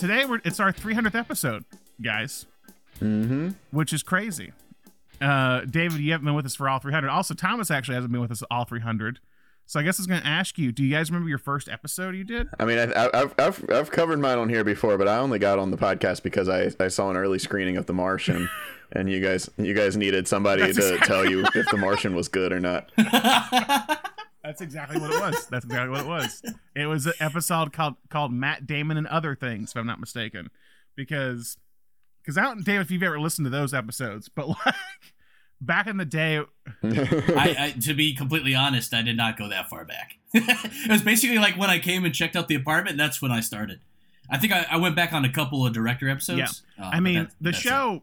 today we're it's our 300th episode, guys, Mm-hmm. which is crazy. Uh, David, you haven't been with us for all 300. Also, Thomas actually hasn't been with us all 300. So I guess I was going to ask you, do you guys remember your first episode you did? I mean, I, I, I've, I've I've covered mine on here before, but I only got on the podcast because I, I saw an early screening of The Martian, and you guys you guys needed somebody That's to exactly- tell you if The Martian was good or not. That's exactly what it was. That's exactly what it was. It was an episode called called Matt Damon and Other Things, if I'm not mistaken. Because because I don't David if you've ever listened to those episodes, but like back in the day I, I, to be completely honest, I did not go that far back. it was basically like when I came and checked out the apartment. That's when I started. I think I, I went back on a couple of director episodes. Uh, I mean, that- the show. it.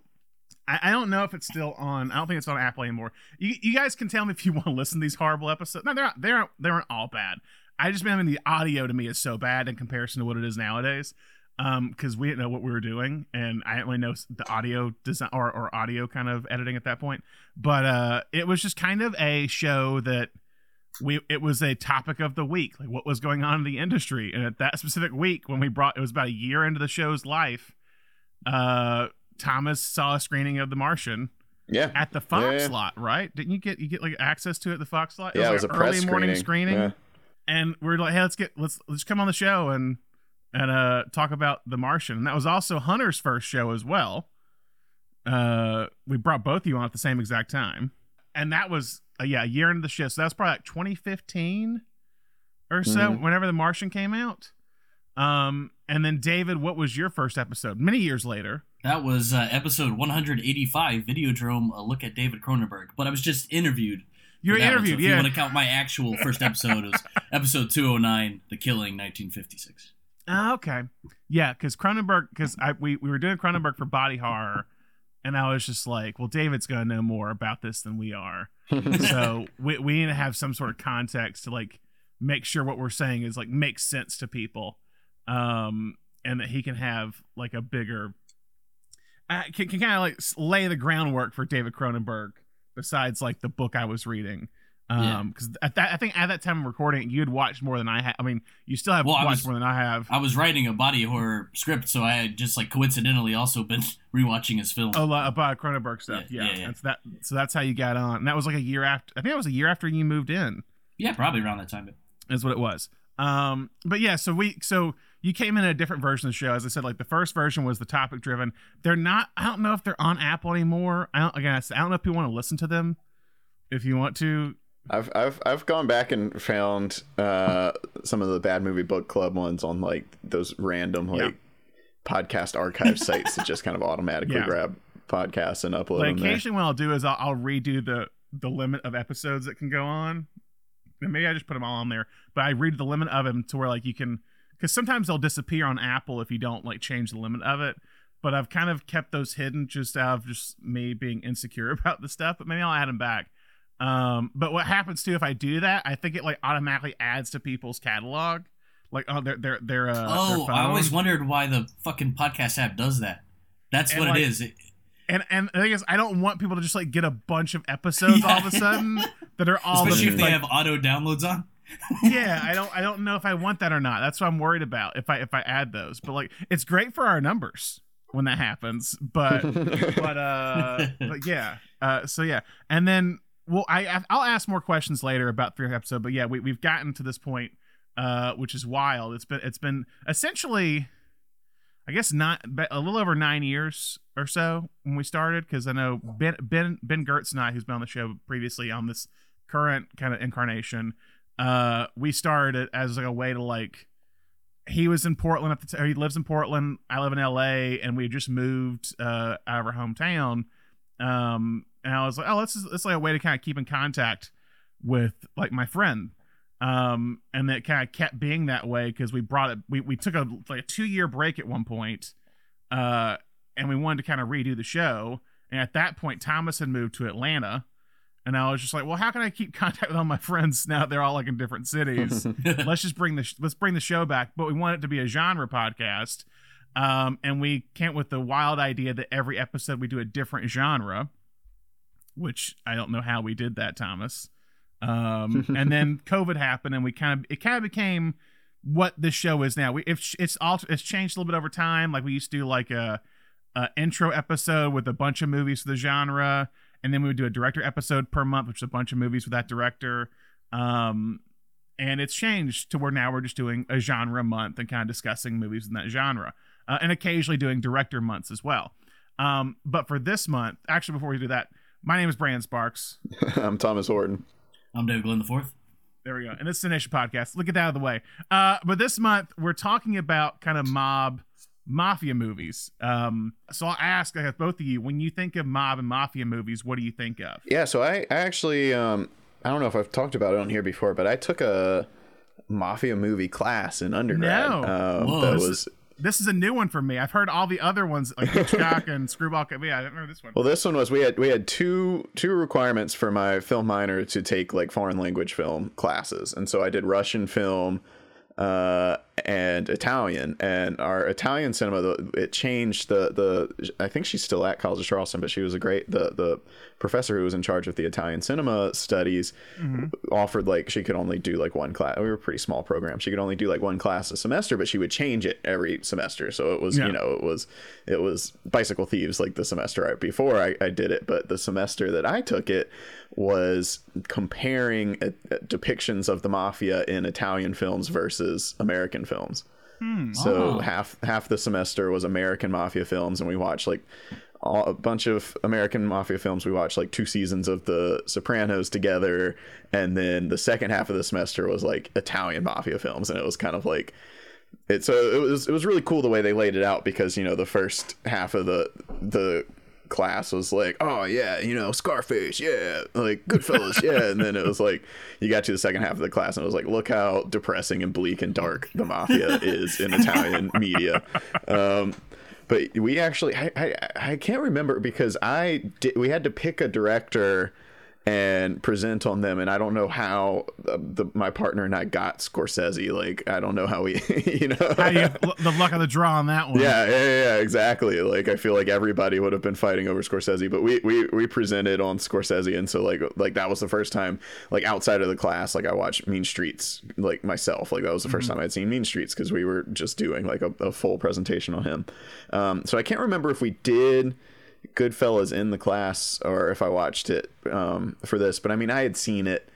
I, I don't know if it's still on. I don't think it's on Apple anymore. You, you guys can tell me if you want to listen to these horrible episodes. No, they're not, they're they aren't all bad. I just mean the audio to me is so bad in comparison to what it is nowadays. Um, because we didn't know what we were doing, and I didn't really know the audio design or, or audio kind of editing at that point. But uh, it was just kind of a show that we it was a topic of the week, like what was going on in the industry. And at that specific week, when we brought it was about a year into the show's life, uh, Thomas saw a screening of The Martian yeah, at the Fox Yeah, yeah. slot, right? Didn't you get you get like access to it at the Fox yeah, it was like a an press early morning screening. Yeah. and we are like, hey, let's get let's let's come on the show and and uh talk about The Martian. And that was also Hunter's first show as well. Uh, we brought both of you on at the same exact time, and that was uh, yeah, a year into the show. So that was probably like 2015 or so, Mhm. whenever The Martian came out. Um, and then David, what was your first episode? Many years later. That was uh, episode 185, Videodrome, a look at David Cronenberg. But I was just interviewed. You were for that one, so interviewed, if you want to count my actual first episode, it was episode 209, The Killing, 1956. Ah, okay. Yeah, because Cronenberg, because I we, we were doing Cronenberg for body horror, and I was just like, well, David's gonna know more about this than we are, so we we need to have some sort of context to like make sure what we're saying is like makes sense to people, um, and that he can have like a bigger, uh, can can kind of like lay the groundwork for David Cronenberg besides like the book I was reading. Yeah. Um, because at that I think at that time of recording, you had watched more than I had. I mean, you still have Well, watched was- more than I have. I was writing a body horror script, so I had just like coincidentally also been rewatching his film. Oh, about Cronenberg stuff. Yeah, Yeah, yeah, yeah. That's that. So that's how you got on. And that was like a year after. I think it was a year after you moved in. Yeah, probably around that time. Is what it was. Um, but yeah. So we. So you came in a different version of the show. As I said, like the first version was the topic driven. They're not. I don't know if they're on Apple anymore. I don't. Again, I don't know if people want to listen to them. If you want to, I've I've I've gone back and found uh, some of the bad movie book club ones on like those random like Yeah. podcast archive sites that just kind of automatically Yeah. grab podcasts and upload like occasionally, what I'll do is I'll, I'll redo the the limit of episodes that can go on. And maybe I just put them all on there, but I read the limit of them to where like you can, because sometimes they'll disappear on Apple if you don't like change the limit of it. But I've kind of kept those hidden just out of just me being insecure about the stuff. But maybe I'll add them back. Um, but what happens too if I do that? I think it like automatically adds to people's catalog, like oh their their their uh, oh, their I always wondered why the fucking podcast app does that. That's And, what like, it is. It, And and I guess I don't want people to just like get a bunch of episodes all of a sudden that are all especially if they like, have auto downloads on. Yeah, I don't I don't know if I want that or not. That's what I'm worried about if I if I add those. But like it's great for our numbers when that happens. But but uh but yeah. Uh so yeah. And then well I I'll ask more questions later about three episode, but yeah, we we've gotten to this point uh which is wild. It's been it's been essentially I guess not a little over 9 years or so when we started cuz I know Ben Ben Ben Gertz and I who's been on the show previously on this current kind of incarnation uh we started it as like a way to like he was in Portland at the time. He lives in Portland. I live in LA, and we just moved uh, out of our hometown. Um, and I was like, oh, this is this is like a way to kind of keep in contact with like my friend. Um, and that kind of kept being that way because we brought it. We we took a like a two year break at one point, uh, and we wanted to kind of redo the show. And at that point, Thomas had moved to Atlanta. And I was just like, well, how can I keep contact with all my friends now that they're all like in different cities? let's just bring the sh- let's bring the show back but we want it to be a genre podcast um and we came with the wild idea that every episode we do a different genre which i don't know how we did that thomas um and then covid happened and we kind of it kind of became what this show is now. We if it's all it's changed a little bit over time. Like we used to do like a, a intro episode with a bunch of movies for the genre, and then we would do a director episode per month, which is a bunch of movies with that director. Um, and it's changed to where now we're just doing a genre month and kind of discussing movies in that genre, uh, and occasionally doing director months as well. Um, but for this month, actually, before we do that, my name is Brandon Sparks. I'm Thomas Horton. I'm David Glenn the Fourth. There we go. And this is the Nation Podcast. Look at that out of the way. Uh, but this month we're talking about kind of mob mafia movies. Um, so I'll ask I guess, both of you, when you think of mob and mafia movies, what do you think of? Yeah, so I, I actually um, I don't know if I've talked about it on here before, but I took a mafia movie class in undergrad. No. Um, Whoa, that this was This is a new one for me. I've heard all the other ones like Hitchcock and Screwball. Yeah, I didn't know this one. well, this one was we had we had two two requirements for my film minor to take like foreign language film classes, and so I did Russian film uh, and Italian. And our Italian cinema, it changed the the. I think she's still at College of Charleston, but she was a great the the professor who was in charge of the Italian cinema studies offered like she could only do like one class. We were a pretty small program. She could only do like one class a semester, but she would change it every semester. So it was Yeah. you know it was it was bicycle thieves like the semester right before I, I did it, but the semester that I took it was comparing uh, uh, depictions of the mafia in Italian films versus American films. Hmm, so Oh. half half the semester was American mafia films, and we watched like all, a bunch of American mafia films. We watched like two seasons of The Sopranos together, and then the second half of the semester was like Italian mafia films, and it was kind of like it. So it was it was really cool the way they laid it out because you know the first half of the the class was like, oh yeah, you know Scarface, yeah, like Goodfellas, yeah, and then it was like you got to the second half of the class and it was like, look how depressing and bleak and dark the mafia is in Italian media. Um, but we actually, I, I, I can't remember because I we had to pick a director and present on them and i don't know how uh, the, my partner and i got scorsese like i don't know how we you know How you the luck of the draw on that one? yeah, yeah, yeah, exactly. Like I feel like everybody would have been fighting over Scorsese, but we we we presented on Scorsese, and so like like that was the first time like outside of the class, like I watched Mean Streets like myself. Like that was the 1st time I'd seen Mean Streets because we were just doing like a, a full presentation on him. Um, so I can't remember if we did Goodfellas in the class or if I watched it um, for this, but I mean I had seen it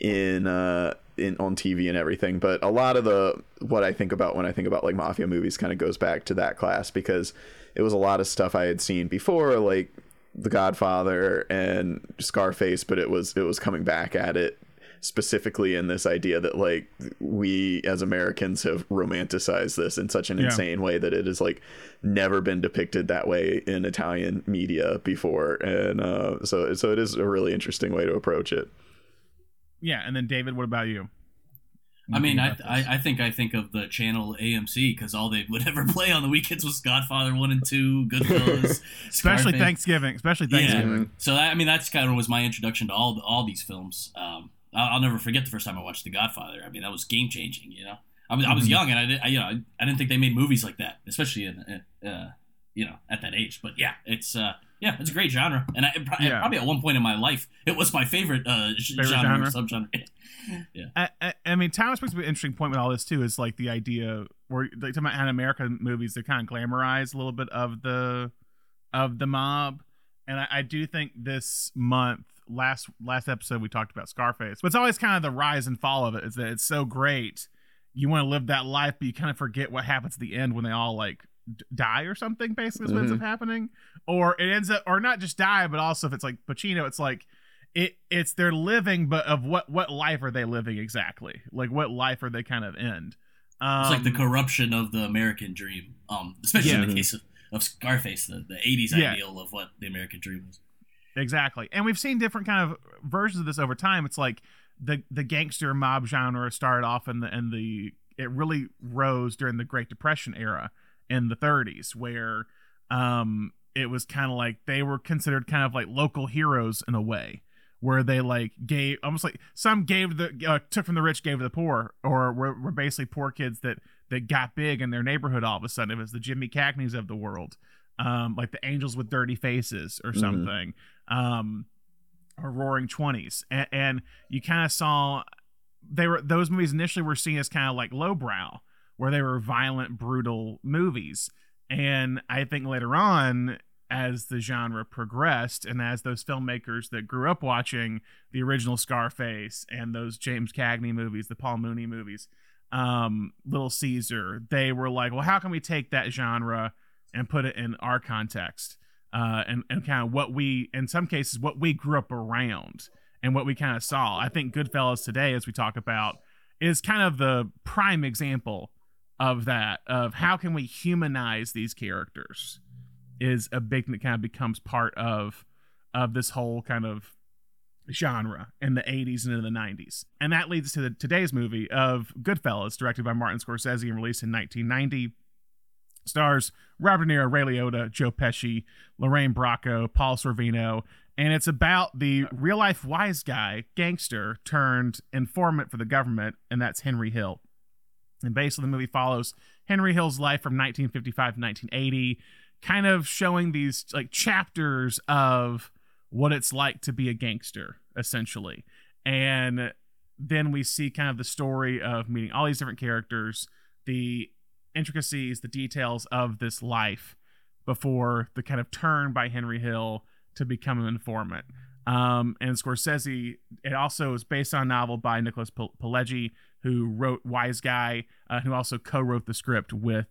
in uh in on TV and everything but a lot of the what I think about when I think about like mafia movies kind of goes back to that class because it was a lot of stuff I had seen before like The Godfather and Scarface but it was it was coming back at it specifically in this idea that like we as Americans have romanticized this in such an Yeah. insane way that it has like never been depicted that way in Italian media before and uh so so it is a really interesting way to approach it Yeah. And then David, what about you? I mean, I, What do you I think I think I think of the channel AMC because all they would ever play on the weekends was Godfather one and two, Goodfellas, especially Thanksgiving, especially Thanksgiving. So that, I mean, that's kind of was my introduction to all all these films. Um, I'll, I'll never forget the first time I watched The Godfather. I mean, that was game changing. You know, I was I was Mhm. young and I, did, I you know I, I didn't think they made movies like that, especially in uh, you know at that age. But yeah, it's uh, yeah, it's a great genre, and I, Yeah. probably at one point in my life it was my favorite uh, Favorite genre, genre? or subgenre. yeah. I, I, I mean, Thomas brings up an interesting point with all this too. Is like the idea where like talking about in American movies, they kind of glamorize a little bit of the of the mob, and I, I do think this month, last last episode, we talked about Scarface, but it's always kind of the rise and fall of it. Is that it's so great, you want to live that life, but you kind of forget what happens at the end when they all like d- die or something. Basically, is what ends up happening, or it ends up, or not just die, but also if it's like Pacino, it's like it it's they're living but of what what life are they living exactly like what life are they kind of end? um, It's like the corruption of the American dream, um, especially in Yeah. the case of, of Scarface, the, the 80s Yeah. ideal of what the American dream was. Exactly. And we've seen different kind of versions of this over time. It's like the the gangster mob genre started off in the in the it really rose during the great depression era in the 30s where um it was kind of like they were considered kind of like local heroes in a way where they like gave almost like some gave the uh, took from the rich gave the poor or were, were basically poor kids that that got big in their neighborhood all of a sudden. It was the jimmy cagney's of the world um like the angels with dirty faces or Mhm. something um or roaring 20s and, and you kind of saw they were those movies initially were seen as kind of like lowbrow, where they were violent, brutal movies. And I think later on, as the genre progressed, and as those filmmakers that grew up watching the original Scarface and those James Cagney movies, the Paul Muni movies, um, Little Caesar, they were like, well, how can we take that genre and put it in our context? Uh, and, and kind of what we, in some cases, what we grew up around and what we kind of saw. I think Goodfellas today, as we talk about, is kind of the prime example of that of how can we humanize these characters is a big thing that kind of becomes part of of this whole kind of genre in the 80s and in the 90s. And that leads to the, today's movie of Goodfellas, directed by Martin Scorsese and released in 1990. Stars Robert De Niro, Ray Liotta, Joe Pesci, Lorraine Bracco, Paul Sorvino, and it's about the real life wise guy, gangster turned informant for the government, and that's Henry Hill. And basically, the movie follows Henry Hill's life from 1955 to 1980, kind of showing these like chapters of what it's like to be a gangster, essentially. And then we see kind of the story of meeting all these different characters, the intricacies, the details of this life before the kind of turn by Henry Hill to become an informant. Um, and Scorsese, it also is based on a novel by Nicholas Pileggi, who wrote Wise Guy, uh, who also co-wrote the script with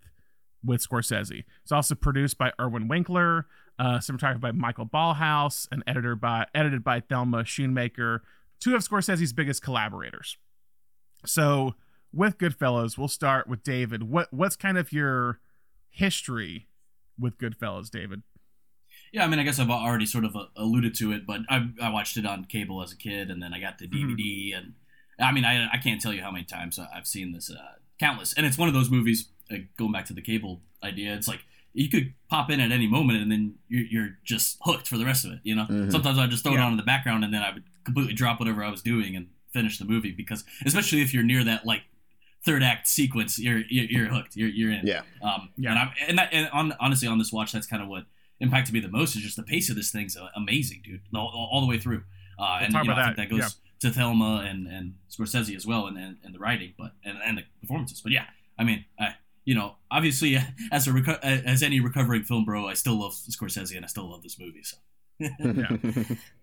with Scorsese. It's also produced by Irwin Winkler, uh, cinematography by Michael Ballhaus, and editor by edited by Thelma Schoonmaker, two of Scorsese's biggest collaborators. So with Goodfellas, we'll start with David. What what's kind of your history with Goodfellas, David? Yeah, I mean, I guess I've already sort of uh, alluded to it, but I, I watched it on cable as a kid, and then I got the DVD, mm-hmm. and I mean, I, I can't tell you how many times I've seen this, uh, countless, and it's one of those movies. Uh, going back to the cable idea, it's like you could pop in at any moment, and then you're, you're just hooked for the rest of it. You know, mm-hmm. sometimes I just throw yeah. it on in the background, and then I would completely drop whatever I was doing and finish the movie because, especially if you're near that like third act sequence, you're you're, you're hooked. You're you're in. Yeah. Um. Yeah. And, I'm, and, that, and on, honestly, on this watch, that's kind of what impacted me the most is just the pace of this thing's amazing, dude, all, all the way through. Uh, and you know, I think that goes yeah. to Thelma and, and Scorsese as well, and, and, and the writing, but and, and the performances. But yeah, I mean, I, you know, obviously, as a reco- as any recovering film bro, I still love Scorsese and I still love this movie. So. yeah.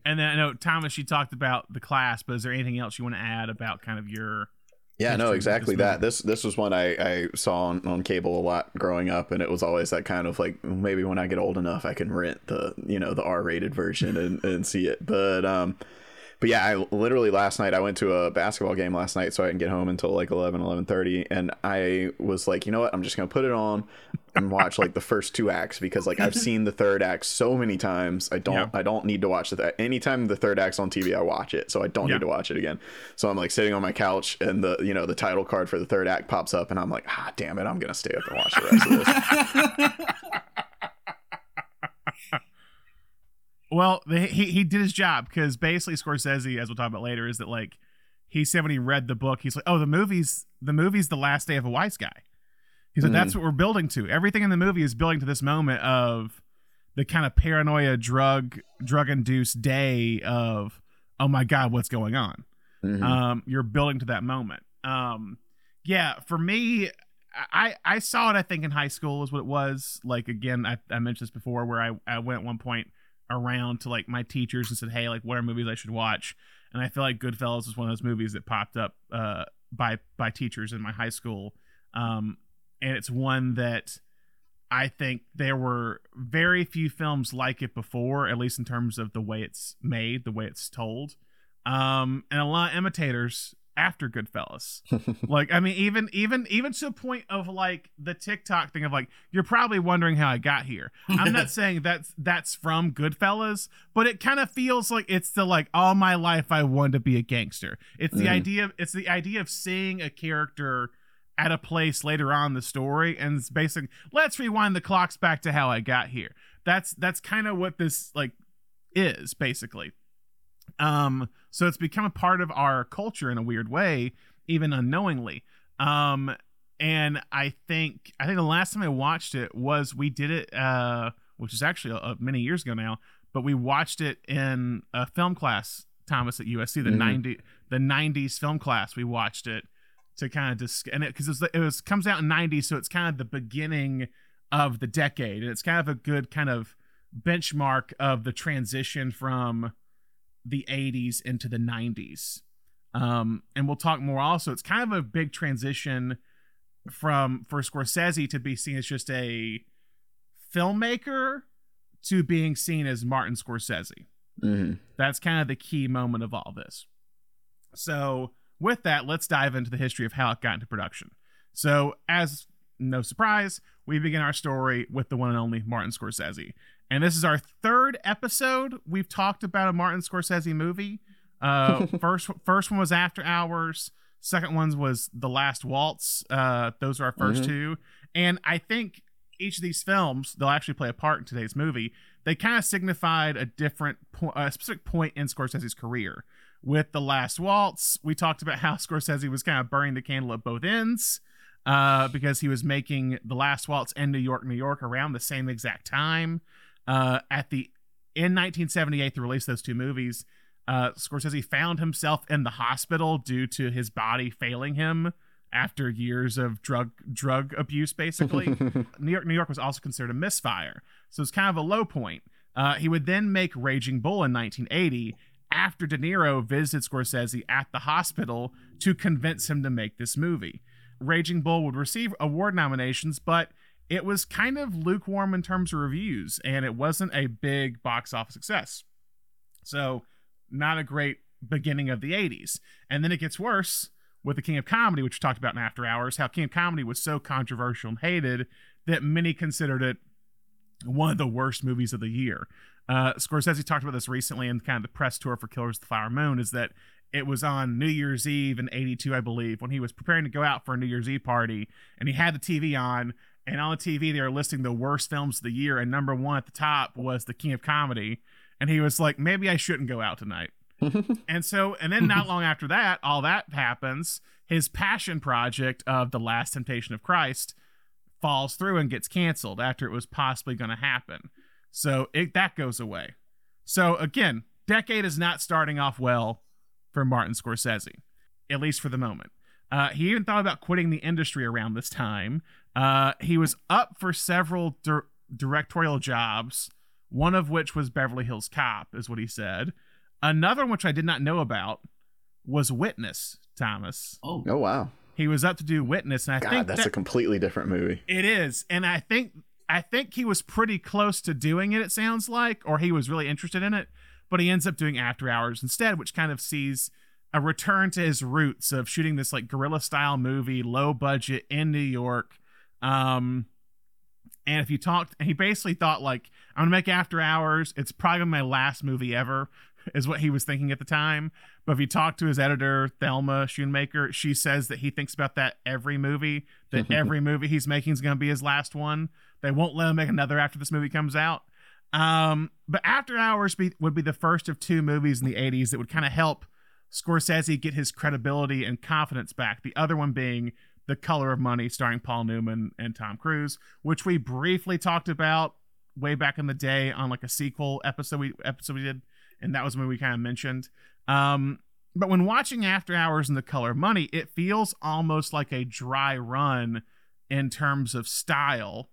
And then I know Thomas, you talked about the class, but is there anything else you want to add about kind of your yeah, no, exactly that. This this was one I, I saw on, on cable a lot growing up, and it was always that kind of like maybe when I get old enough, I can rent the you know the R rated version and, and see it. But um, but yeah, I literally last night I went to a basketball game last night so I didn't get home until like 11, 11.30. And I was like, you know what? I'm just going to put it on and watch like the first two acts because like I've seen the third act so many times. I don't, yeah. I don't need to watch that. Anytime the third act's on TV, I watch it. So I don't yeah. need to watch it again. So I'm like sitting on my couch and the, you know, the title card for the third act pops up and I'm like, ah, damn it. I'm going to stay up and watch the rest of this. Well, he he did his job because basically Scorsese, as we'll talk about later, is that like he said when he read the book, he's like, "Oh, the movie's the movie's the last day of a wise guy." He's like, mm-hmm. "That's what we're building to. Everything in the movie is building to this moment of the kind of paranoia, drug drug induced day of, oh my god, what's going on?" Mm-hmm. Um, you're building to that moment. Um, yeah, for me, I I saw it. I think in high school is what it was. Like again, I, I mentioned this before, where I I went at one point around to like my teachers and said, "Hey, like what are movies I should watch?" And I feel like Goodfellas was one of those movies that popped up uh, by by teachers in my high school, um, and it's one that I think there were very few films like it before, at least in terms of the way it's made, the way it's told, um, and a lot of imitators after Goodfellas. like, I mean, even even even to a point of like the TikTok thing of like, you're probably wondering how I got here. I'm not saying that's that's from Goodfellas, but it kind of feels like it's the like all my life I wanted to be a gangster. It's the mm. idea of it's the idea of seeing a character at a place later on the story and it's basically let's rewind the clocks back to how I got here. That's that's kind of what this like is basically. Um, so it's become a part of our culture in a weird way, even unknowingly. Um, and I think I think the last time I watched it was we did it, uh, which is actually a many years ago now, but we watched it in a film class Thomas at USC, the Mhm. 90 the 90s film class. We watched it to kind of dis- and it because it was, it was comes out in 90, so it's kind of the beginning of the decade, and it's kind of a good kind of benchmark of the transition from the 80s into the 90s. Um, and we'll talk more also. It's kind of a big transition from for Scorsese to be seen as just a filmmaker to being seen as Martin Scorsese. hmm That's kind of the key moment of all this. So, with that, let's dive into the history of how it got into production. So, as no surprise, we begin our story with the one and only Martin Scorsese. And this is our third episode we've talked about a Martin Scorsese movie. Uh, first, first one was After Hours. Second one was The Last Waltz. Uh, those are our 1st Mhm. two. And I think each of these films, they'll actually play a part in today's movie. They kind of signified a different, po- a specific point in Scorsese's career. With The Last Waltz, we talked about how Scorsese was kind of burning the candle at both ends uh, because he was making The Last Waltz and New York, New York around the same exact time. Uh, at the in 1978, the release of those two movies, uh, Scorsese found himself in the hospital due to his body failing him after years of drug drug abuse, basically. New York, New York was also considered a misfire, so it's kind of a low point. Uh, he would then make Raging Bull in 1980 after De Niro visited Scorsese at the hospital to convince him to make this movie. Raging Bull would receive award nominations, but it was kind of lukewarm in terms of reviews, and it wasn't a big box office success. So, not a great beginning of the 80s. And then it gets worse with The King of Comedy, which we talked about in After Hours, how King of Comedy was so controversial and hated that many considered it one of the worst movies of the year. Uh, Scorsese talked about this recently in kind of the press tour for Killers of the Flower Moon, is that it was on New Year's Eve in 82, I believe, when he was preparing to go out for a New Year's Eve party, and he had the TV on, and on TV they were listing the worst films of the year, and number one at the top was The King of Comedy, and he was like, maybe I shouldn't go out tonight. and so, and then not long after that, all that happens. His passion project of The Last Temptation of Christ falls through and gets canceled after it was possibly going to happen. So it that goes away. So again, decade is not starting off well for Martin Scorsese, at least for the moment. Uh, he even thought about quitting the industry around this time. Uh, he was up for several dir- directorial jobs, one of which was Beverly Hills Cop, is what he said. Another one, which I did not know about, was Witness, Thomas. Oh, Oh wow, He was up to do Witness, and I God, think that's that- a completely different movie. it is, and I think I think he was pretty close to doing it. It sounds like, or he was really interested in it, but he ends up doing After Hours instead, which kind of sees a return to his roots of shooting this like guerrilla style movie, low budget in New York. Um, and if you talked, and he basically thought like, I'm gonna make After Hours. It's probably my last movie ever, is what he was thinking at the time. But if you talk to his editor, Thelma Schoonmaker, she says that he thinks about that every movie, that every movie he's making is gonna be his last one. They won't let him make another after this movie comes out. Um, but After Hours be, would be the first of two movies in the 80s that would kind of help Scorsese get his credibility and confidence back. The other one being The Color of Money, starring Paul Newman and Tom Cruise, which we briefly talked about way back in the day on like a sequel episode we episode we did, and that was when we kind of mentioned. Um, but when watching After Hours and The Color of Money, it feels almost like a dry run in terms of style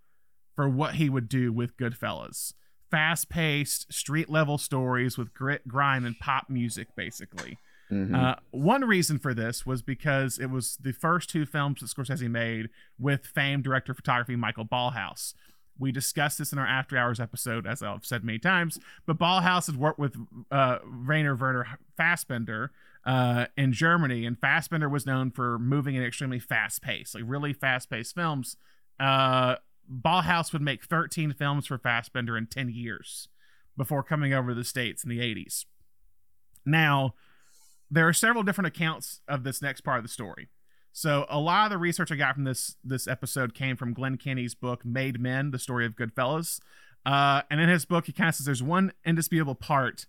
for what he would do with Goodfellas. Fast paced, street level stories with grit, grime, and pop music, basically. Mhm. Uh, one reason for this was because it was the first two films that Scorsese made with famed director of photography Michael Ballhaus. We discussed this in our After Hours episode, as I've said many times. But Ballhaus had worked with uh, Rainer Werner Fassbinder uh, in Germany, and Fassbinder was known for moving at extremely fast pace, like really fast paced films. Uh, Ballhaus would make 13 films for Fassbinder in 10 years before coming over to the States in the 80s. Now, there are several different accounts of this next part of the story. So a lot of the research I got from this this episode came from Glenn Kenny's book Made Men: The Story of Goodfellas. Uh, and in his book, he kind of says there's one indisputable part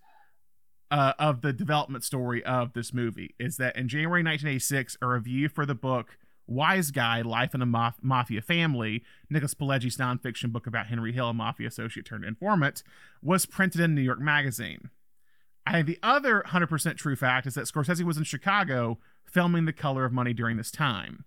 uh, of the development story of this movie is that in January 1986, a review for the book Wise Guy: Life in a Maf- Mafia Family, Nicholas Pileggi's nonfiction book about Henry Hill, a mafia associate turned informant, was printed in New York Magazine. Think the other 100% true fact is that Scorsese was in Chicago filming The Color of Money during this time.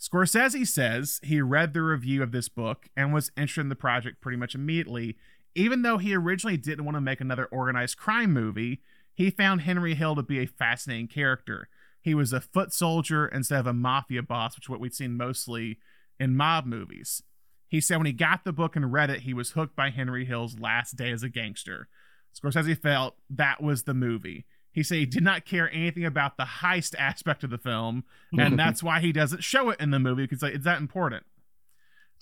Scorsese says he read the review of this book and was interested in the project pretty much immediately. Even though he originally didn't want to make another organized crime movie, he found Henry Hill to be a fascinating character. He was a foot soldier instead of a mafia boss, which is what we've seen mostly in mob movies. He said when he got the book and read it, he was hooked by Henry Hill's last day as a gangster. Scorsese felt that was the movie. He said he did not care anything about the heist aspect of the film, and that's why he doesn't show it in the movie because like, it's that important.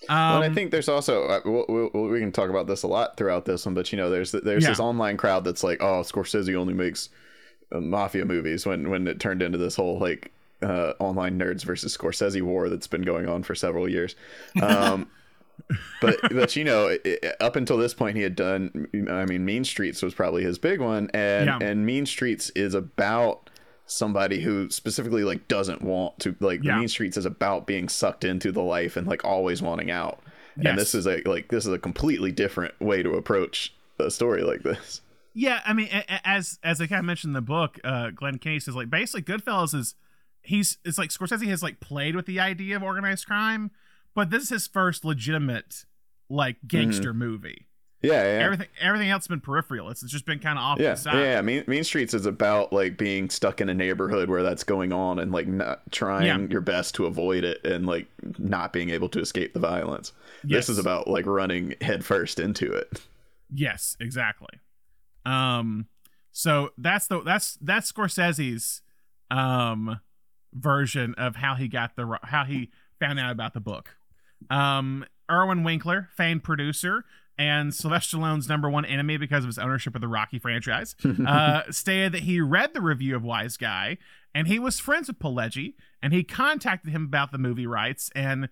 Um, well, I think there's also uh, we we we can talk about this a lot throughout this one, but you know, there's there's Yeah. this online crowd that's like, oh, Scorsese only makes uh, mafia movies when when it turned into this whole like uh, online nerds versus Scorsese war that's been going on for several years. Um, but but you know, it, up until this point, he had done. I mean, Mean Streets was probably his big one, and Yeah. and Mean Streets is about somebody who specifically like doesn't want to like Yeah. Mean Streets is about being sucked into the life and like always wanting out. Yes. And this is a like this is a completely different way to approach a story like this. Yeah, I mean, as as I kind of mentioned in the book, uh, Glenn Case is like basically Goodfellas is he's it's like Scorsese has like played with the idea of organized crime, but this is his first legitimate like gangster movie. Yeah, yeah. Everything everything else has been peripheral. It's, it's just been kind of off yeah, the side. yeah, yeah. Mean, mean Streets is about like being stuck in a neighborhood where that's going on and like not trying Yeah. your best to avoid it and like not being able to escape the violence. Yes. This is about like running headfirst into it. Yes, exactly. Um, so that's the that's that's Scorsese's um version of how he got the how he found out about the book. Um, Irwin Winkler, famed producer and Sylvester Stallone's number one enemy because of his ownership of the Rocky franchise, uh, stated that he read the review of Wise Guy and he was friends with Pileggi and he contacted him about the movie rights and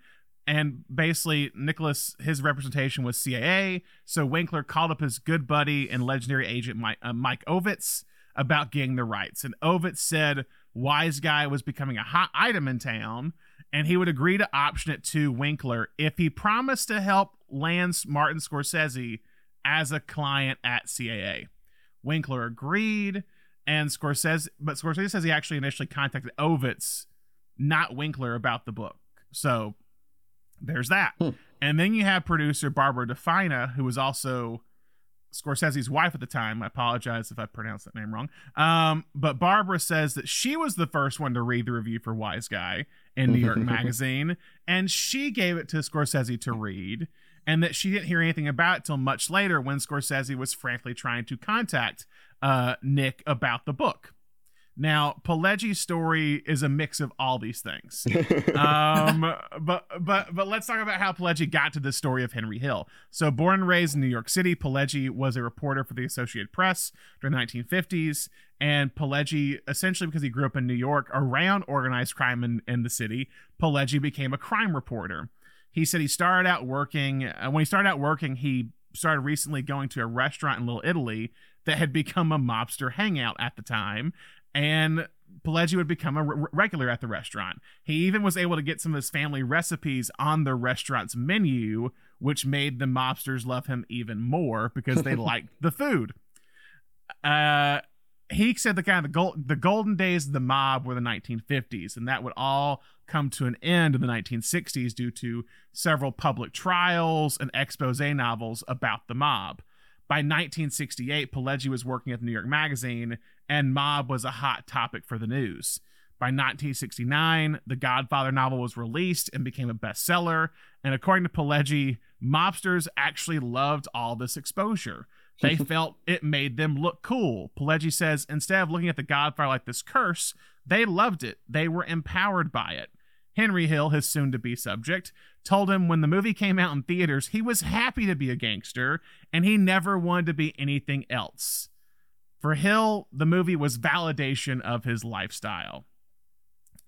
and basically Nicholas his representation was CAA. So Winkler called up his good buddy and legendary agent Mike, uh, Mike Ovitz about getting the rights, and Ovitz said Wise Guy was becoming a hot item in town, and he would agree to option it to Winkler if he promised to help Lance Martin Scorsese as a client at CAA. Winkler agreed, and Scorsese, but Scorsese says he actually initially contacted Ovitz, not Winkler, about the book. So there's that. Hmm. And then you have producer Barbara De Fina, who was also Scorsese's wife at the time. I apologize if I pronounced that name wrong. Um, but Barbara says that she was the first one to read the review for Wise Guy in New York Magazine, and she gave it to Scorsese to read, and that she didn't hear anything about it till much later when Scorsese was frankly trying to contact uh, Nick about the book. Now, Pileggi's story is a mix of all these things um, but but but let's talk about how Pileggi got to the story of Henry Hill. So, born and raised in New York City, Pileggi was a reporter for the Associated Press during the 1950s. And Pileggi, essentially because he grew up in New York around organized crime in, in the city, Pileggi became a crime reporter. He said he started out working uh, when he started out working. He started recently going to a restaurant in Little Italy that had become a mobster hangout at the time, and Pileggi would become a re- regular at the restaurant. He even was able to get some of his family recipes on the restaurant's menu, which made the mobsters love him even more because they liked the food. Uh, he said the kind of the, gold, the golden days of the mob were the 1950s, and that would all come to an end in the 1960s due to several public trials and expose novels about the mob. By 1968, Pileggi was working at the New York Magazine, and mob was a hot topic for the news. By 1969, the Godfather novel was released and became a bestseller. And according to Pileggi, mobsters actually loved all this exposure. They felt it made them look cool. Pileggi says instead of looking at the Godfather like this curse, they loved it. They were empowered by it. Henry Hill, his soon to be subject, told him when the movie came out in theaters, he was happy to be a gangster and he never wanted to be anything else. For Hill, the movie was validation of his lifestyle.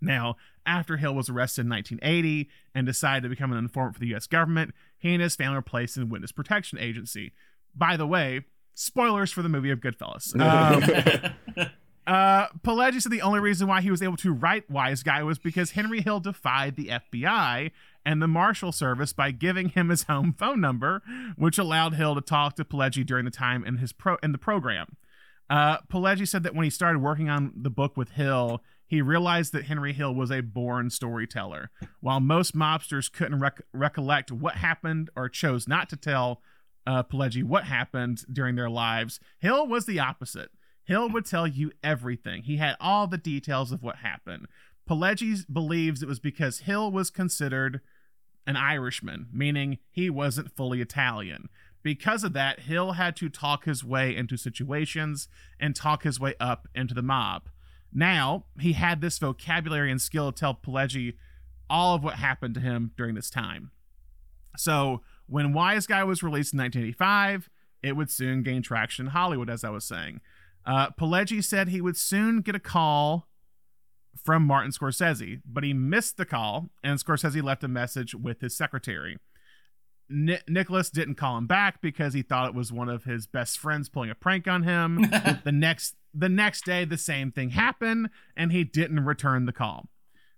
Now, after Hill was arrested in 1980 and decided to become an informant for the US government, he and his family were placed in the Witness Protection Agency. By the way, spoilers for the movie of Goodfellas. Um, uh, Pileggi said the only reason why he was able to write Wise Guy was because Henry Hill defied the FBI and the Marshal Service by giving him his home phone number, which allowed Hill to talk to Pileggi during the time in his pro in the program. Uh, Pileggi said that when he started working on the book with Hill, he realized that Henry Hill was a born storyteller. While most mobsters couldn't rec- recollect what happened or chose not to tell uh, Pileggi what happened during their lives, Hill was the opposite. Hill would tell you everything. He had all the details of what happened. Pileggi believes it was because Hill was considered an Irishman, meaning he wasn't fully Italian. Because of that, Hill had to talk his way into situations and talk his way up into the mob. Now, he had this vocabulary and skill to tell Pileggi all of what happened to him during this time. So, when Wise Guy was released in 1985, it would soon gain traction in Hollywood, as I was saying. Uh, Pileggi said he would soon get a call from Martin Scorsese, but he missed the call, and Scorsese left a message with his secretary. Ni- Nicholas didn't call him back because he thought it was one of his best friends pulling a prank on him. the next the next day the same thing happened and he didn't return the call.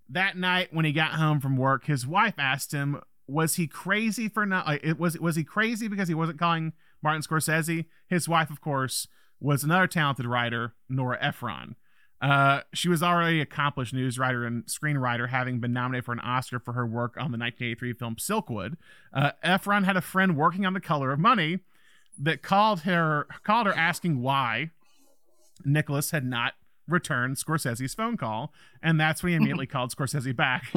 That night when he got home from work, his wife asked him, "Was he crazy for not like, it was was he crazy because he wasn't calling Martin Scorsese?" His wife, of course, was another talented writer, Nora Ephron. Uh, she was already accomplished news writer and screenwriter, having been nominated for an Oscar for her work on the 1983 film Silkwood. Uh, Ephron had a friend working on The Color of Money that called her called her asking why Nicholas had not returned Scorsese's phone call, and that's when he immediately called Scorsese back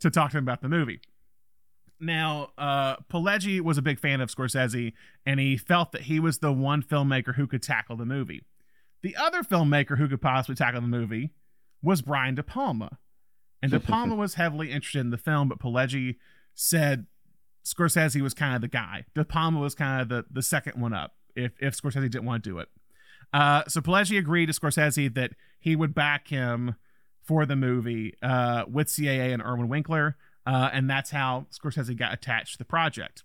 to talk to him about the movie. Now, uh, Pileggi was a big fan of Scorsese, and he felt that he was the one filmmaker who could tackle the movie. The other filmmaker who could possibly tackle the movie was Brian De Palma. And De Palma was heavily interested in the film, but Pileggi said Scorsese was kind of the guy. De Palma was kind of the, the second one up if, if Scorsese didn't want to do it. Uh, so Pileggi agreed to Scorsese that he would back him for the movie uh, with CAA and Irwin Winkler. Uh, and that's how Scorsese got attached to the project.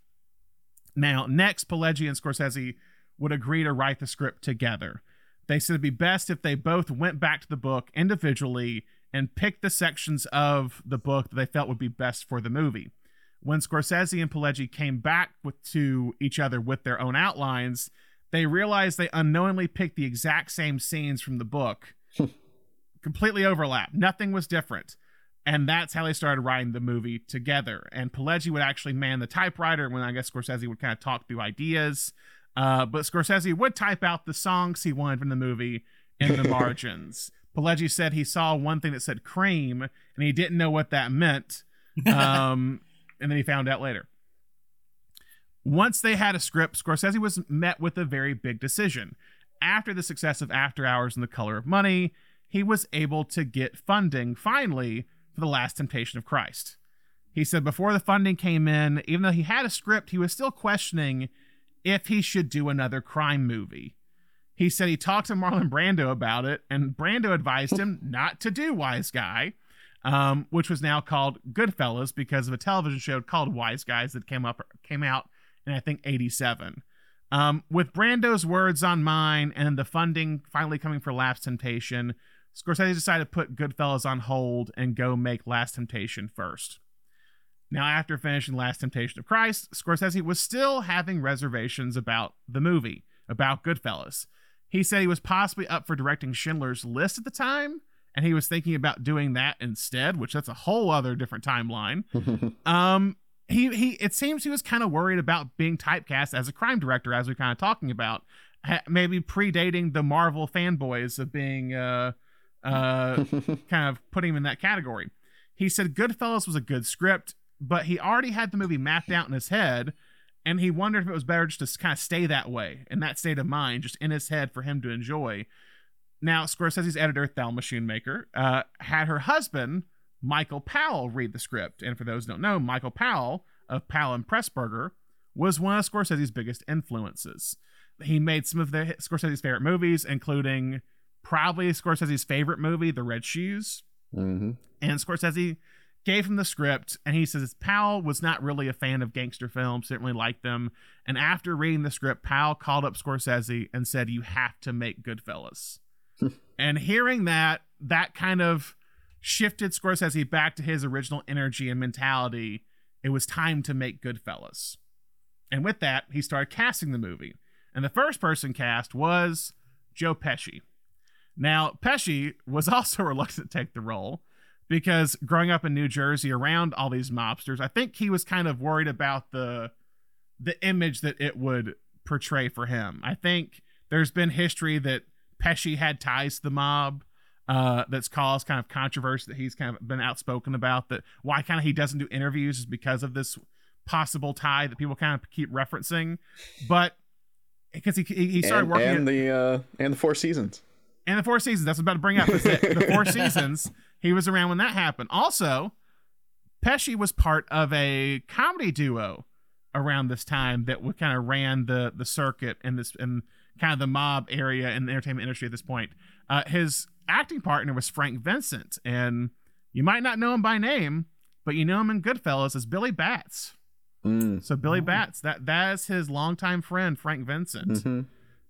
Now, next, Pileggi and Scorsese would agree to write the script together. They said it'd be best if they both went back to the book individually and picked the sections of the book that they felt would be best for the movie. When Scorsese and Pileggi came back with, to each other with their own outlines, they realized they unknowingly picked the exact same scenes from the book, completely overlap. Nothing was different. And that's how they started writing the movie together. And Pileggi would actually man the typewriter when I guess Scorsese would kind of talk through ideas. Uh, but Scorsese would type out the songs he wanted from the movie in the margins. Pileggi said he saw one thing that said cream and he didn't know what that meant. Um, and then he found out later. Once they had a script, Scorsese was met with a very big decision. After the success of After Hours and The Color of Money, he was able to get funding finally for The Last Temptation of Christ. He said before the funding came in, even though he had a script, he was still questioning if he should do another crime movie. He said he talked to Marlon Brando about it, and Brando advised him not to do Wise Guy, um, which was now called Goodfellas because of a television show called Wise Guys that came up came out in I think '87. Um, with Brando's words on mine and the funding finally coming for Last Temptation, Scorsese decided to put Goodfellas on hold and go make Last Temptation first. Now, after finishing Last Temptation of Christ, Scorsese was still having reservations about the movie, about Goodfellas. He said he was possibly up for directing Schindler's List at the time, and he was thinking about doing that instead, which that's a whole other different timeline. um, he he, it seems he was kind of worried about being typecast as a crime director, as we're kind of talking about, ha- maybe predating the Marvel fanboys of being uh, uh, kind of putting him in that category. He said Goodfellas was a good script, but he already had the movie mapped out in his head, and he wondered if it was better just to kind of stay that way, in that state of mind, just in his head for him to enjoy. Now, Scorsese's editor, Thelma Schoonmaker, uh, had her husband, Michael Powell, read the script. And for those who don't know, Michael Powell of Powell and Pressburger was one of Scorsese's biggest influences. He made some of the Scorsese's favorite movies, including probably Scorsese's favorite movie, The Red Shoes. Mm-hmm. And Scorsese gave him the script, and he says Powell was not really a fan of gangster films, certainly liked them. And after reading the script, Powell called up Scorsese and said, You have to make Goodfellas. and hearing that, that kind of shifted Scorsese back to his original energy and mentality. It was time to make Goodfellas. And with that, he started casting the movie. And the first person cast was Joe Pesci. Now, Pesci was also reluctant to take the role because growing up in New Jersey around all these mobsters, I think he was kind of worried about the the image that it would portray for him. I think there's been history that Pesci had ties to the mob. Uh, that's caused kind of controversy that he's kind of been outspoken about. That why kind of he doesn't do interviews is because of this possible tie that people kind of keep referencing. But because he, he started and, working and at, the uh, and the Four Seasons and the Four Seasons. That's what I'm about to bring up. Is that the Four Seasons. He was around when that happened. Also, Pesci was part of a comedy duo around this time that would kind of ran the the circuit and this and kind of the mob area in the entertainment industry at this point. Uh, his acting partner was Frank Vincent, and you might not know him by name, but you know him in Goodfellas as Billy Batts. Mm. So Billy Batts, that that is his longtime friend Frank Vincent. Mhm.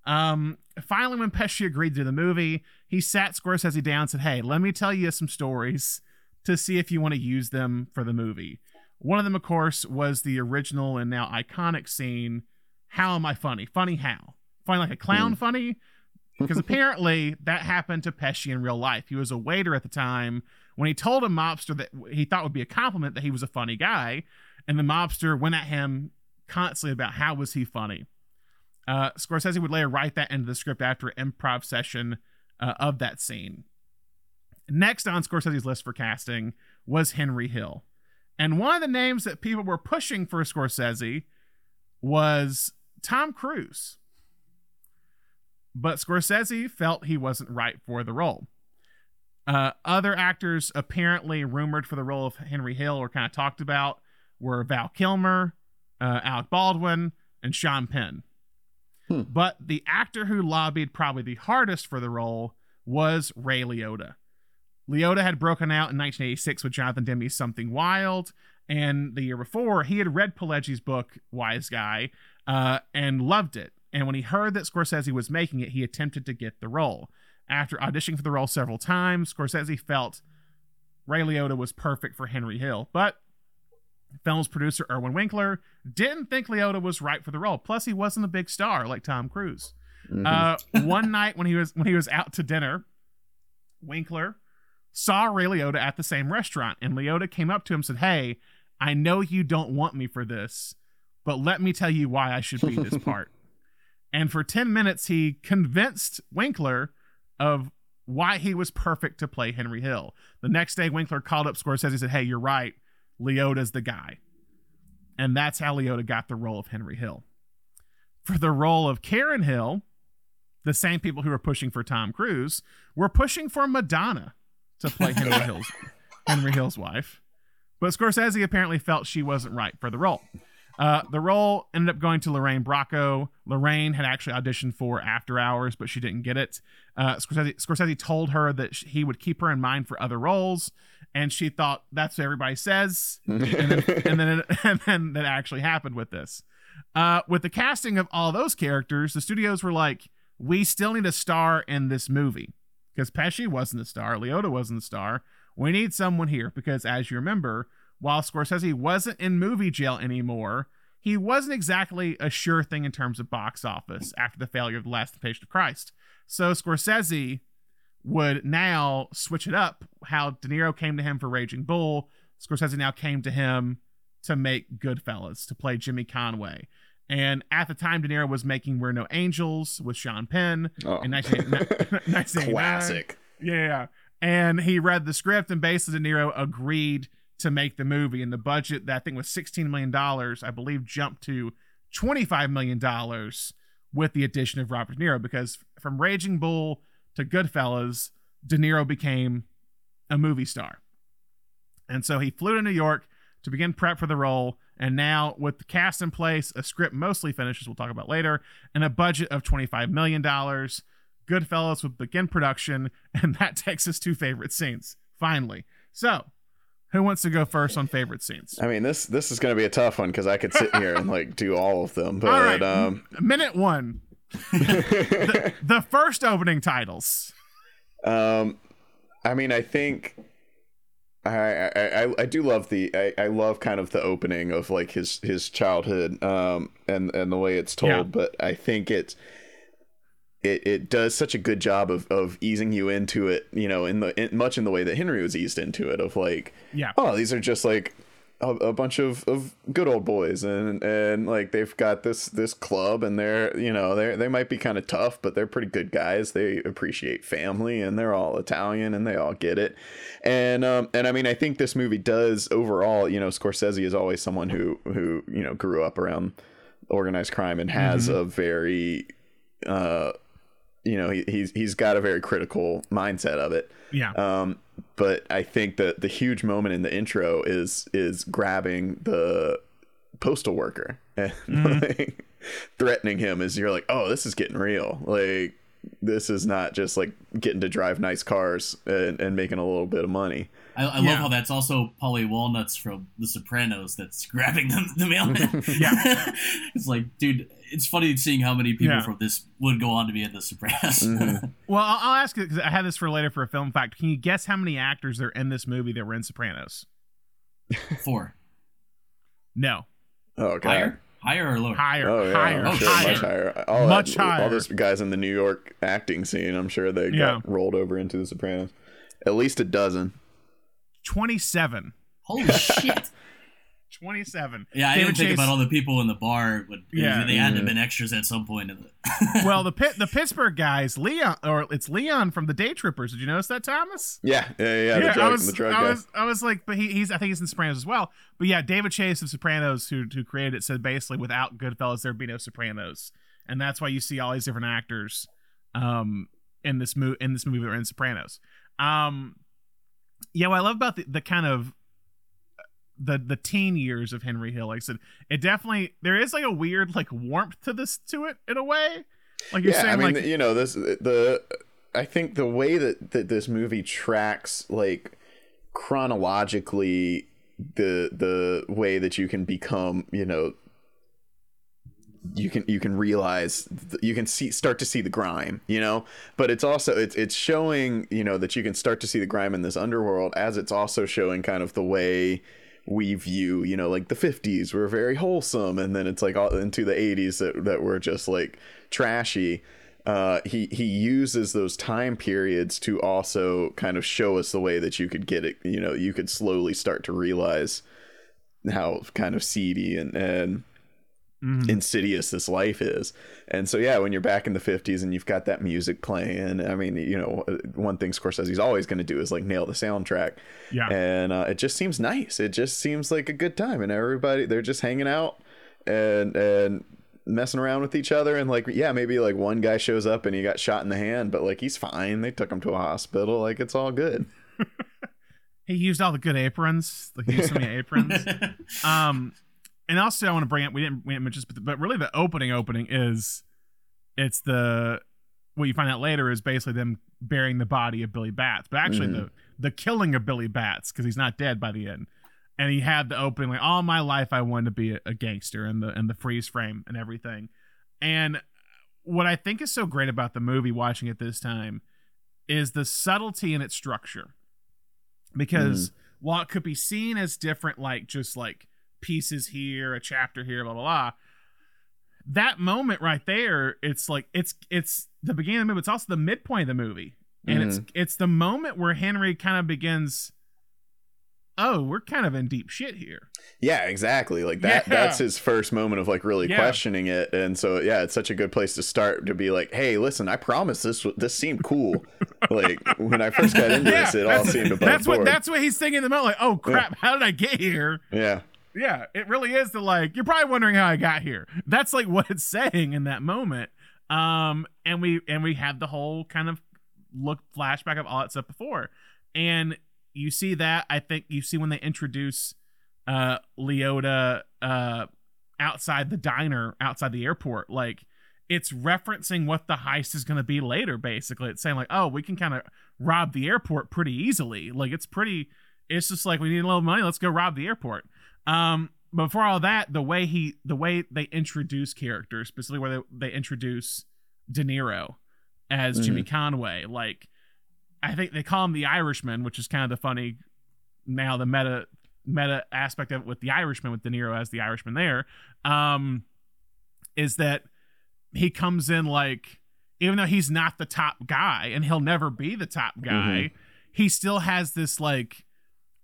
Um, finally, when Pesci agreed to the movie, he sat Scorsese down and said, "Hey, let me tell you some stories to see if you want to use them for the movie." One of them, of course, was the original and now iconic scene. How am I funny? Funny how? Funny like a clown? Funny? Because apparently that happened to Pesci in real life. He was a waiter at the time when he told a mobster that he thought would be a compliment that he was a funny guy, and the mobster went at him constantly about how was he funny. Uh, Scorsese would later write that into the script after improv session uh, of that scene. Next on Scorsese's list for casting was Henry Hill. And one of the names that people were pushing for Scorsese was Tom Cruise. But Scorsese felt he wasn't right for the role. Uh, other actors apparently rumored for the role of Henry Hill or kind of talked about were Val Kilmer, uh, Alec Baldwin, and Sean Penn. Hmm. But the actor who lobbied probably the hardest for the role was Ray Liotta. Liotta had broken out in 1986 with Jonathan Demme's Something Wild, and the year before, he had read Pileggi's book, Wise Guy, uh, and loved it. And when he heard that Scorsese was making it, he attempted to get the role. After auditioning for the role several times, Scorsese felt Ray Liotta was perfect for Henry Hill. But film's producer Irwin Winkler didn't think Liotta was right for the role. Plus, he wasn't a big star like Tom Cruise. Mhm. Uh, one night when he was when he was out to dinner, Winkler saw Ray Liotta at the same restaurant, and Liotta came up to him and said, "Hey, I know you don't want me for this, but let me tell you why I should be this part." and for ten minutes, he convinced Winkler of why he was perfect to play Henry Hill. The next day, Winkler called up Scorsese and said, "Hey, you're right. Liotta's the guy." And that's how Liotta got the role of Henry Hill. For the role of Karen Hill, the same people who were pushing for Tom Cruise were pushing for Madonna to play Henry Hill's Henry Hill's wife. But Scorsese apparently felt she wasn't right for the role. Uh, the role ended up going to Lorraine Bracco. Lorraine had actually auditioned for After Hours, but she didn't get it. Uh, Scorsese, Scorsese told her that he would keep her in mind for other roles, and she thought that's what everybody says. And then, and then, it, and then that actually happened with this. Uh, with the casting of all those characters, the studios were like, we still need a star in this movie because Pesci wasn't a star, Liotta wasn't a star. We need someone here because, as you remember, while Scorsese wasn't in movie jail anymore, he wasn't exactly a sure thing in terms of box office after the failure of The Last Temptation of Christ. So Scorsese would now switch it up. How De Niro came to him for Raging Bull, Scorsese now came to him to make Goodfellas, to play Jimmy Conway. And at the time, De Niro was making We're No Angels with Sean Penn Oh. in 1989. Classic. Yeah. And he read the script, and basically, De Niro agreed to make the movie. And the budget that I think was $16 million, I believe, jumped to $25 million with the addition of Robert De Niro. Because from Raging Bull to Goodfellas, De Niro became a movie star. And so he flew to New York to begin prep for the role. And now, with the cast in place, a script mostly finished, as we'll talk about later, and a budget of $25 million, Goodfellas would begin production. And that takes us to favorite scenes, finally. So, who wants to go first on favorite scenes? I mean, this this is going to be a tough one because I could sit here and like do all of them, but All right, um, minute one. the, the first opening titles. um, I mean, I think I I, I, do love the I, I love kind of the opening of like his his childhood um and and the way it's told, Yeah. but I think it's it, it does such a good job of, of easing you into it, you know, in the in, much in the way that Henry was eased into it of like, Yeah. oh, these are just like a, a bunch of, of good old boys and and like they've got this this club and they're you know they they might be kind of tough but they're pretty good guys. They appreciate family and they're all Italian and they all get it. And um and I mean I think this movie does overall you know Scorsese is always someone who who you know grew up around organized crime and has a very uh you know he, he's he's got a very critical mindset of it Yeah. um, but I think that the huge moment in the intro is is grabbing the postal worker and like, threatening him as you're like, oh, this is getting real. Like this is not just like getting to drive nice cars and, and making a little bit of money. I, I Yeah. love how that's also Paulie Walnuts from The Sopranos that's grabbing the, the mailman. Yeah. it's like, dude, it's funny seeing how many people Yeah. from this would go on to be in The Sopranos. Mm-hmm. Well, I'll, I'll ask you because I had this for later for a film fact. Can you guess how many actors are in this movie that were in Sopranos? Four. No, Oh god. Higher? Higher or lower? higher, Oh yeah, higher, oh, I'm sure higher. much higher. All Much that, higher. All those guys in the New York acting scene, I'm sure they Yeah. got rolled over into The Sopranos. At least a dozen. Twenty-seven. Holy shit. 27. Yeah, I David didn't think Chase- about all the people in the bar, but Yeah. they had to have been extras at some point. In the... well, the Pit, the Pittsburgh guys, Leon, or it's Leon from the Day Trippers. Did you notice that, Thomas? Yeah, yeah, yeah. the drug, I was, the drug I was, I was like, but he, he's, I think he's in Sopranos as well. But yeah, David Chase of Sopranos, who who created it, said basically, without Goodfellas, there'd be no Sopranos, and that's why you see all these different actors, um, in this movie, in this movie that are in Sopranos. Um, yeah, what I love about the, the kind of the the teen years of Henry Hill, like I said, it definitely there is like a weird like warmth to this to it in a way. Like you're yeah, saying, I mean, like you know, this the I think the way that that this movie tracks like chronologically the the way that you can become, you know, you can you can realize you can see start to see the grime you know but it's also it's it's showing you know that you can start to see the grime in this underworld as it's also showing kind of the way we view you know like the 50s were very wholesome and then it's like all into the 80s that, that were just like trashy. Uh he he uses those time periods to also kind of show us the way that you could get it you know you could slowly start to realize how kind of seedy and and mhm. insidious this life is. And so yeah, when you're back in the 50s and you've got that music playing, I mean, you know, one thing Scorsese's always going to do is like nail the soundtrack. yeah, And uh, it just seems nice. It just seems like a good time and everybody they're just hanging out and and messing around with each other and like yeah, maybe like one guy shows up and he got shot in the hand, but like he's fine. They took him to a hospital. Like it's all good. he used all the good aprons. Like he used so many aprons. Um, and also I want to bring up we didn't we didn't mention this, but, but really the opening opening is it's the what you find out later is basically them burying the body of Billy Batts, but actually Mhm. the the killing of Billy Batts because he's not dead by the end. And he had the opening like all my life I wanted to be a, a gangster and the and the freeze frame and everything. And what I think is so great about the movie watching it this time is the subtlety in its structure. Because while it could be seen as different, like just like pieces here, a chapter here, blah blah blah. That moment right there, it's like it's it's the beginning of the movie. It's also the midpoint of the movie, and it's mm-hmm. it's the moment where Henry kind of begins. Oh, we're kind of in deep shit here. Yeah, exactly. Like that Yeah. that's his first moment of like really Yeah. questioning it. And so yeah, it's such a good place to start to be like, "Hey, listen, I promise this this seemed cool." like when I first got into this, it all seemed above that's what that's what he's thinking in the moment. Like, oh crap, how did I get here? yeah. Yeah, it really is the like you're probably wondering how I got here. That's like what it's saying in that moment. Um and we and we have the whole kind of look flashback of all that stuff before. And you see that I think you see when they introduce uh Liotta uh outside the diner outside the airport like it's referencing what the heist is going to be later basically it's saying like oh we can kind of rob the airport pretty easily like it's pretty it's just like we need a little money let's go rob the airport um but before all that the way he the way they introduce characters specifically where they, they introduce de niro as jimmy conway like i think they call him the irishman which is kind of the funny now the meta meta aspect of it with the irishman with de niro as the irishman there um is that he comes in like even though he's not the top guy and he'll never be the top guy, he still has this like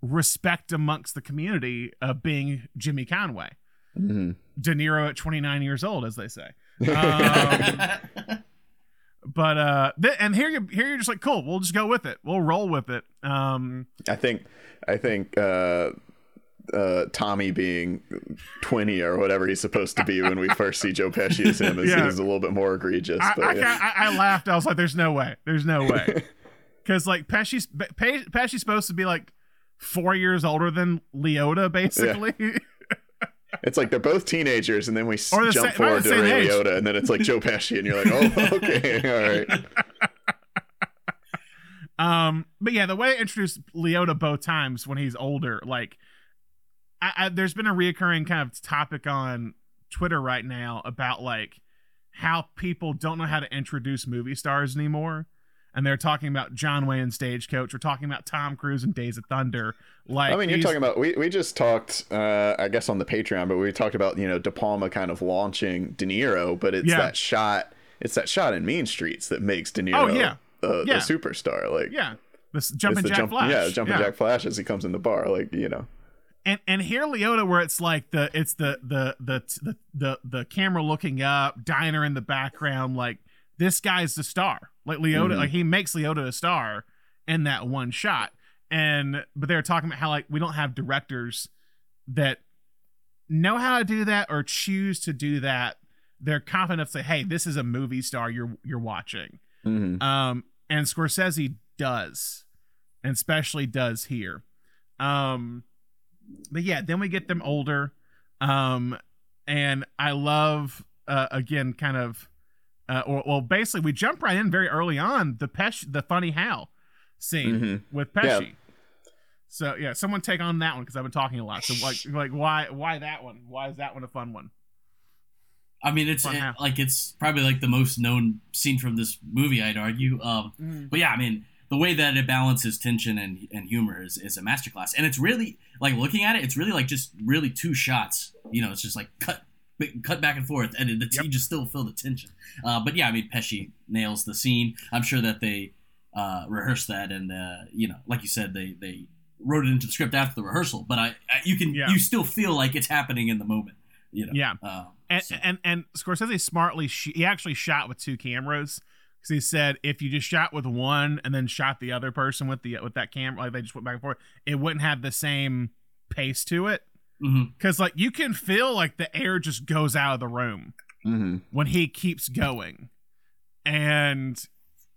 respect amongst the community of being Jimmy Conway. hmm De Niro at 29 years old, as they say. Um, but uh, th- and here you here you're just like, cool, we'll just go with it. We'll roll with it. Um, I think I think uh, uh, Tommy being twenty or whatever he's supposed to be when we first see Joe Pesci as him is, Yeah. is a little bit more egregious. I, but I, yeah. I, I laughed. I was like, "There's no way. There's no way." Because like Pesci's Pesci's supposed to be like four years older than Liotta, basically. It's like they're both teenagers, and then we jump forward to Ray age. Liotta, and then it's like Joe Pesci, and you're like, oh, okay, all right. Um, but yeah, the way they introduced Liotta both times when he's older, like, I, I, there's been a reoccurring kind of topic on Twitter right now about like how people don't know how to introduce movie stars anymore. And they're talking about John Wayne and Stagecoach. We're talking about Tom Cruise and Days of Thunder. Like, I mean, you're talking about we, we just talked, uh, I guess, on the Patreon, but we talked about you know De Palma kind of launching De Niro, but it's Yeah. that shot, it's that shot in Mean Streets that makes De Niro Oh, yeah. uh, Yeah. the superstar. Like, yeah, this jumping Jack jump, Flash. yeah, jumping Jack Flash as he comes in the bar, like you know, and and here Liotta where it's like the it's the the the the the, the camera looking up, diner in the background, like this guy's the star. Like Liotta, Mhm. like he makes Liotta a star in that one shot. And but they're talking about how like we don't have directors that know how to do that or choose to do that. They're confident enough to say, "Hey, this is a movie star you're you're watching." Mhm. Um, and Scorsese does, and especially does here. Um, but yeah, then we get them older. Um, and I love uh, again, kind of, uh, or well, basically, we jump right in very early on the Pesh, the funny how scene Mhm. with Yeah. So yeah, someone take on that one because I've been talking a lot. So like, like why, why that one? Why is that one a fun one? I mean, it's it- like it's probably like the most known scene from this movie. I'd argue. Um, but yeah, I mean, the way that it balances tension and, and humor is, is a masterclass, and it's really like looking at it. It's really like just really two shots. You know, it's just like cut cut back and forth, and the Yep. you just still feel the tension. Uh, but yeah, I mean, Pesci nails the scene. I'm sure that they uh, rehearsed that, and uh, you know, like you said, they they wrote it into the script after the rehearsal. But I, I you can Yeah. you still feel like it's happening in the moment. You know, Yeah. Uh, and so- and and Scorsese smartly sh- he actually shot with two cameras because he said if you just shot with one and then shot the other person with the with that camera like they just went back and forth it wouldn't have the same pace to it mhm. because like you can feel like the air just goes out of the room Mhm. when he keeps going and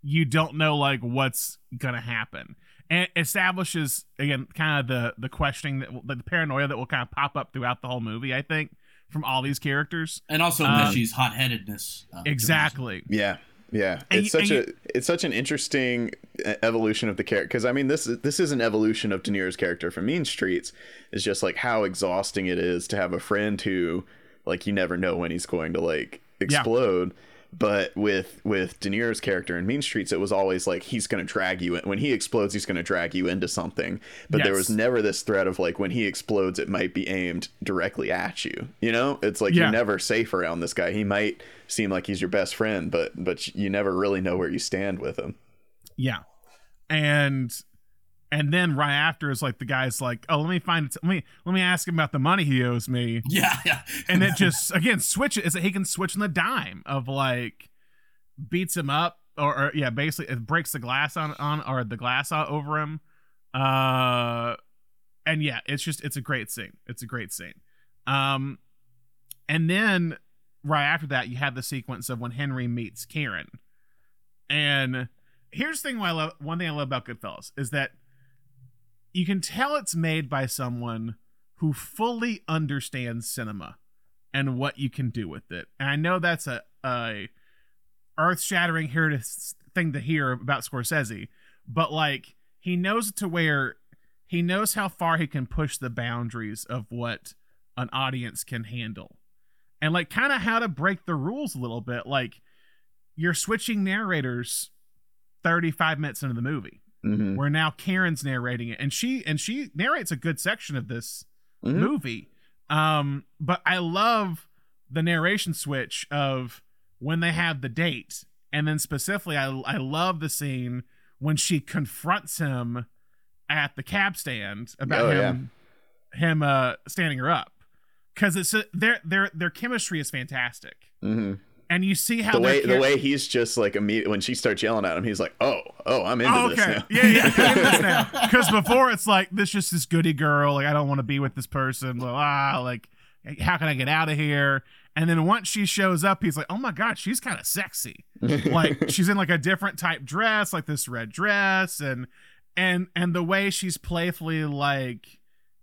you don't know like what's gonna happen and it establishes again kind of the the questioning that will- the paranoia that will kind of pop up throughout the whole movie i think from all these characters and also Um, Pesci's hot headedness. Uh, exactly Yeah, yeah. It's you- such a it's such an interesting uh, evolution of the character because I mean this is this is an evolution of De Niro's character from Mean Streets. Is just like how exhausting it is to have a friend who like you never know when he's going to like explode. But with with De Niro's character in Mean Streets, it was always like he's going to drag you in. When he explodes, he's going to drag you into something. But there was never this threat of like when he explodes, it might be aimed directly at you. You know, it's like Yeah. you're never safe around this guy. He might seem like he's your best friend, but but you never really know where you stand with him. Yeah, and and then right after is like the guy's like, oh, let me find let me let me ask him about the money he owes me, Yeah, yeah. and it just again switch it is that he can switch on the dime of like beats him up or, or yeah basically it breaks the glass on on or the glass over him, uh, and yeah it's just it's a great scene. It's a great scene, um, and then right after that you have the sequence of when Henry meets Karen, and here's the thing why I love one thing I love about Goodfellas is that you can tell it's made by someone who fully understands cinema and what you can do with it. And I know that's a, a earth shattering here thing to hear about Scorsese, but like he knows to where he knows how far he can push the boundaries of what an audience can handle. And like kind of how to break the rules a little bit. Like you're switching narrators 35 minutes into the movie Mm-hmm. where now Karen's narrating it. And she and she narrates a good section of this Mhm. movie. Um but I love the narration switch of when they have the date. And then specifically, I I love the scene when she confronts him at the cab stand about Oh, him him uh standing her up. Because it's a, their their their chemistry is fantastic, hmm and you see how The way the way he's just like immediate when she starts yelling at him, he's like, "Oh, oh, I'm into Oh, this now." Yeah, yeah. I'm in this now. Because before it's like this just this goody girl. Like I don't want to be with this person. Well, ah, like how can I get out of here? And then once she shows up, he's like, oh my god, she's kind of sexy. like she's in like a different type dress, like this red dress, and and and the way she's playfully like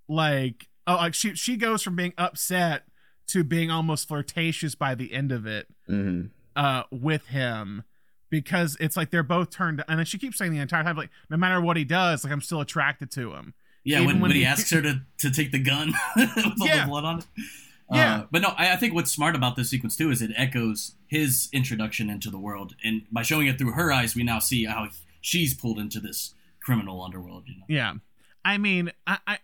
like oh like she she goes from being upset to being almost flirtatious by the end of it hmm uh with him because it's like they're both turned and then she keeps saying the entire time like no matter what he does like i'm still attracted to him Yeah, Even when, when when he he- asks her to, to take the gun with all Yeah. the blood on it. Yeah. Uh, but no, I, I think what's smart about this sequence too is it echoes his introduction into the world, and by showing it through her eyes, we now see how she's pulled into this criminal underworld. You know? yeah i mean i i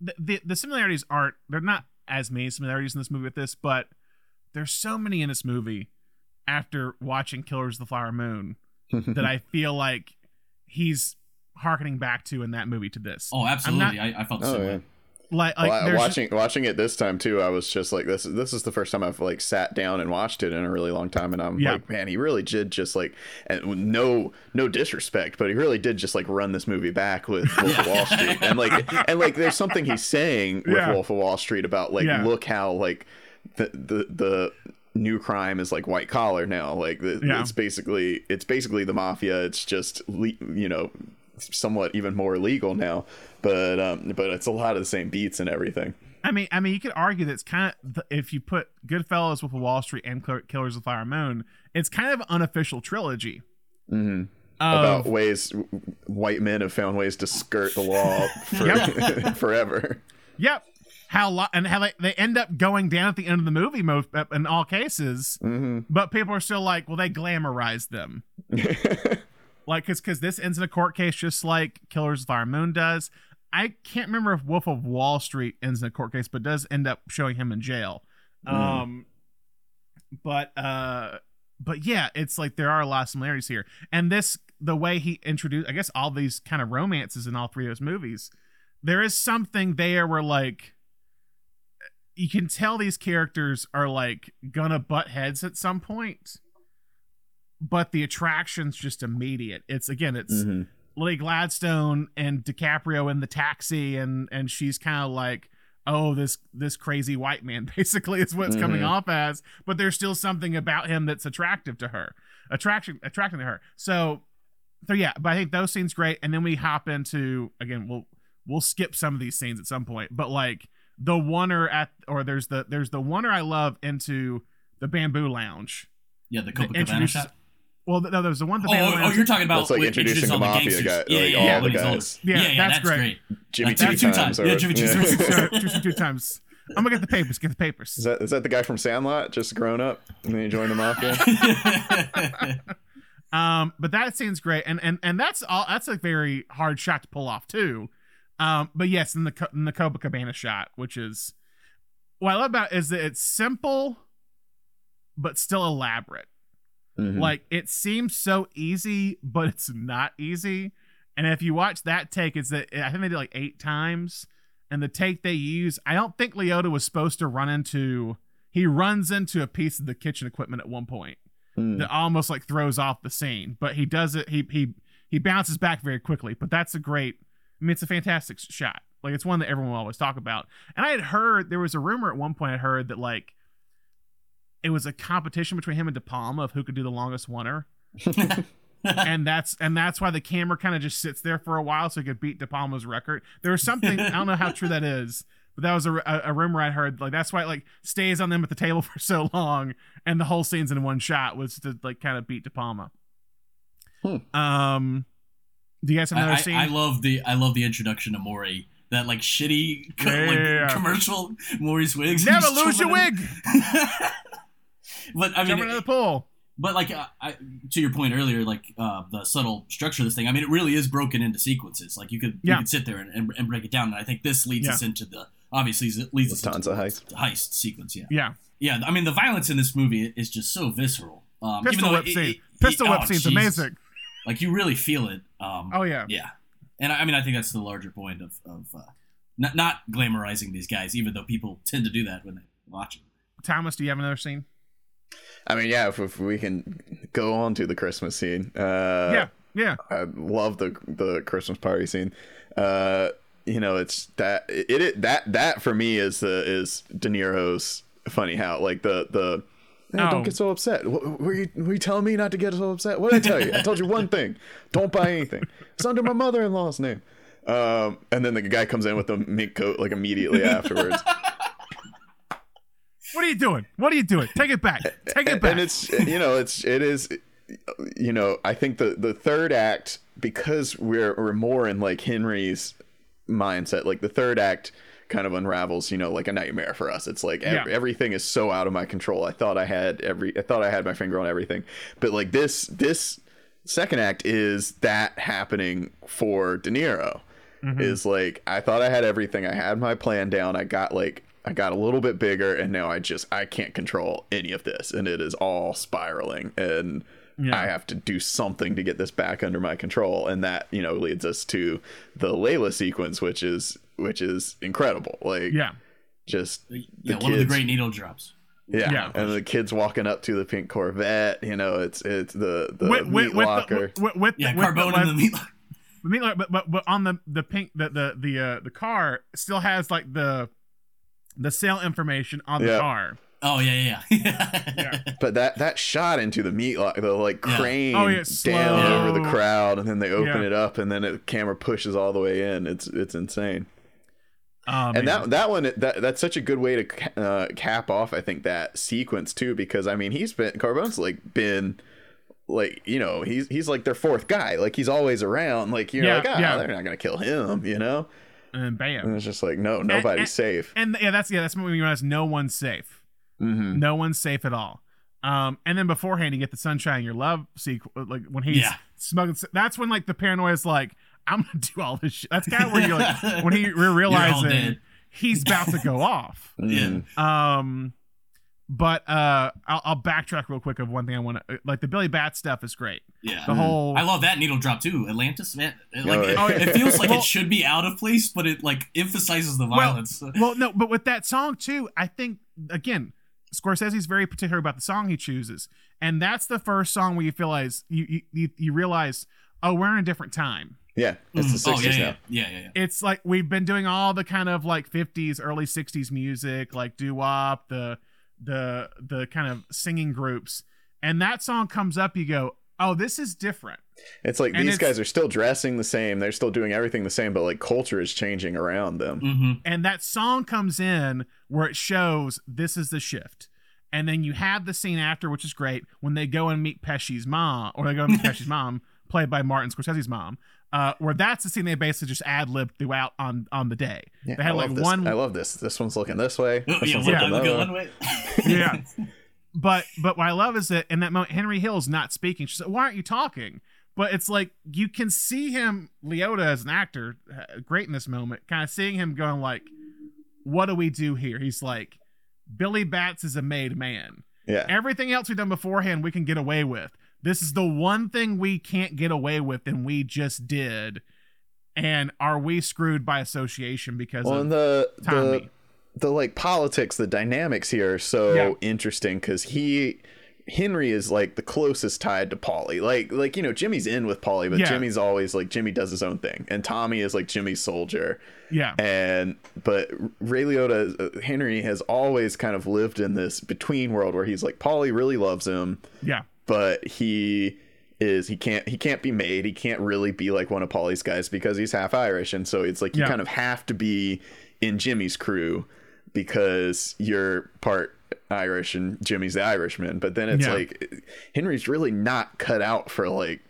the, the, the similarities aren't they're not as many similarities in this movie with this but there's so many in this movie after watching killers of the flower moon that i feel like he's harkening back to in that movie to this Oh, absolutely. I, I felt the Oh same yeah. Like like Well, I- there's watching watching it this time too, I was just like, this. This is the first time I've like sat down and watched it in a really long time, and I'm Yeah. like, man, he really did just like, and no no disrespect, but he really did just like run this movie back with Wolf of Wall Street, and like and like there's something he's saying with Yeah. Wolf of Wall Street about like, Yeah. look how like the the the new crime is like white collar now like the, Yeah. it's basically it's basically the mafia it's just you know somewhat even more legal now but um but it's a lot of the same beats and everything. I mean, I mean, you could argue that it's kind of if you put Goodfellas, Wolf of Wall Street, and Killers of the Flower Moon, it's kind of an unofficial trilogy. hmm Of, about ways white men have found ways to skirt the law for, forever. yep, how lo- and how they, they end up going down at the end of the movie most in all cases, hmm but people are still like, well, they glamorized them, like because because this ends in a court case just like Killers of the Flower Moon does. I can't remember if Wolf of Wall Street ends in a court case, but does end up showing him in jail. Mm. Um, but uh, but yeah, it's like there are a lot of similarities here, and this the way he introduced, I guess, all these kind of romances in all three of those movies. There is something there where like you can tell these characters are like gonna butt heads at some point, but the attraction's just immediate. It's again, it's Mhm. Lily Gladstone and DiCaprio in the taxi, and and she's kind of like, oh, this this crazy white man, basically, is what it's coming off as. But there's still something about him that's attractive to her, attraction attracting to her. So, so yeah, but I think those scenes great, and then we hop into again, we'll we'll skip some of these scenes at some point, but like the oneer at or there's the there's the oneer I love into the bamboo lounge. Yeah, the That Copacabana introduces- shot. Well, no, there's the one. The Oh, bamboo oh, lounge- you're talking about That's like introducing introduces the mafia gangsters. guy- yeah, like yeah, all yeah, the when guys. Yeah, yeah, yeah, that's that's, great. great. Jimmy That's- two, two times. times. or- Yeah, Jimmy two yeah. times. Two, two, two times. I'm gonna get the papers. Get the papers. Is that is that the guy from Sandlot just grown up and then he joined the mafia? Um, but that scene's great, and and and that's all. That's a very hard shot to pull off too. Um, but yes, in the in the Copacabana shot, which is what I love about it is that it's simple, but still elaborate. Mhm. Like it seems so easy, but it's not easy. And if you watch that take, it's that I think they did like eight times. And the take they use, I don't think Liotta was supposed to run into. He runs into a piece of the kitchen equipment at one point Mm. that almost like throws off the scene, but he does it. He he he bounces back very quickly. But that's a great. I mean, it's a fantastic shot. Like it's one that everyone will always talk about. And I had heard there was a rumor at one point. I heard that like it was a competition between him and De Palma of who could do the longest oneer and that's and that's why the camera kind of just sits there for a while so he could beat De Palma's record. There was something I don't know how true that is, but that was a, a, a rumor I heard. Like that's why it like stays on them at the table for so long, and the whole scene's in one shot was to like kind of beat De Palma. Hmm. Um, do you guys have another I, scene? I love the I love the introduction to Maury. That like shitty co- Yeah, like, yeah, yeah. commercial Maury's wigs. Never lose your wig. In- but I mean, Jump into the pool. but like uh, I, to your point earlier, like uh, the subtle structure of this thing. I mean, it really is broken into sequences. Like you could Yeah. you could sit there and, and, and break it down. And I think this leads Yeah. us into the obviously it leads us Tons into of heist. the heist sequence. Yeah, Yeah, yeah. I mean, the violence in this movie is just so visceral. Um, Pistol even whip it- scene. it- it- Pistol oh, whip scene's Jesus. amazing. Like you really feel it. Um, Oh yeah. yeah, and I I mean I think that's the larger point of of uh, not not glamorizing these guys, even though people tend to do that when they watch it. Thomas, do you have another scene? I mean, yeah, if, if we can go on to the Christmas scene. Uh, yeah. Yeah. I love the the Christmas party scene. Uh, you know, it's that it, it that that for me is the is De Niro's funny how like the the "Eh, Oh. don't get so upset. What, were you were you telling me not to get so upset? What did I tell you? I told you one thing. Don't buy anything. It's under my mother-in-law's name. Um, and then the guy comes in with the mink coat like immediately afterwards. What are you doing? What are you doing? Take it back. Take it back. and it's you know it's it is you know i think the the third act because we're we're more in like henry's mindset like the third act kind of unravels you know like a nightmare for us it's like ev- Yeah. everything is so out of my control i thought i had every i thought i had my finger on everything but like this this second act is that happening for de niro mm-hmm. is like i thought i had everything i had my plan down i got like i got a little bit bigger and now i just i can't control any of this and it is all spiraling and Yeah. i have to do something to get this back under my control and that you know leads us to the layla sequence which is which is incredible like yeah. Yeah, just the one of the great needle drops. yeah, Yeah. and the kids walking up to the pink Corvette. You know, it's it's the the With, meat with, with, locker. the, with, with, Yeah, with Carbone the, and the meat. locker. the meat locker, but, but but on the the pink the the the uh, the car still has like the the sale information on the Yeah. car. Oh yeah, yeah, yeah. Yeah. but that that shot into the meat locker, the like Yeah. crane Oh, yeah, slow. down over the crowd, and then they open Yeah. it up, and then the camera pushes all the way in. It's it's insane. Oh, man. and that that one that that's such a good way to uh, cap off I think that sequence too because I mean he's been Carbone's like been like you know he's he's like their fourth guy like he's always around like you're Yeah, like ah yeah. they're not gonna kill him you know and and bam. it's just like no nobody's and- safe And yeah, that's yeah, that's when you realize no one's safe. hmm No one's safe at all. Um, and then beforehand, you get the sunshine your love sequence, like when he's Yeah. smuggling. That's when like the paranoia is like, I'm gonna do all this shit. That's kind of where you're like when he we're realizing he's about to go off. Yeah. Um, but uh, I'll, I'll backtrack real quick of one thing I want to uh, like. The Billy Batts stuff is great. Yeah. The mm-hmm. whole I love that needle drop too. Atlantis, man. It, like, Oh, it, yeah. it feels like Well- it should be out of place, but it like emphasizes the violence. well, no, but with that song too, I think again, Scorsese's very particular about the song he chooses, and that's the first song where you realize you you, you, you realize, oh, we're in a different time. yeah it's the mm-hmm. oh 60s yeah, now yeah, yeah, yeah, yeah. It's like we've been doing all the kind of like 50s, early 60s music, like doo wop, the the the kind of singing groups, and that song comes up, you go, oh, this is different. it's like And these it's- guys are still dressing the same. They're still doing everything the same but like culture is changing around them. Hmm and that song comes in where it shows this is the shift. And then you have the scene after which is great when they go and meet pesci's mom or they go and meet pesci's mom played by martin scorsese's mom uh, where that's the scene they basically just ad-libbed throughout on on the day. Yeah, they had I like love this. one I love this. This one's looking this way. This yeah, one's one, looking look way. one way. Yeah. but but what i love is that in that moment henry hill's not speaking. She said why aren't you talking? But it's like you can see him liotta as an actor uh, great in this moment kind of seeing him going like what do we do here? He's like billy batts is a made man. Yeah. Everything else we've done beforehand we can get away with this is the one thing we can't get away with and we just did. And are we screwed by association because well of the the Tommy. the like politics the dynamics here are so Yeah. interesting because he henry is like the closest tied to paulie. Like like you know jimmy's in with paulie but Yeah. jimmy's always like jimmy does his own thing. And tommy is like jimmy's soldier. Yeah. And but ray liotta uh, henry has always kind of lived in this between world where he's like paulie really loves him. Yeah but he is he can't he can't be made he can't really be like one of Paulie's guys because he's half Irish and so it's like you Yeah. kind of have to be in Jimmy's crew because you're part Irish and Jimmy's the Irishman but then it's Yeah. like Henry's really not cut out for like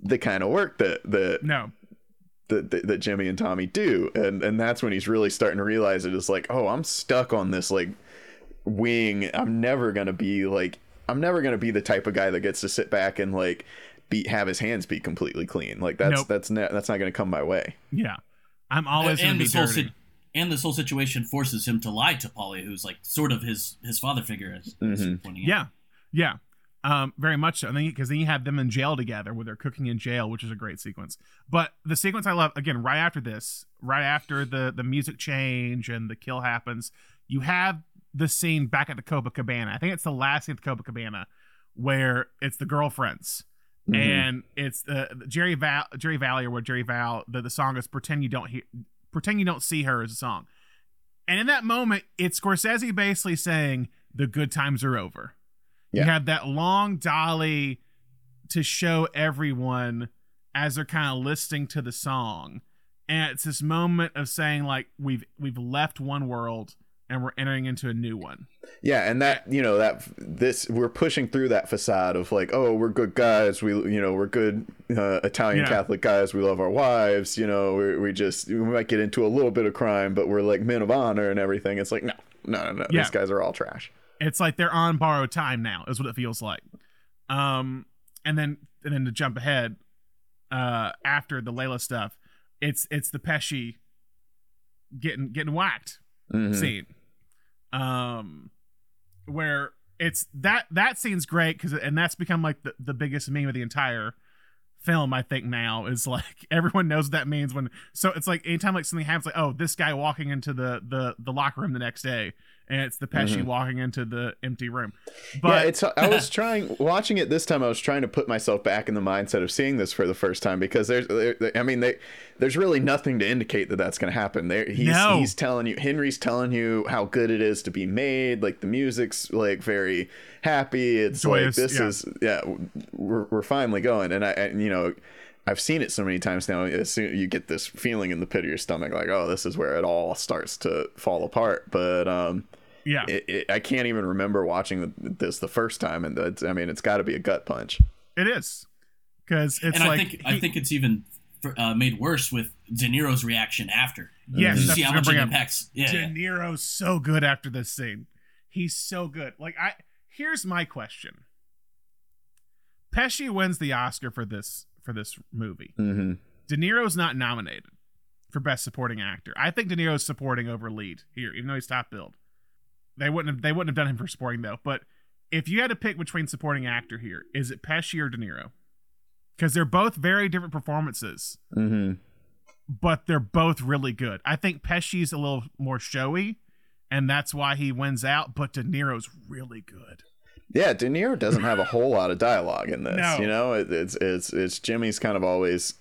the kind of work that that no that, that, that Jimmy and Tommy do. And and that's when he's really starting to realize it is like, oh, I'm stuck on this like wing. I'm never gonna be like I'm never gonna be the type of guy that gets to sit back and like be have his hands be completely clean. Like that's Nope. that's ne- that's not gonna come my way. yeah i'm always gonna and be this whole dirty. si- and this whole situation forces him to lie to Paulie, who's like sort of his his father figure, as, as you're pointing out. Yeah, yeah. Um, very much so. And then because then you have them in jail together where they're cooking in jail, which is a great sequence. But the sequence I love again, right after this, right after the the music change and the kill happens, you have the scene back at the Copacabana. I think it's the last scene at the Copacabana where it's the girlfriends. Mhm. And it's uh, Jerry Val, Jerry Valley, or what Jerry Val. The, the song is "Pretend You Don't Hear," "Pretend You Don't See Her" is a song, and in that moment, it's Scorsese basically saying the good times are over. You have that long dolly to show everyone as they're kind of listening to the song, and it's this moment of saying like we've we've left one world and we're entering into a new one. Yeah, and that you know that this we're pushing through that facade of like, oh, we're good guys. We you know we're good uh, Italian Yeah. Catholic guys. We love our wives. You know, we, we just we might get into a little bit of crime, but we're like men of honor and everything. It's like no, no, no, no. Yeah. These guys are all trash. it's like they're on borrowed time now is what it feels like um and then and then to jump ahead uh after the layla stuff it's it's the pesci getting getting whacked Mhm. scene um where it's that that scene's great because and that's become like the, the biggest meme of the entire film i think now is like everyone knows what that means when so it's like anytime like something happens like oh this guy walking into the the the locker room the next day and it's the pesci Mhm. walking into the empty room yeah, but it's. I was trying watching it this time. I was trying to put myself back in the mindset of seeing this for the first time because there's. There, I mean, they, there's really nothing to indicate that that's going to happen. There, he's No. he's telling you. Henry's telling you how good it is to be made. Like the music's like very happy. It's Joyous, like this yeah. is yeah. We're we're finally going, and I and you know. I've seen it so many times now. As soon you get this feeling in the pit of your stomach, like, oh, this is where it all starts to fall apart. But um, yeah it, it, I can't even remember watching this the first time, and it's, I mean, it's got to be a gut punch. it is because it's and like I think I think it's even uh, made worse with De Niro's reaction after. yes You that's see how I'm much gonna it bring up. impacts. Yeah, De yeah. Niro's so good after this scene. He's so good. Like I here's my question. Pesci wins the Oscar for this for this movie. Mm-hmm. De Niro's not nominated for best supporting actor. I think De Niro's supporting over lead here, even though he's top billed. They wouldn't have they wouldn't have done him for supporting though. But if you had to pick between supporting actor here, is it Pesci or De Niro? Because they're both very different performances Mm-hmm. but they're both really good. I think Pesci's a little more showy, and that's why he wins out. But De Niro's really good. Yeah, De Niro doesn't have a whole lot of dialogue in this. No. You know, it, it's it's it's Jimmy's kind of always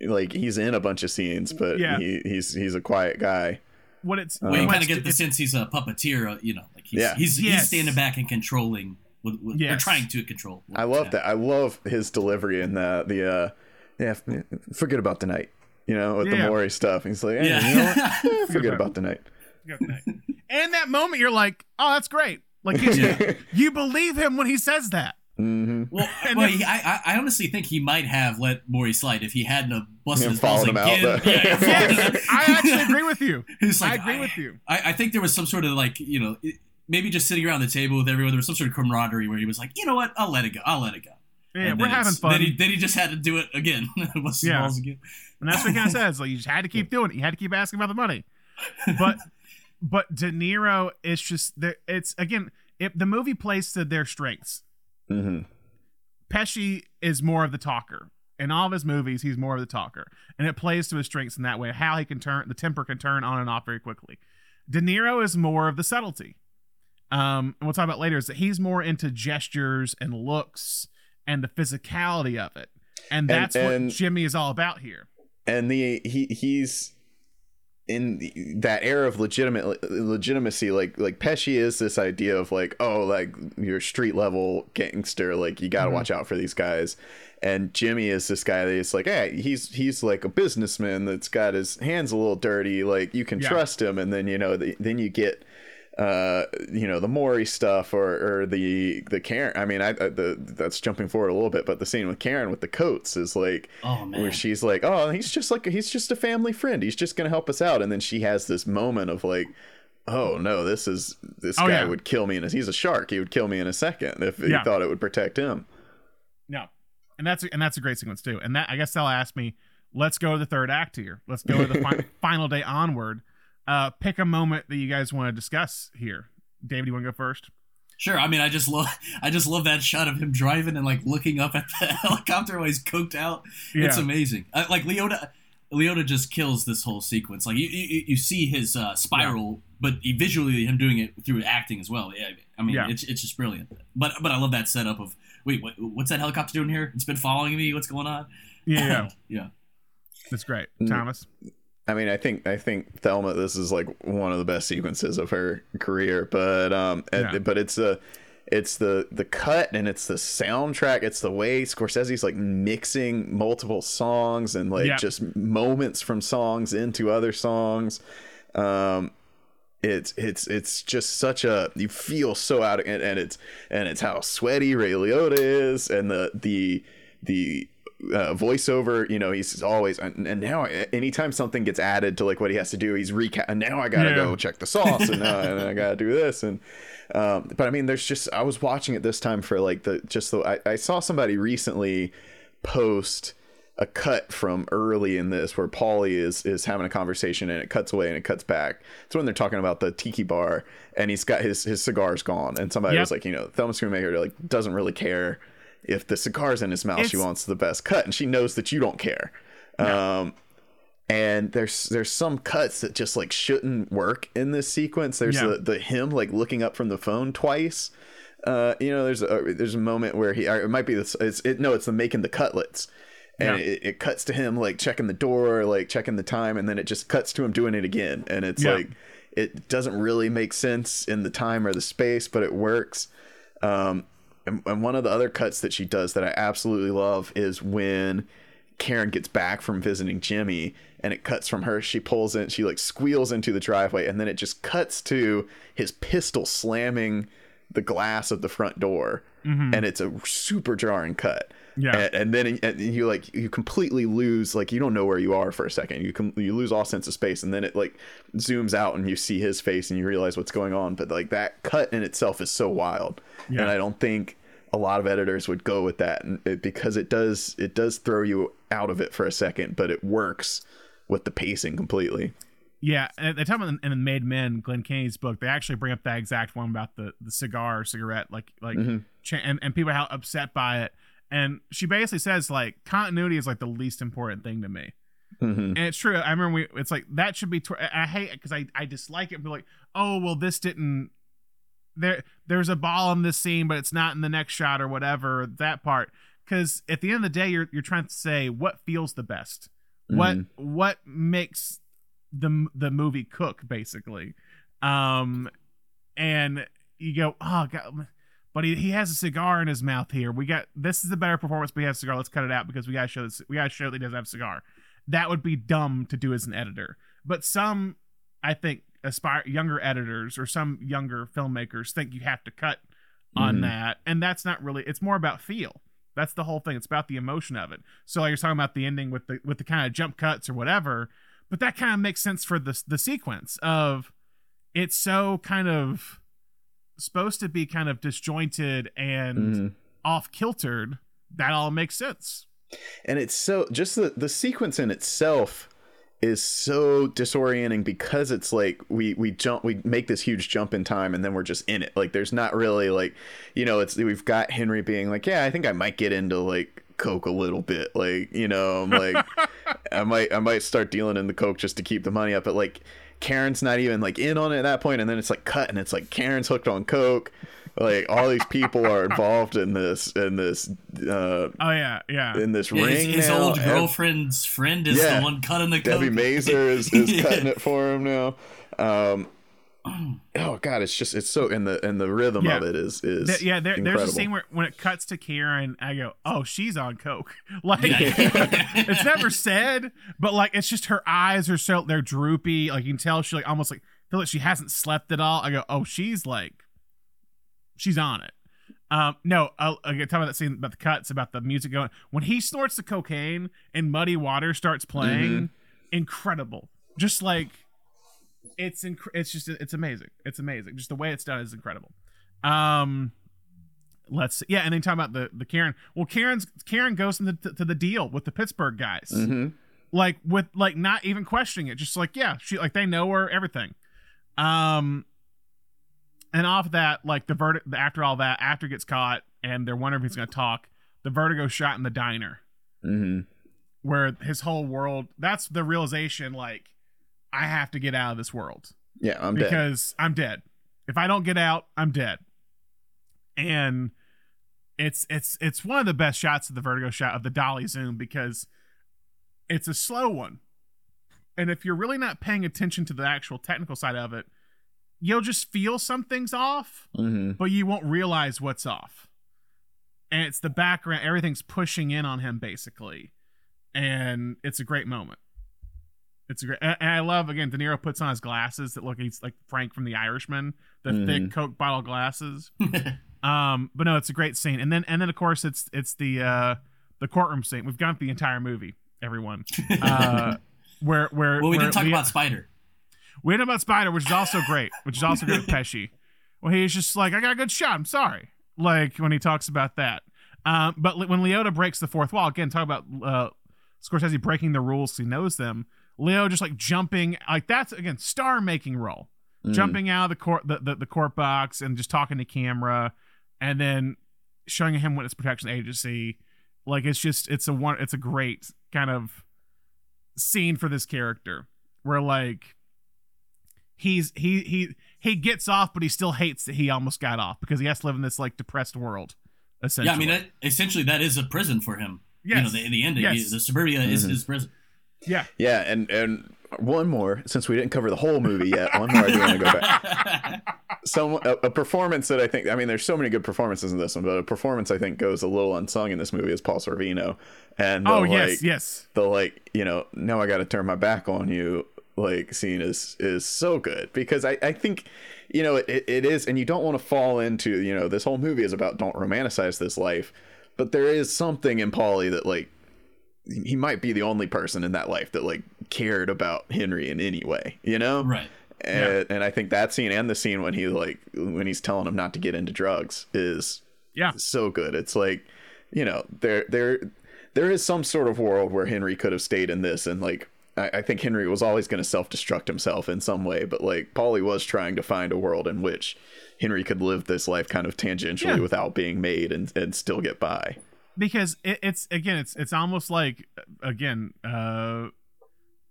like he's in a bunch of scenes, but Yeah. he, he's he's a quiet guy. What it's Well, you kind of get the sense he's a puppeteer. uh, You know, like he's Yeah. he's, Yes. he's standing back and controlling. What, what, Or trying to control. I love that. I love his delivery in the the uh, yeah. Forget about tonight. You know, with Yeah. the Maury stuff. He's like, hey, Yeah. you know what? Eh, forget about tonight. and that moment, you're like, oh, that's great. Like you, Yeah. you believe him when he says that. Hmm Well, well he, I, I I honestly think he might have let Maury slide if he hadn't have busted his balls followed him out, again. Yeah, yeah, Yes. I actually agree with you. Like, I agree with you. I, I think there was some sort of like you know maybe just sitting around the table with everyone. There was some sort of camaraderie where he was like, you know what, I'll let it go. I'll let it go. Yeah, And we're then having fun, Then he, then he just had to do it again. Bust his Yeah. balls again. and that's what he kind of says. Like you just had to keep doing it. You had to keep asking about the money. But but De Niro it's just there. It's again, if the movie plays to their strengths. Hmm Pesci is more of the talker. In all of his movies, he's more of the talker, and it plays to his strengths in that way. How he can turn the temper can turn on and off very quickly. De Niro is more of the subtlety. Um, and we'll talk about later is that he's more into gestures and looks and the physicality of it, and that's and- what Jimmy is all about here. and the he he's in the, that era of legitimate legitimacy like like pesci is this idea of like oh like you're street level gangster like you got to Mhm. watch out for these guys and jimmy is this guy that's like hey he's he's like a businessman that's got his hands a little dirty like you can Yeah. trust him and then you know the, then you get uh you know the Maury stuff or or the the Karen I mean I, I the that's jumping forward a little bit but the scene with Karen with the coats is like Oh where she's like, "Oh, he's just like he's just a family friend. He's just gonna help us out." And then she has this moment of like, "Oh no, this is this Oh, guy yeah. would kill me in a he's a shark. He would kill me in a second if Yeah. he thought it would protect him." No, and that's and that's a great sequence too. And that I guess they'll ask me, let's go to the third act here. Let's go to the fi- final day onward. Uh, pick a moment that you guys want to discuss here. David, you want to go first? Sure. I mean, I just love, I just love that shot of him driving and like looking up at the helicopter while he's coked out. Yeah. It's amazing. Uh, like Liotta, Liotta just kills this whole sequence. Like you, you, you see his uh, spiral, but he, visually him doing it through acting as well. Yeah. I mean, Yeah. it's it's just brilliant. But but I love that setup of wait, what, what's that helicopter doing here? It's been following me. What's going on? Yeah, yeah. yeah. That's great. Mm. Thomas. I mean, I think I think Thelma. This is like one of the best sequences of her career, but um, and- Yeah. but it's a, it's the the cut and it's the soundtrack. It's the way Scorsese's like mixing multiple songs and like Yeah. just moments from songs into other songs. Um, it's it's it's just such a you feel so out of and, and it's and it's how sweaty Ray Liotta is and the the the uh, voiceover you know he's always and, and now anytime something gets added to like what he has to do he's recap and now I gotta Yeah. go check the sauce and, uh, and I gotta do this and um but I mean there's just I was watching it this time for like the just the I, I saw somebody recently post a cut from early in this where Paulie is is having a conversation and it cuts away and it cuts back. It's when they're talking about the tiki bar and he's got his his cigars gone and somebody Yep. was like, you know, Thelma Schoonmaker like doesn't really care if the cigar's in his mouth. she wants the best cut and she knows that you don't care. Um and there's there's some cuts that just like shouldn't work in this sequence. There's Yeah. the the him like looking up from the phone twice. Uh, you know, there's a there's a moment where he it might be this. It's it no, it's the making the cutlets, and Yeah. it, it cuts to him like checking the door, like checking the time, and then it just cuts to him doing it again, and it's Yeah. like it doesn't really make sense in the time or the space, but it works. Um, and, and one of the other cuts that she does that I absolutely love is when Karen gets back from visiting Jimmy and it cuts from her. She pulls in, she like squeals into the driveway, and then it just cuts to his pistol slamming the glass of the front door. Mm-hmm. And it's a super jarring cut. Yeah. And, and then and you like you completely lose like you don't know where you are for a second. You can, you lose all sense of space, and then it like zooms out and you see his face and you realize what's going on. But like that cut in itself is so wild, Yeah. and I don't think a lot of editors would go with that and it, because it does it does throw you out of it for a second, but it works with the pacing completely. Yeah, and they talk about in, in Made Men, Glenn Kenny's book. They actually bring up that exact one about the the cigar, cigarette, like like, cha- and and people how upset by it. And she basically says like continuity is like the least important thing to me. Mm-hmm. And it's true. I remember we. It's like that should be. Tw- I hate because I I dislike it. But like, oh well, this didn't. There there's a ball in this scene, but it's not in the next shot or whatever. That part. Because at the end of the day, you're you're trying to say what feels the best. What what makes the the movie cook basically. Um, and you go, oh god. But he, he has a cigar in his mouth here. We got this is a better performance, but he has a cigar. Let's cut it out because we gotta show this. We gotta show that he doesn't have a cigar that would be dumb to do as an editor. But some, I think, aspire younger editors or some younger filmmakers think you have to cut on Mhm. that, and that's not really. It's more about feel. That's the whole thing. It's about the emotion of it. So like you're talking about the ending with the with the kind of jump cuts or whatever, but that kind of makes sense for the the sequence of it's so kind of supposed to be kind of disjointed and Mhm. off kiltered. That all makes sense. and it's so just the the sequence in itself is so disorienting because it's like we we jump we make this huge jump in time and then we're just in it. Like there's not really like you know it's we've got henry being like yeah i think i might get into like coke a little bit like you know i'm like i might i might start dealing in the coke just to keep the money up but like karen's not even like in on it at that point and then it's like cut and it's like karen's hooked on coke like all these people are involved in this in this uh Oh yeah, yeah. in this Yeah, ring his, his old Ev- girlfriend's friend is Yeah. the one cutting the Debbie coke. Mazar is, is Yeah. cutting it for him now. Um, oh god, it's just it's so and the and the rhythm Yeah. of it is is Th- yeah, there, there's a scene where when it cuts to Karen, I go, "Oh, she's on coke." Like Yeah. it's never said, but like it's just her eyes are so they're droopy. Like you can tell she like almost like feel like she hasn't slept at all. I go, "Oh, she's like, she's on it." Um, no, I'll, I'll talking about that scene about the cuts, about the music going. When he snorts the cocaine and Muddy Water starts playing, Mm-hmm. incredible. Just like it's inc- it's just it's amazing. It's amazing. Just the way it's done is incredible. Um, let's see. yeah, and then talk about the the Karen. Well, Karen's Karen goes into to the deal with the Pittsburgh guys, Mhm. like with like not even questioning it, just like yeah, she like they know her everything. Um, and off that, like the verdict after all that, after gets caught and they're wondering if he's gonna talk, the vertigo shot in the diner hmm where his whole world that's the realization like I have to get out of this world Yeah, I'm dead. because I'm dead. If I don't get out, I'm dead. And it's it's it's one of the best shots of the vertigo shot of the dolly zoom because it's a slow one. And if you're really not paying attention to the actual technical side of it, you'll just feel something's off, hmm but you won't realize what's off. And it's the background, everything's pushing in on him basically. And it's a great moment. It's a great, and and I love again. De Niro puts on his glasses that look he's like Frank from The Irishman, the Mhm. thick Coke bottle glasses. Um, but no, it's a great scene. And then and then of course it's it's the uh the courtroom scene. We've got the entire movie, everyone. Uh, where where well, we where didn't talk about Spider. We didn't about Spider, which is also great, which is also great with Pesci. Well, he's just like, I got a good shot. I'm sorry. Like when he talks about that. Um, but when Liotta breaks the fourth wall, again, talk about uh, Scorsese breaking the rules he knows them. Leo just like jumping, like that's again star making role, Mm. jumping out of the court the, the the court box and just talking to camera, and then showing him what his protection agency. Like it's just it's a one it's a great kind of scene for this character where like he's he he he gets off but he still hates that he almost got off because he has to live in this like depressed world essentially Yeah, I mean, that, essentially, that is a prison for him. You know, the, the ending, Yes. the suburbia is Mhm. his prison. yeah Yeah, and and one more since we didn't cover the whole movie yet. One more I do want to go back. Some a, a performance that I think I mean there's so many good performances in this one, but a performance I think goes a little unsung in this movie is Paul Sorvino, and the, oh like, yes yes the like you know now I got to turn my back on you like scene is is so good because I I think you know it, it is and you don't want to fall into you know this whole movie is about don't romanticize this life, but there is something in Paulie that like he might be the only person in that life that like cared about Henry in any way, you know? right. And, and I think that scene and the scene when he like when he's telling him not to get into drugs is yeah so good. It's like, you know, there there there is some sort of world where Henry could have stayed in this and like I, I think Henry was always going to self destruct himself in some way, but like Paulie was trying to find a world in which Henry could live this life kind of tangentially Yeah. without being made and, and still get by. because it, it's again it's it's almost like again uh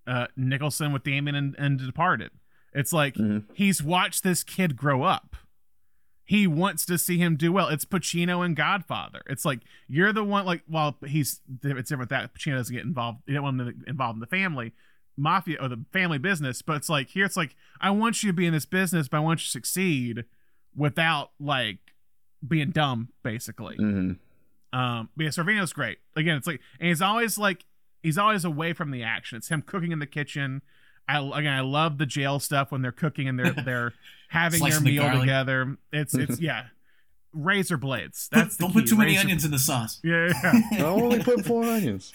uh nicholson with damon and, and departed it's like Mhm. he's watched this kid grow up he wants to see him do well it's pacino and godfather it's like you're the one like well he's it's different that pacino doesn't get involved you don't want him involved in the family mafia or the family business but it's like here it's like i want you to be in this business but i want you to succeed without like being dumb basically hmm um, but yeah, Sorvino's great. Again, it's like, and he's always like, he's always away from the action. It's him cooking in the kitchen. I again, I love the jail stuff when they're cooking and they're they're having their Slicing the meal together. It's it's yeah, razor blades. That's the Don't put key, too many razor- onions in the sauce. Yeah. yeah. I only put four onions.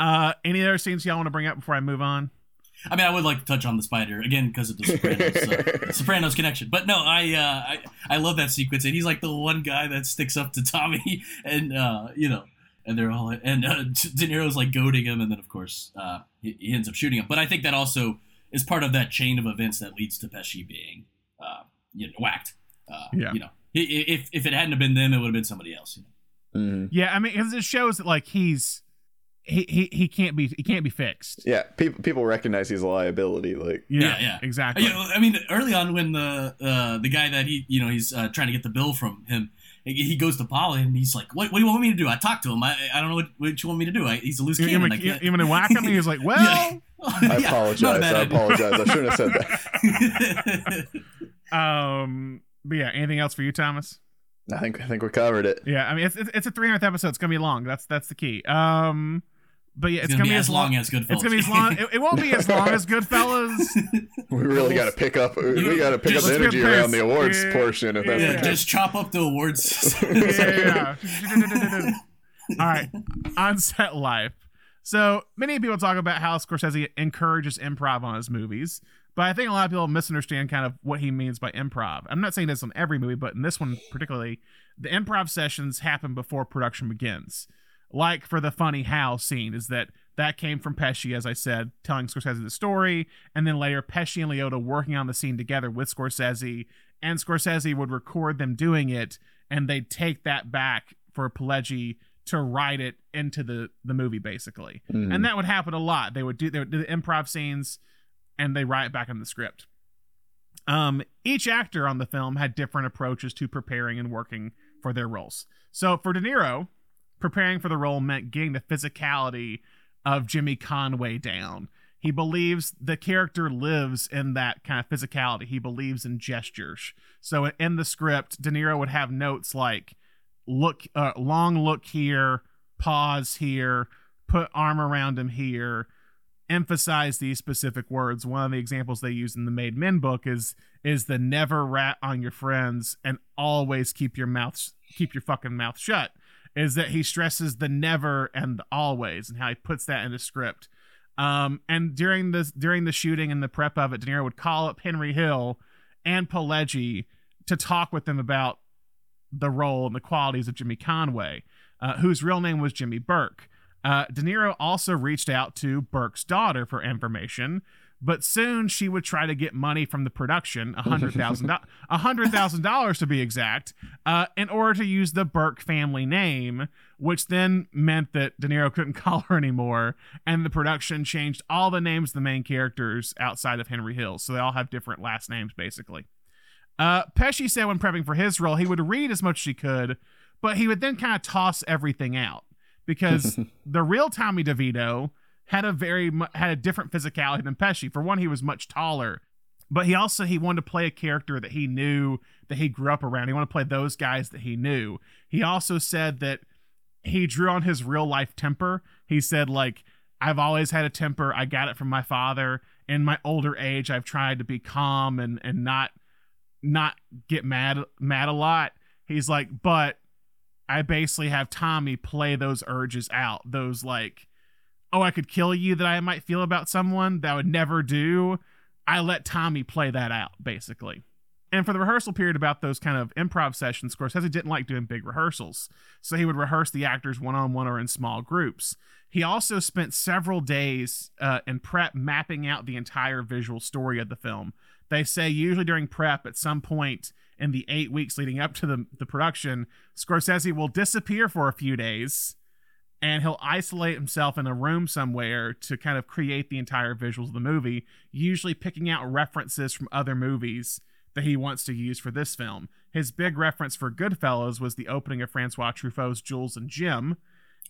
uh, any other scenes y'all want to bring up before I move on? I mean, I would like to touch on the spider again because of the Sopranos, uh, Sopranos connection. But no, I, uh, I I love that sequence, and he's like the one guy that sticks up to Tommy, and uh, you know, and they're all and uh, De Niro's like goading him, and then of course uh, he, he ends up shooting him. But I think that also is part of that chain of events that leads to Pesci being, uh, you know, whacked. Uh, Yeah. You know, I- i- if if it hadn't have been them, it would have been somebody else. You know? hmm Yeah, I mean, 'cause it shows that like he's he he, he can't be he can't be fixed. Yeah, people people recognize he's a liability. Like, Yeah, Yeah, yeah. exactly. You know, I mean, early on when the uh, the guy that he you know he's uh, trying to get the bill from him, he- he goes to Paulie and he's like, "What, what do you want me to do?" I talked to him. I, I don't know what, what you want me to do. I, he's a loose You, you, cannon. gonna- I can't. you, you whack him? He was like, well. Yeah. I apologize. not I idea. apologize. I shouldn't have said that. Um, but yeah, anything else for you, Thomas? I think I think we covered it. Yeah, I mean it's it's, it's a 300th episode. It's gonna be long. That's that's the key. Um, but yeah, it's, it's, gonna, be as long as Goodfellas. It's gonna be as long. It, it won't be as long as Goodfellas. We really got to pick up. We got to pick up the energy this. around the awards Yeah. portion. If that's Yeah. the yeah, case. just chop up the awards. yeah. All right, on set life. So many people talk about how Scorsese encourages improv on his movies, but I think a lot of people misunderstand kind of what he means by improv. I'm not saying this on every movie, but in this one particularly, the improv sessions happen before production begins. Like for the funny how scene, is that That came from Pesci, as I said, telling Scorsese the story, and then later Pesci and Liotta working on the scene together with Scorsese, and Scorsese would record them doing it, and they'd take that back for Pileggi to write it into the the movie, basically. Mhm. And that would happen a lot. They would do they would do the improv scenes, and they write it back in the script. Um, each actor on the film had different approaches to preparing and working for their roles. So for De Niro, preparing for the role meant getting the physicality of Jimmy Conway down. He believes the character lives in that kind of physicality. He believes in gestures. So in the script, De Niro would have notes like look uh, long look here, pause here, put arm around him here, emphasize these specific words. One of the examples they use in the Made Men book is is the never rat on your friends and always keep your mouth keep your fucking mouth shut. Is that he stresses the never and the always and how he puts that in the script. Um, and during the during the shooting and the prep of it, De Niro would call up Henry Hill and Pileggi to talk with them about the role and the qualities of Jimmy Conway, uh, whose real name was Jimmy Burke. Uh, De Niro also reached out to Burke's daughter for information, but soon she would try to get money from the production, a hundred thousand a hundred thousand dollars to be exact, uh, in order to use the Burke family name, which then meant that De Niro couldn't call her anymore, and the production changed all the names of the main characters outside of Henry Hill, so they all have different last names basically. Uh, Pesci said when prepping for his role, he would read as much as he could, but he would then kind of toss everything out because the real Tommy DeVito had a very had a different physicality than Pesci. For one, he was much taller, but he also he wanted to play a character that he knew that he grew up around. He wanted to play those guys that he knew. He also said that he drew on his real life temper. He said like I've always had a temper. I got it from my father. In my older age, I've tried to be calm and and not not get mad mad a lot. He's like, but I basically have Tommy play those urges out. Those like, oh, I could kill you that I might feel about someone that I would never do. I let Tommy play that out, basically. And for the rehearsal period about those kind of improv sessions, Scorsese didn't like doing big rehearsals. So he would rehearse the actors one on one or in small groups. He also spent several days uh, in prep mapping out the entire visual story of the film. They say usually during prep, at some point in the eight weeks leading up to the, the production, Scorsese will disappear for a few days and he'll isolate himself in a room somewhere to kind of create the entire visuals of the movie, usually picking out references from other movies that he wants to use for this film. His big reference for Goodfellas was the opening of Francois Truffaut's Jules and Jim,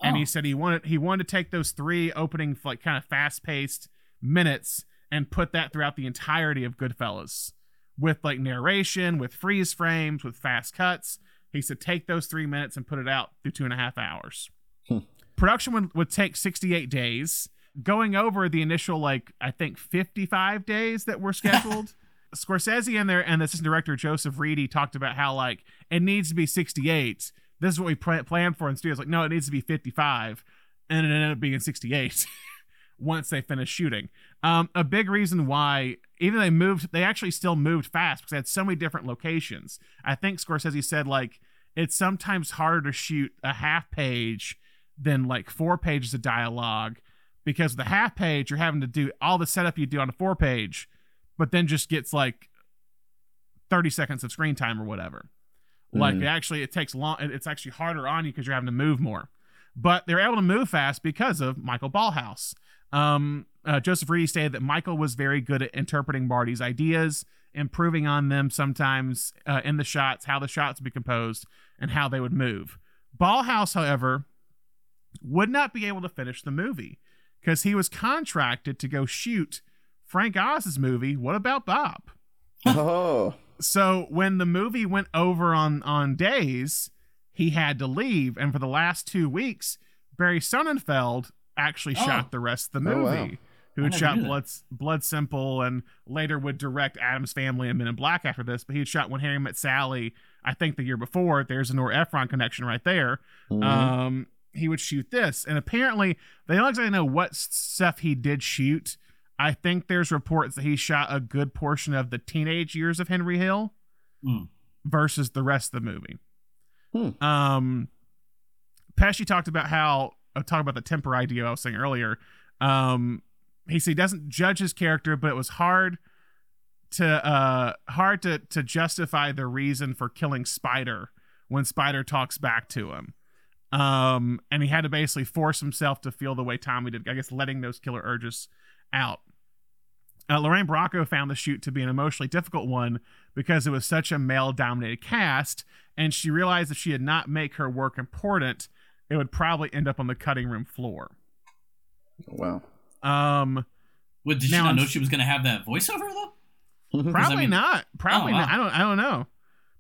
and he Oh. said he wanted he wanted to take those three opening like kind of fast paced minutes and put that throughout the entirety of Goodfellas with like narration, with freeze frames, with fast cuts. He said take those three minutes and put it out through two and a half hours. Hmm. Production would, would take 68 days. Going over the initial, like, I think 55 days that were scheduled. Scorsese and there and the assistant director Joseph Reidy talked about how like it needs to be 68. This is what we pla- planned for in studios. Like, no, it needs to be 55, and it ended up being 68 once they finished shooting. Um, a big reason why even they moved, they actually still moved fast because they had so many different locations. I think Scorsese said like it's sometimes harder to shoot a half page than like four pages of dialogue because the half page you're having to do all the setup you do on a four page, but then just gets like 30 seconds of screen time or whatever. Like Mhm. it actually it takes long it's actually harder on you because you're having to move more. But they're able to move fast because of Michael Ballhaus. Um, uh, Joseph Reidy stated that Michael was very good at interpreting Marty's ideas, improving on them sometimes uh, in the shots, how the shots would be composed, and how they would move. Ballhaus, however, would not be able to finish the movie because he was contracted to go shoot Frank Oz's movie. What about Bob? Oh, so when the movie went over on on days, he had to leave, and for the last two weeks, Barry Sonnenfeld actually Oh. shot the rest of the Oh, movie. wow. Who had shot knew. Blood Blood Simple and later would direct Addams Family and Men in Black after this, but he had shot When Harry Met Sally, I think the year before. There's a Nora Ephron connection right there. Mhm. Um, he would shoot this, and apparently they don't exactly know what s- stuff he did shoot. I think there's reports that he shot a good portion of the teenage years of Henry Hill Hmm. versus the rest of the movie. Hmm. Um, Pesci talked about how uh, talk about the temper idea I was saying earlier. Um, he said he doesn't judge his character, but it was hard to uh hard to to justify the reason for killing Spider when Spider talks back to him. Um, and he had to basically force himself to feel the way Tommy did. I guess letting those killer urges out. Uh, Lorraine Bracco found the shoot to be an emotionally difficult one because it was such a male dominated cast, and she realized if she did not make her work important, it would probably end up on the cutting room floor. Wow. Um, What, did she not know she was going to have that voiceover though? probably mean- not. Probably Oh, wow. not. I don't. I don't know.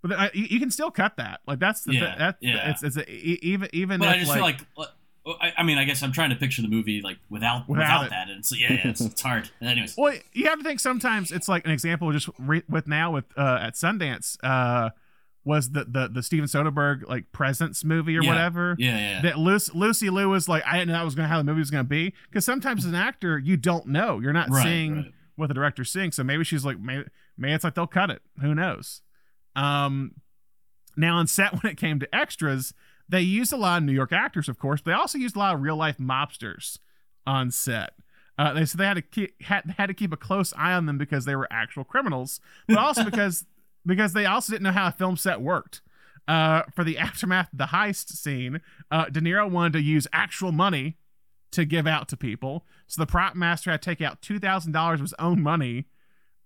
But I, you, can still cut that. Like that's the Yeah, that's yeah. it's it's a, even even But if, I just feel like, uh, I, I mean, I guess I'm trying to picture the movie like without Without without, that, and so yeah, yeah, it's, it's hard. Anyways, Well, you have to think sometimes it's like an example just re- with now with uh, at Sundance uh, was the the the Steven Soderbergh like Presence movie or Yeah. whatever. yeah, yeah, That Lucy, Lucy Liu was like, I didn't know that was gonna how the movie was gonna be because sometimes as an actor you don't know you're not Right, seeing right. what the director's seeing so maybe she's like maybe, maybe it's like they'll cut it who knows um now on set when it came to extras they used a lot of New York actors of course. But they also used a lot of real life mobsters on set. Uh, they said they had to keep had, had to keep a close eye on them because they were actual criminals but also because because they also didn't know how a film set worked. Uh, for the aftermath of the heist scene uh, De Niro wanted to use actual money to give out to people. So the prop master had to take out two thousand dollars of his own money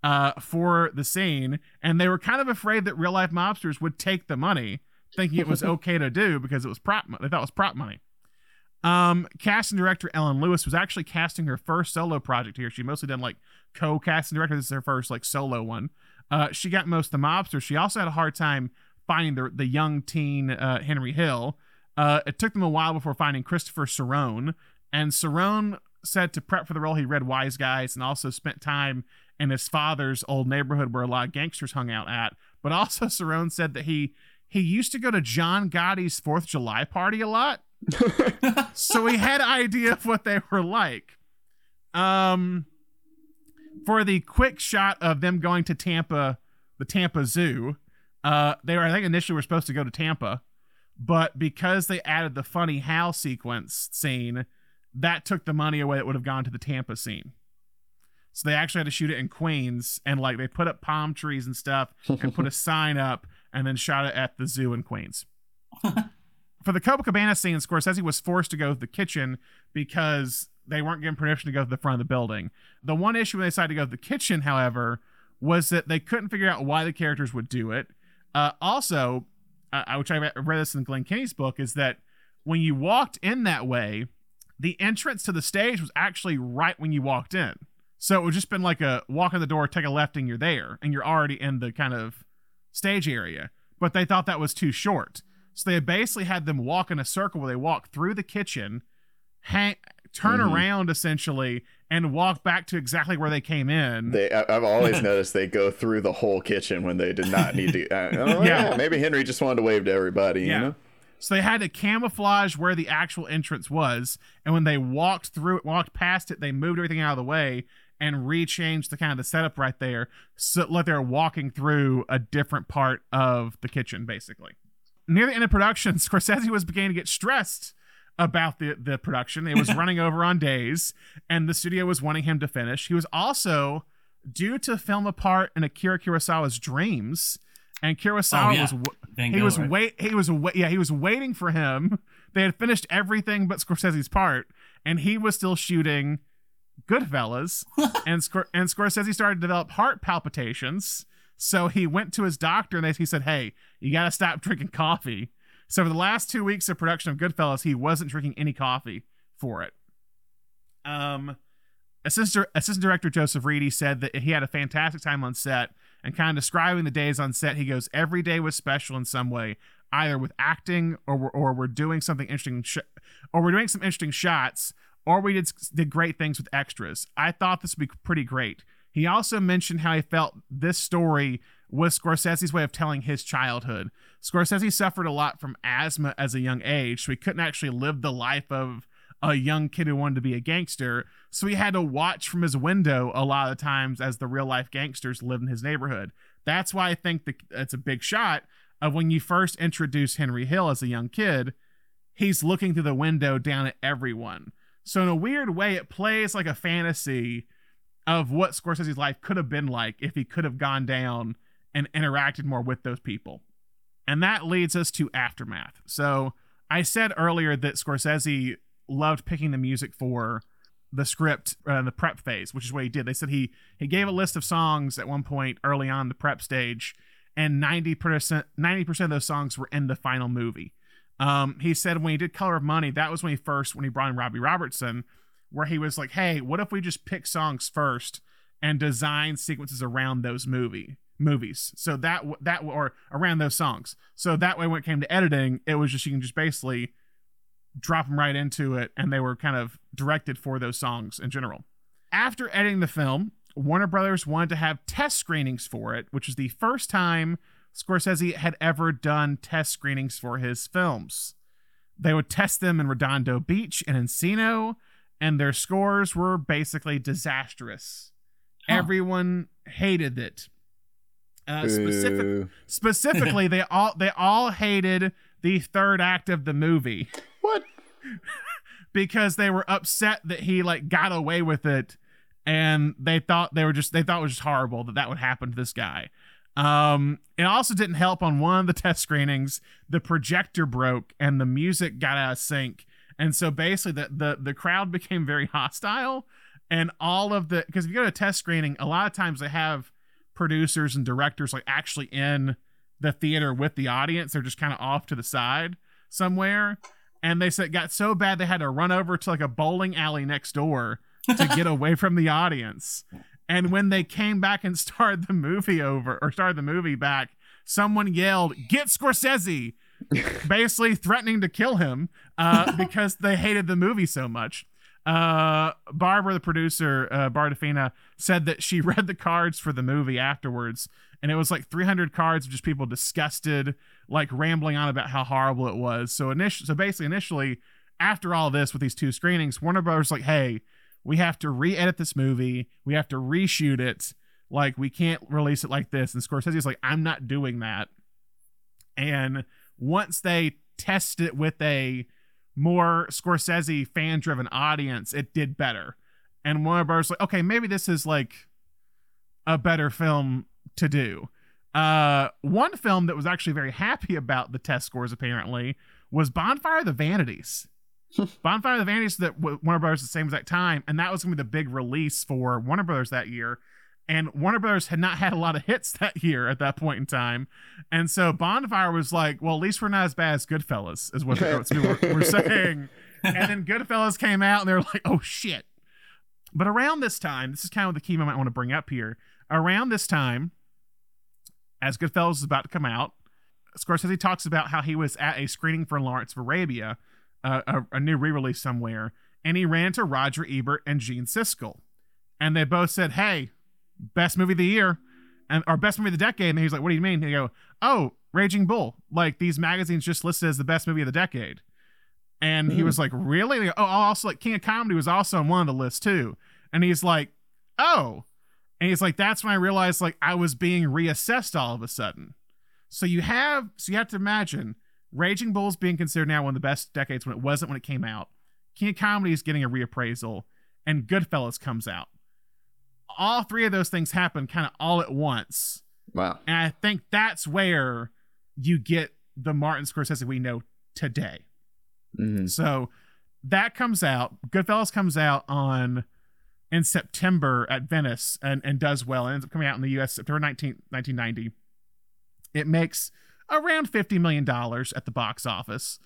uh, for the scene, and they were kind of afraid that real life mobsters would take the money, thinking it was okay to do because it was prop. They thought it was prop money. Um, casting director Ellen Lewis was actually casting her first solo project here. She mostly done like co-casting director. This is her first like solo one. Uh, she got most of the mobsters. She also had a hard time finding the the young teen uh, Henry Hill. Uh, it took them a while before finding Christopher Serrone, and Serrone said to prep for the role he read Wise Guys and also spent time in his father's old neighborhood where a lot of gangsters hung out at. But also Serrone said that he he used to go to John Gotti's Fourth of July party a lot, so he had an idea of what they were like. Um, for the quick shot of them going to Tampa, the Tampa Zoo, uh, they were I think initially were supposed to go to Tampa, but because they added the funny Hal sequence scene, that took the money away that would have gone to the Tampa scene. So they actually had to shoot it in Queens, and like they put up palm trees and stuff, and put a sign up, and then shot it at the zoo in Queens. For the Copacabana scene, Scorsese was forced to go to the kitchen because they weren't given permission to go to the front of the building. The one issue when they decided to go to the kitchen, however, was that they couldn't figure out why the characters would do it. Uh, also, uh, which I read read this in Glenn Kenny's book, is that when you walked in that way, the entrance to the stage was actually right when you walked in. So it would just been like a walk in the door, take a left, and you're there, and you're already in the kind of stage area. But they thought that was too short. So they basically had them walk in a circle where they walk through the kitchen, hang, turn Mhm. around essentially, and walk back to exactly where they came in. They, I, I've always noticed they go through the whole kitchen when they did not need to. Uh, oh, Yeah. yeah. maybe Henry just wanted to wave to everybody. Yeah. You know? So they had to camouflage where the actual entrance was, and when they walked through it, walked past it, they moved everything out of the way and rechange the kind of the setup right there, so like they're walking through a different part of the kitchen, basically. Near the end of production, Scorsese was beginning to get stressed about the the production. It was running over on days, and the studio was wanting him to finish. He was also due to film a part in Akira Kurosawa's Dreams, and Kurosawa Oh, yeah. was Van he was right? wait he was wa- yeah he was waiting for him they had finished everything but scorsese's part and he was still shooting goodfellas and Scor- and scorsese started to develop heart palpitations. So he went to his doctor and they, he said hey you gotta stop drinking coffee. So for the last two weeks of production of goodfellas he wasn't drinking any coffee for it. Um assistant, assistant director joseph reidy said that he had a fantastic time on set and kind of describing the days on set, he goes, every day was special in some way, either with acting or we're, or we're doing something interesting, sh- or we're doing some interesting shots, or we did did great things with extras. I thought this would be pretty great. He also mentioned how he felt this story was Scorsese's way of telling his childhood. Scorsese suffered a lot from asthma as a young age, so he couldn't actually live the life of a young kid who wanted to be a gangster. So he had to watch from his window a lot of the times as the real life gangsters lived in his neighborhood. That's why I think that it's a big shot of when you first introduce Henry Hill as a young kid, he's looking through the window down at everyone. So in a weird way, it plays like a fantasy of what Scorsese's life could have been like if he could have gone down and interacted more with those people. And that leads us to Aftermath. So I said earlier that Scorsese loved picking the music for the script uh, the prep phase, which is what he did. They said he he gave a list of songs at one point early on the prep stage, and ninety percent ninety percent of those songs were in the final movie. Um, he said when he did Color of Money, that was when he first when he brought in Robbie Robertson, where he was like, "Hey, what if we just pick songs first and design sequences around those movie movies?" So that that or around those songs. So that way, when it came to editing, it was just you can just basically drop them right into it, and they were kind of directed for those songs in general. After editing the film, Warner Brothers wanted to have test screenings for it, which is the first time Scorsese had ever done test screenings for his films. They would test them in Redondo Beach and Encino, and their scores were basically disastrous. Huh. Everyone hated it. Uh, specific, specifically, they all they all hated the third act of the movie. What? because they were upset that he like got away with it, and they thought they were just they thought it was just horrible that that would happen to this guy. Um, it also didn't help on one of the test screenings. The projector broke and the music got out of sync, and so basically the the the crowd became very hostile. And all of the because if you go to a test screening, a lot of times they have producers and directors like actually in the theater with the audience. They're just kind of off to the side somewhere. And they said it got so bad they had to run over to like a bowling alley next door to get away from the audience. And when they came back and started the movie over or started the movie back, someone yelled, "Get Scorsese!" basically threatening to kill him uh, because they hated the movie so much. Uh, Barbara, the producer, uh, Bardafina, said that she read the cards for the movie afterwards, and it was like 300 cards of just people disgusted, like rambling on about how horrible it was. So initially, so basically, initially, after all this with these two screenings, Warner Brothers like, hey, we have to re-edit this movie, we have to reshoot it, like we can't release it like this. And Scorsese Scorsese's like, I'm not doing that. And once they test it with a more Scorsese fan driven audience, it did better. And Warner Brothers like, okay, maybe this is like a better film to do. Uh, one film that was actually very happy about the test scores apparently was Bonfire of the Vanities. Bonfire of the Vanities that Warner Brothers at the same exact time, and that was gonna be the big release for Warner Brothers that year. And Warner Brothers had not had a lot of hits that year at that point in time. And so Bonfire was like, well, at least we're not as bad as Goodfellas, is what the were, were saying. and then Goodfellas came out and they're like, oh shit. But around this time, this is kind of the key moment I want to bring up here. Around this time, as Goodfellas is about to come out, Scorsese talks about how he was at a screening for Lawrence of Arabia, a, a new re release somewhere, and he ran to Roger Ebert and Gene Siskel. And they both said, hey, best movie of the year and our best movie of the decade. And he's like, what do you mean? And they go, oh, Raging Bull. Like these magazines just listed as the best movie of the decade. And mm. he hmm. was like, really? Go, oh, also like King of Comedy was also on one of the lists too. And he's like, oh. And he's like, that's when I realized like I was being reassessed all of a sudden. So you have, so you have to imagine Raging Bull is being considered now one of the best decades when it wasn't when it came out. King of Comedy is getting a reappraisal, and Goodfellas comes out all three of those things happen kind of all at once. Wow. And I think that's where you get the Martin Scorsese we know today. Mm-hmm. So that comes out. Goodfellas comes out on in September at Venice and, and does well. It ends up coming out in the US September 19, 1990. It makes around $50 million at the box office.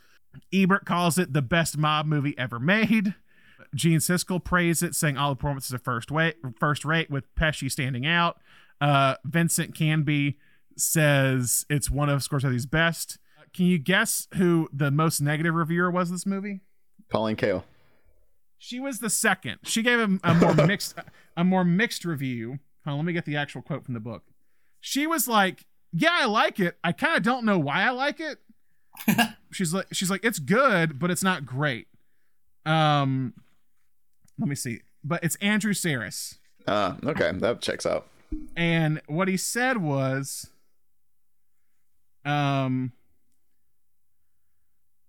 Ebert calls it the best mob movie ever made. Gene Siskel praised it, saying all the performances are first way, first rate, with Pesci standing out. Uh, Vincent Canby says it's one of Scorsese's best. Can you guess who the most negative reviewer was this movie? Pauline Kael. She was the second. She gave a, a more mixed, a more mixed review. On, let me get the actual quote from the book. She was like, "Yeah, I like it. I kind of don't know why I like it." she's like, she's like, it's good, but it's not great. Um, let me see. But it's Andrew Sarris. Uh, okay, that checks out. And what he said was, um,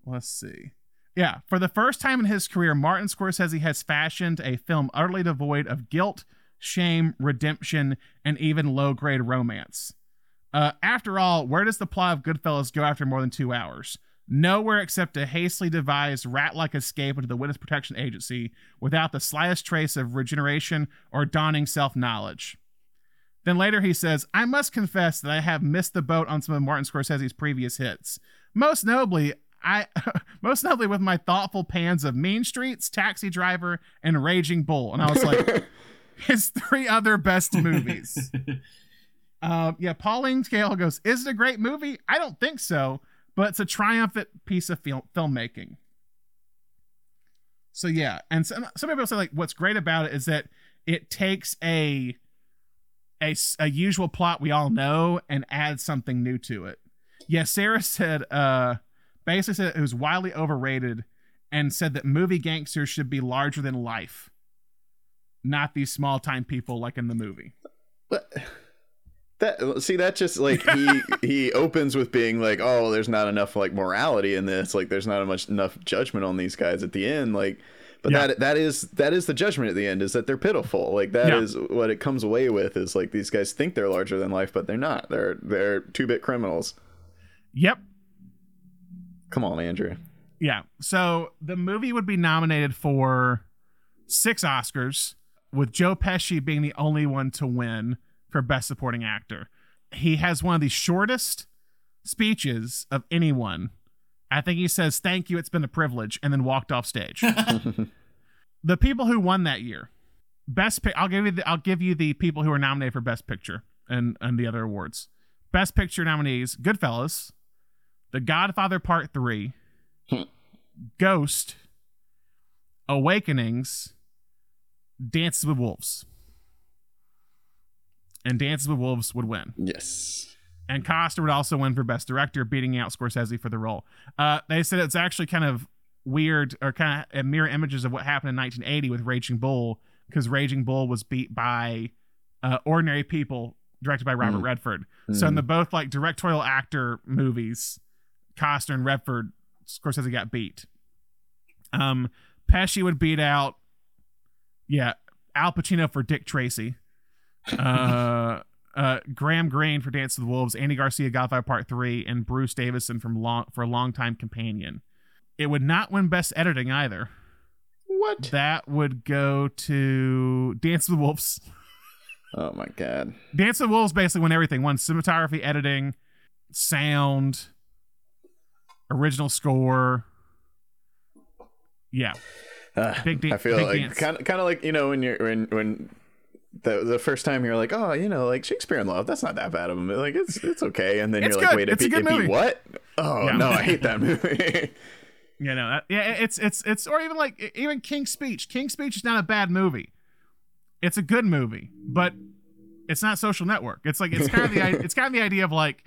let's see. Yeah, for the first time in his career, Martin Scorsese has fashioned a film utterly devoid of guilt, shame, redemption, and even low grade romance. Uh, after all, where does the plot of Goodfellas go after more than two hours? Nowhere except a hastily devised rat like escape into the Witness Protection Agency without the slightest trace of regeneration or dawning self knowledge. Then later he says, I must confess that I have missed the boat on some of Martin Scorsese's previous hits. Most notably, I most notably with my thoughtful pans of Mean Streets, Taxi Driver, and Raging Bull. And I was like, his three other best movies. uh, yeah, Pauline Kael goes, Is it a great movie? I don't think so, but it's a triumphant piece of film- filmmaking. So yeah, and some, some people say like what's great about it is that it takes a a, a usual plot we all know and adds something new to it. Yeah, Sarris said uh basically said it was wildly overrated and said that movie gangsters should be larger than life, not these small time people like in the movie. But that see that just like he he opens with being like, oh, there's not enough like morality in this. Like there's not much enough judgment on these guys at the end. Like but yeah. that that is that is the judgment at the end is that they're pitiful like that yeah. is what it comes away with is like these guys think they're larger than life but they're not they're they're two-bit criminals yep come on andrew yeah so the movie would be nominated for six oscars with joe pesci being the only one to win for best supporting actor he has one of the shortest speeches of anyone I think he says, "Thank you, it's been a privilege," and then walked off stage. the people who won that year, best pic. I'll give you the, I'll give you the people who were nominated for best picture and and the other awards. Best picture nominees: Goodfellas, The Godfather Part Three, Ghost, Awakenings, Dances with Wolves. And Dances with Wolves would win. Yes and Costner would also win for Best Director, beating out Scorsese for the role. Uh, they said it's actually kind of weird or kind of mirror images of what happened in 1980 with Raging Bull, because Raging Bull was beat by uh, Ordinary People, directed by Robert mm. Redford. Mm. So in the both like directorial actor movies, Costner and Redford, Scorsese got beat. Um, Pesci would beat out, yeah, Al Pacino for Dick Tracy. Uh, uh, Graham Greene for Dance of the Wolves, Andy Garcia Godfather Part Three, and Bruce Davison from long for Longtime Companion. It would not win Best Editing either. What? That would go to Dance of the Wolves. Oh my god. Dance of the Wolves basically won everything. Won cinematography, editing, sound, original score. Yeah. Uh, big, I feel like kind of kind of like you know when you're when when the the first time you're like, oh, you know, like Shakespeare in Love, that's not that bad of a movie. Like it's it's okay, and then it's you're good. like, wait, it's it, be, it be what? Oh yeah. no, I hate that movie. you know, that, yeah, it's it's it's or even like even King's Speech. King's Speech is not a bad movie. It's a good movie, but it's not Social Network. It's like it's kind of the it's kind of the idea of like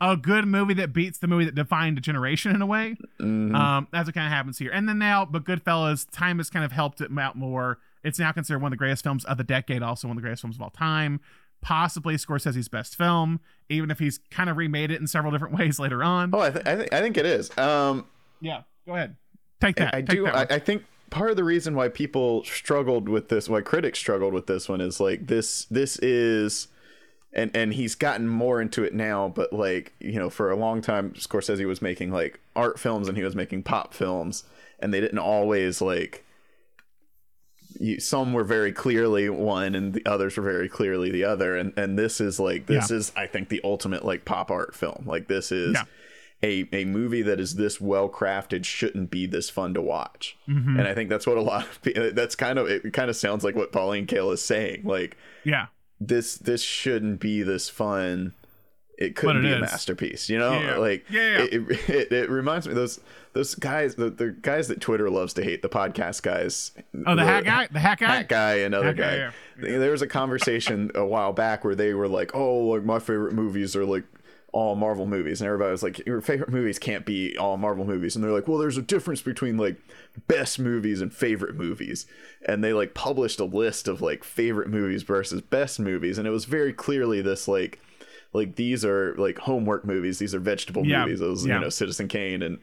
a good movie that beats the movie that defined a generation in a way. Mm-hmm. Um, that's what kind of happens here. And then now, but Goodfellas, time has kind of helped it out more it's now considered one of the greatest films of the decade, also one of the greatest films of all time. Possibly Scorsese's best film, even if he's kind of remade it in several different ways later on. Oh, I, th- I, th- I think it is. Um, yeah, go ahead. Take that. I, Take do. I, I think part of the reason why people struggled with this, why critics struggled with this one, is like this. This is and and he's gotten more into it now but like you know for a long time scorsese was making like art films and he was making pop films and they didn't always like you, some were very clearly one and the others were very clearly the other and and this is like this yeah. is i think the ultimate like pop art film like this is yeah. a a movie that is this well crafted shouldn't be this fun to watch mm-hmm. and i think that's what a lot of people that's kind of it kind of sounds like what pauline kael is saying like yeah this this shouldn't be this fun it couldn't it be is. a masterpiece you know yeah. like yeah, yeah. It, it, it, reminds me those those guys the, the guys that twitter loves to hate the podcast guys oh the, hat guy the hat guy hat guy another hat guy, guy there was a conversation a while back where they were like oh like my favorite movies are like all Marvel movies, and everybody was like, "Your favorite movies can't be all Marvel movies." And they're like, "Well, there's a difference between like best movies and favorite movies." And they like published a list of like favorite movies versus best movies, and it was very clearly this like like these are like homework movies these are vegetable yeah. movies those yeah. you know citizen kane and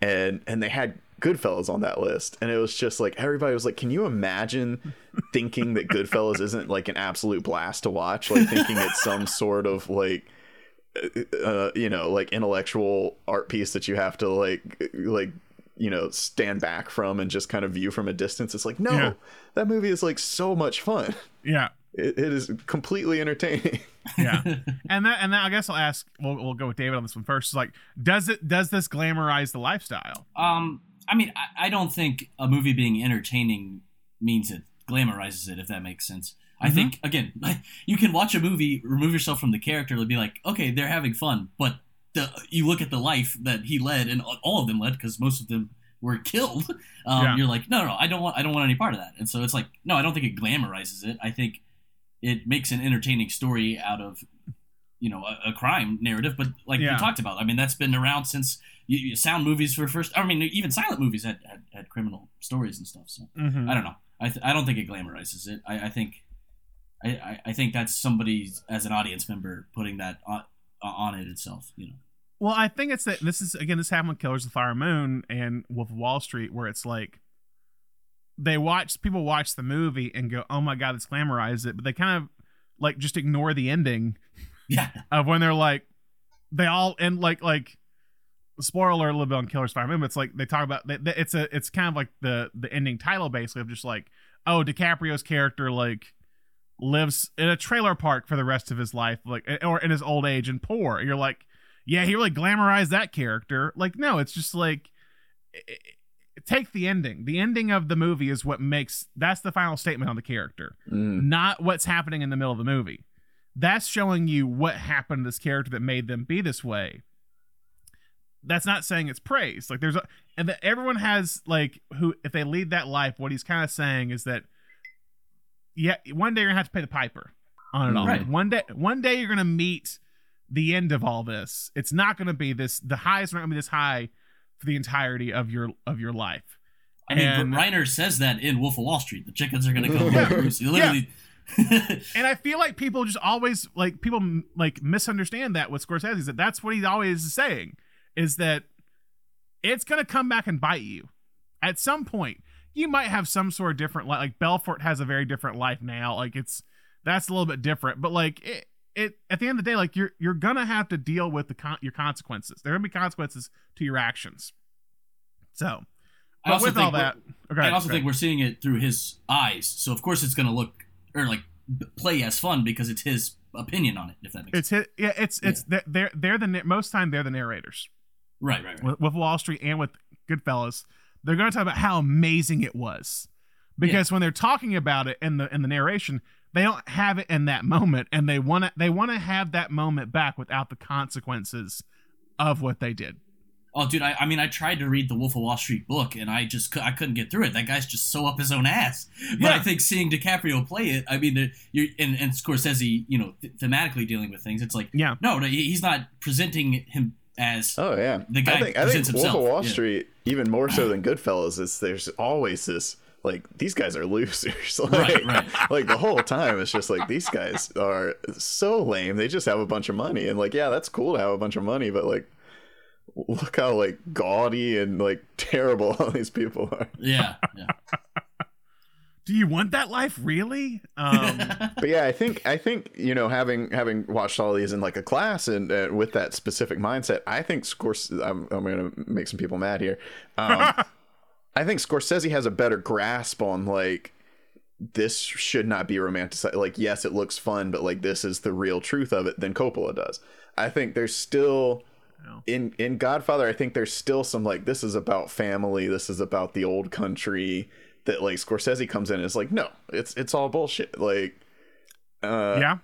and and they had Goodfellas on that list, and it was just like everybody was like, "Can you imagine thinking that Goodfellas isn't like an absolute blast to watch? Like thinking it's some sort of like." uh, you know, like intellectual art piece that you have to like, like, you know, stand back from and just kind of view from a distance. It's like, no, Yeah. that movie is like so much fun. Yeah. It, it is completely entertaining. Yeah. and that and then I guess I'll ask we'll, we'll go with David on this one first. It's like does it does this glamorize the lifestyle? Um, I mean, I, I don't think a movie being entertaining means it glamorizes it, if that makes sense. I Mhm. think again, you can watch a movie, remove yourself from the character, and be like, okay, they're having fun, but the you look at the life that he led, and all of them led, because most of them were killed. Um, Yeah. You're like, no, no, no, I don't want, I don't want any part of that. And so it's like, no, I don't think it glamorizes it. I think it makes an entertaining story out of, you know, a, a crime narrative. But like Yeah. you talked about, I mean, that's been around since you, you- sound movies for first. I mean, even silent movies had, had, had criminal stories and stuff. So Mm-hmm. I don't know. I, th- I don't think it glamorizes it. I, I think I, I, think that's somebody as an audience member putting that on, on it itself. You know. Well, I think it's that this is again this happened with Killers of the Flower Moon and Wolf of Wall Street, where it's like they watch people watch the movie and go, "Oh my god, it's glamorized it," but they kind of like just ignore the ending Yeah. of when they're like they all end like like spoiler a little bit on Killers Flower Moon. But it's like they talk about it's a it's kind of like the the ending title basically of just like oh DiCaprio's character like lives in a trailer park for the rest of his life like or in his old age and poor. And you're like yeah, he really glamorized that character. Like, no, it's just like take the ending. The ending of the movie is what makes that's the final statement on the character, Mm. not what's happening in the middle of the movie. That's showing you what happened to this character that made them be this way. That's not saying it's praise. Like there's a and that everyone has like who if they lead that life, what he's kind of saying is that yeah, one day you're gonna have to pay the piper on it all. Right. One day one day you're gonna meet the end of all this. It's not gonna be this the highs are not gonna be this high for the entirety of your of your life. I mean, Reiner says that in Wolf of Wall Street. The chickens are going to come Yeah. home. He literally. And I feel like people just always like people like misunderstand that with Scorsese is that that's what he's always saying is that it's gonna come back and bite you at some point. You might have some sort of different life. Like Belfort has a very different life now. Like it's that's a little bit different, but like it. It at the end of the day, like you're you're gonna have to deal with the con- your consequences. There are gonna be consequences to your actions. So, I but also with think all that, okay, I also okay. think we're seeing it through his eyes. So of course it's going to look or like play as fun because it's his opinion on it. If that makes it's hit, yeah, it's it's they're they're, they're the most time they're the narrators. right, right, right. with, with Wall Street and with Goodfellas, they're going to talk about how amazing it was, because when they're talking about it in the in the narration, they don't have it in that moment, and they want to they want to have that moment back without the consequences of what they did. Oh, dude, I, I mean, I tried to read the Wolf of Wall Street book, and I just cou- I couldn't get through it. That guy's just so up his own ass. But Yeah. I think seeing DiCaprio play it, I mean, the, you're and, and Scorsese, you know, th- thematically dealing with things, it's like, Yeah, no, no, he's not presenting him as. Oh yeah, The guy I think I presents think Wolf of Wall yeah. Street even more so than Goodfellas is there's always this like these guys are losers. like, Right, right. like the whole time it's just like these guys are so lame. They just have a bunch of money and like yeah, that's cool to have a bunch of money, but like look how like gaudy and like terrible all these people are. Yeah, yeah. do you want that life really? Um, but yeah, I think I think you know having having watched all these in like a class and uh, with that specific mindset, I think Scorsese. I'm, I'm gonna make some people mad here. Um, I think Scorsese has a better grasp on like this should not be romanticized. Like yes, it looks fun, but like this is the real truth of it than Coppola does. I think there's still in in Godfather. I think there's still some like this is about family. This is about the old country. That like Scorsese comes in and is like, no, it's it's all bullshit. Like, uh, yeah,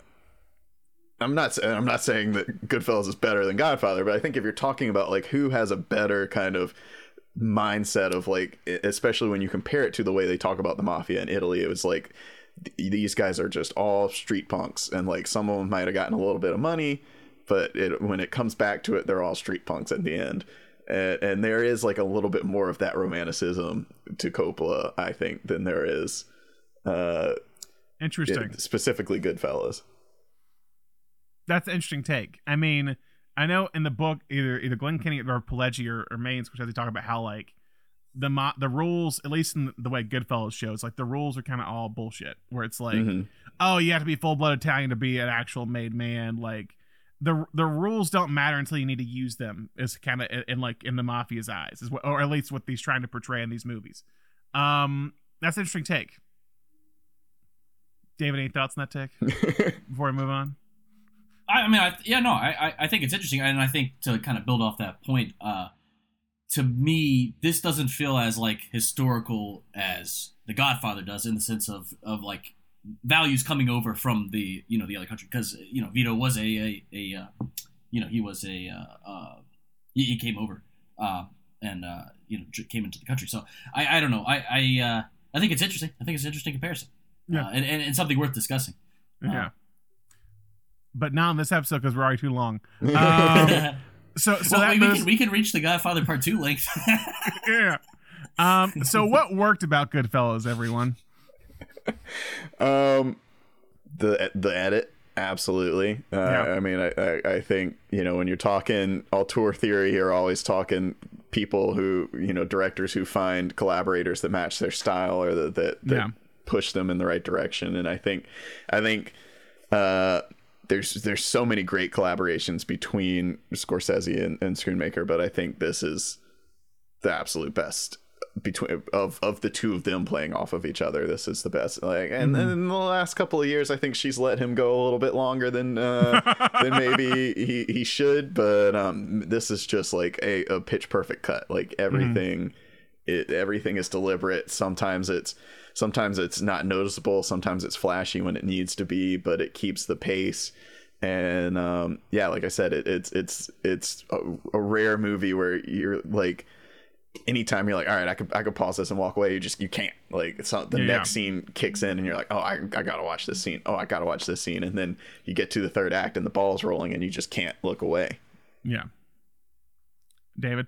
I'm not I'm not saying that Goodfellas is better than Godfather, but I think if you're talking about like who has a better kind of mindset of like especially when you compare it to the way they talk about the mafia in Italy, it was like th- these guys are just all street punks and like some of them might have gotten a little bit of money, but it, when it comes back to it, they're all street punks at the end. And, and there is like a little bit more of that romanticism to Coppola, I think, than there is uh, interesting. specifically Goodfellas. That's an interesting take. I mean, I know in the book, either either Glenn Kenny or Pileggi or, or Maine they talk about how like the mo- the rules, at least in the way Goodfellas shows, like the rules are kind of all bullshit. Where it's like, Mhm. oh, you have to be full blood Italian to be an actual made man. Like the the rules don't matter until you need to use them. Is kind of in, in like in the mafia's eyes, is what, or at least what he's trying to portray in these movies. Um, that's an interesting take. David, any thoughts on that take before we move on? I, I mean, I, yeah, no, I, I- I think it's interesting, and I think to kind of build off that point, uh, to me, this doesn't feel as like historical as The Godfather does, in the sense of of like values coming over from the you know the other country, because you know Vito was a a, a uh, you know he was a uh, uh, he, he came over uh, and uh, you know came into the country. So I, I don't know, I I uh, I think it's interesting. I think it's an interesting comparison, Yeah. and, and and something worth discussing. Yeah. But not in this episode because we're already too long. Um, so so well, that we, we can we can reach the Godfather Part Two length. yeah. Um, so what worked about Goodfellas, everyone? Um, the the edit, absolutely. Uh, Yeah. I mean, I, I I think you know when you're talking auteur theory, you're always talking people who you know directors who find collaborators that match their style or that that, that Yeah. push them in the right direction. And I think I think uh, there's there's so many great collaborations between Scorsese and, and Schoonmaker, but I think this is the absolute best between of of the two of them playing off of each other. This is the best. Like, and then in the last couple of years, I think she's let him go a little bit longer than uh, than maybe he he should. But um, this is just like a, a pitch perfect cut. Like everything, it everything is deliberate. Sometimes it's sometimes it's not noticeable. Sometimes it's flashy when it needs to be, but it keeps the pace. And um, yeah, like I said, it, it's it's it's a, a rare movie where you're like anytime you're like, all right, I could I could pause this and walk away. You just you can't. Like it's not the Yeah, next scene kicks in and you're like, oh, I, I gotta watch this scene. Oh, I gotta watch this scene. And then you get to the third act and the ball's rolling and you just can't look away. Yeah. David.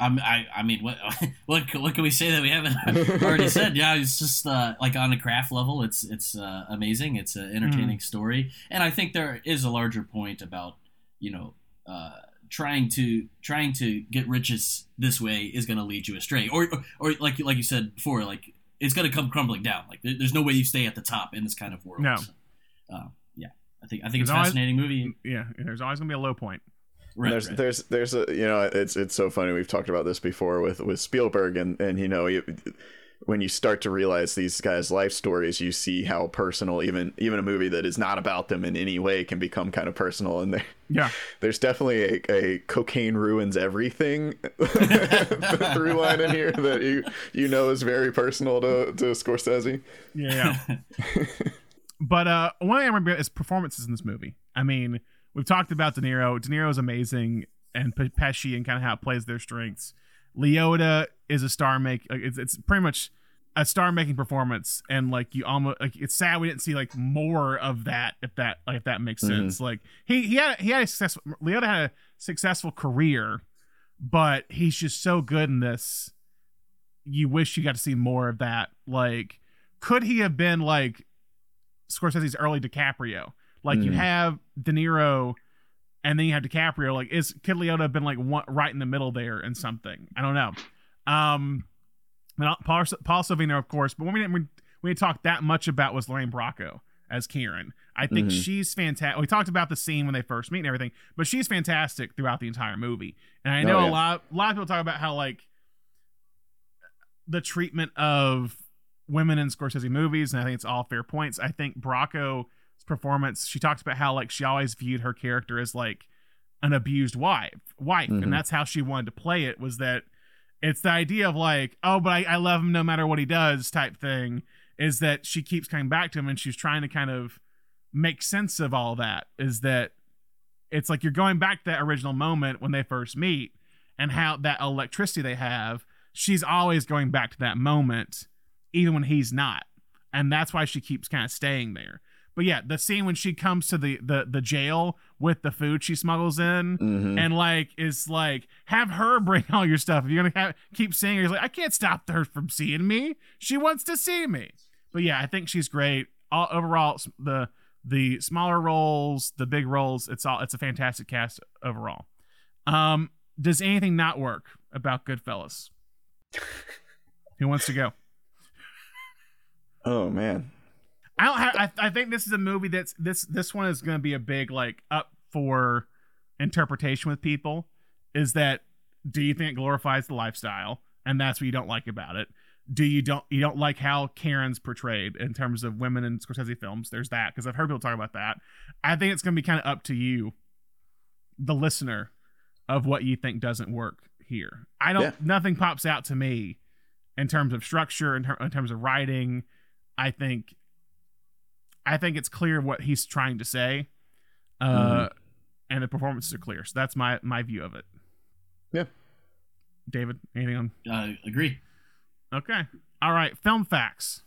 I'm, I, I mean, what, what, what can we say that we haven't already said? Yeah, it's just uh, like on a craft level, it's, it's uh, amazing. It's an entertaining story, and I think there is a larger point about, you know, uh, trying to trying to get riches this way is going to lead you astray, or, or, or like like you said before, like it's going to come crumbling down. Like there's no way you stay at the top in this kind of world. No. So, uh, yeah, I think I think it's a There's always- fascinating movie. Yeah. There's always gonna be a low point. Right, there's right. there's there's a you know it's it's so funny we've talked about this before with with Spielberg and and you know you, when you start to realize these guys life stories you see how personal even even a movie that is not about them in any way can become kind of personal and there Yeah. there's definitely a, a cocaine ruins everything through line in here that you you know is very personal to to Scorsese Yeah. Yeah. but uh, one thing I remember is performances in this movie. I mean, we've talked about De Niro. De Niro is amazing, and P- Pesci and kind of how it plays their strengths. Liotta is a star make. Like, it's it's pretty much a star making performance, and like you almost like it's sad we didn't see like more of that. If that like if that makes mm-hmm. sense. Like he he had he had a successful Liotta had a successful career, but he's just so good in this. You wish you got to see more of that. Like, could he have been like Scorsese's early DiCaprio? Like you Mhm. have De Niro, and then you have DiCaprio. Like, is Kid Liotta been like one, right in the middle there in something? I don't know. Um, and Paul, Paul Sorvino, of course, but when we didn't we, we didn't talk that much about was Lorraine Bracco as Karen. I think Mhm. she's fantastic. We talked about the scene when they first meet and everything, but she's fantastic throughout the entire movie. And I know Oh, yeah. a lot, a lot of people talk about how like the treatment of women in Scorsese movies, and I think it's all fair points. I think Bracco's performance, she talks about how like she always viewed her character as like an abused wife, wife, Mhm. and that's how she wanted to play it. Was that it's the idea of like, oh, but I, I love him no matter what he does, type thing. Is that she keeps coming back to him, and she's trying to kind of make sense of all that. Is that it's like you're going back to that original moment when they first meet and how that electricity they have she's always going back to that moment even when he's not and that's why she keeps kind of staying there but yeah the scene when she comes to the the, the jail with the food she smuggles in Mhm. and like is like have her bring all your stuff if you're gonna have, keep seeing her he's like i can't stop her from seeing me she wants to see me but yeah i think she's great all overall the the smaller roles the big roles it's all it's a fantastic cast overall um does anything not work about Goodfellas? Who wants to go? Oh man. I don't have. I, I think this is a movie that's this this one is going to be a big like up for interpretation with people. Is that do you think it glorifies the lifestyle and that's what you don't like about it? Do you don't you don't like how Karen's portrayed in terms of women in Scorsese films? There's that because I've heard people talk about that. I think it's going to be kind of up to you, the listener, of what you think doesn't work here. I don't. Yeah. Nothing pops out to me in terms of structure, in, ter- in terms of writing. I think I think it's clear what he's trying to say, uh, Mhm. and the performances are clear. So that's my my view of it. Yeah. David, anything on? Uh, agree. Okay, all right. Film facts.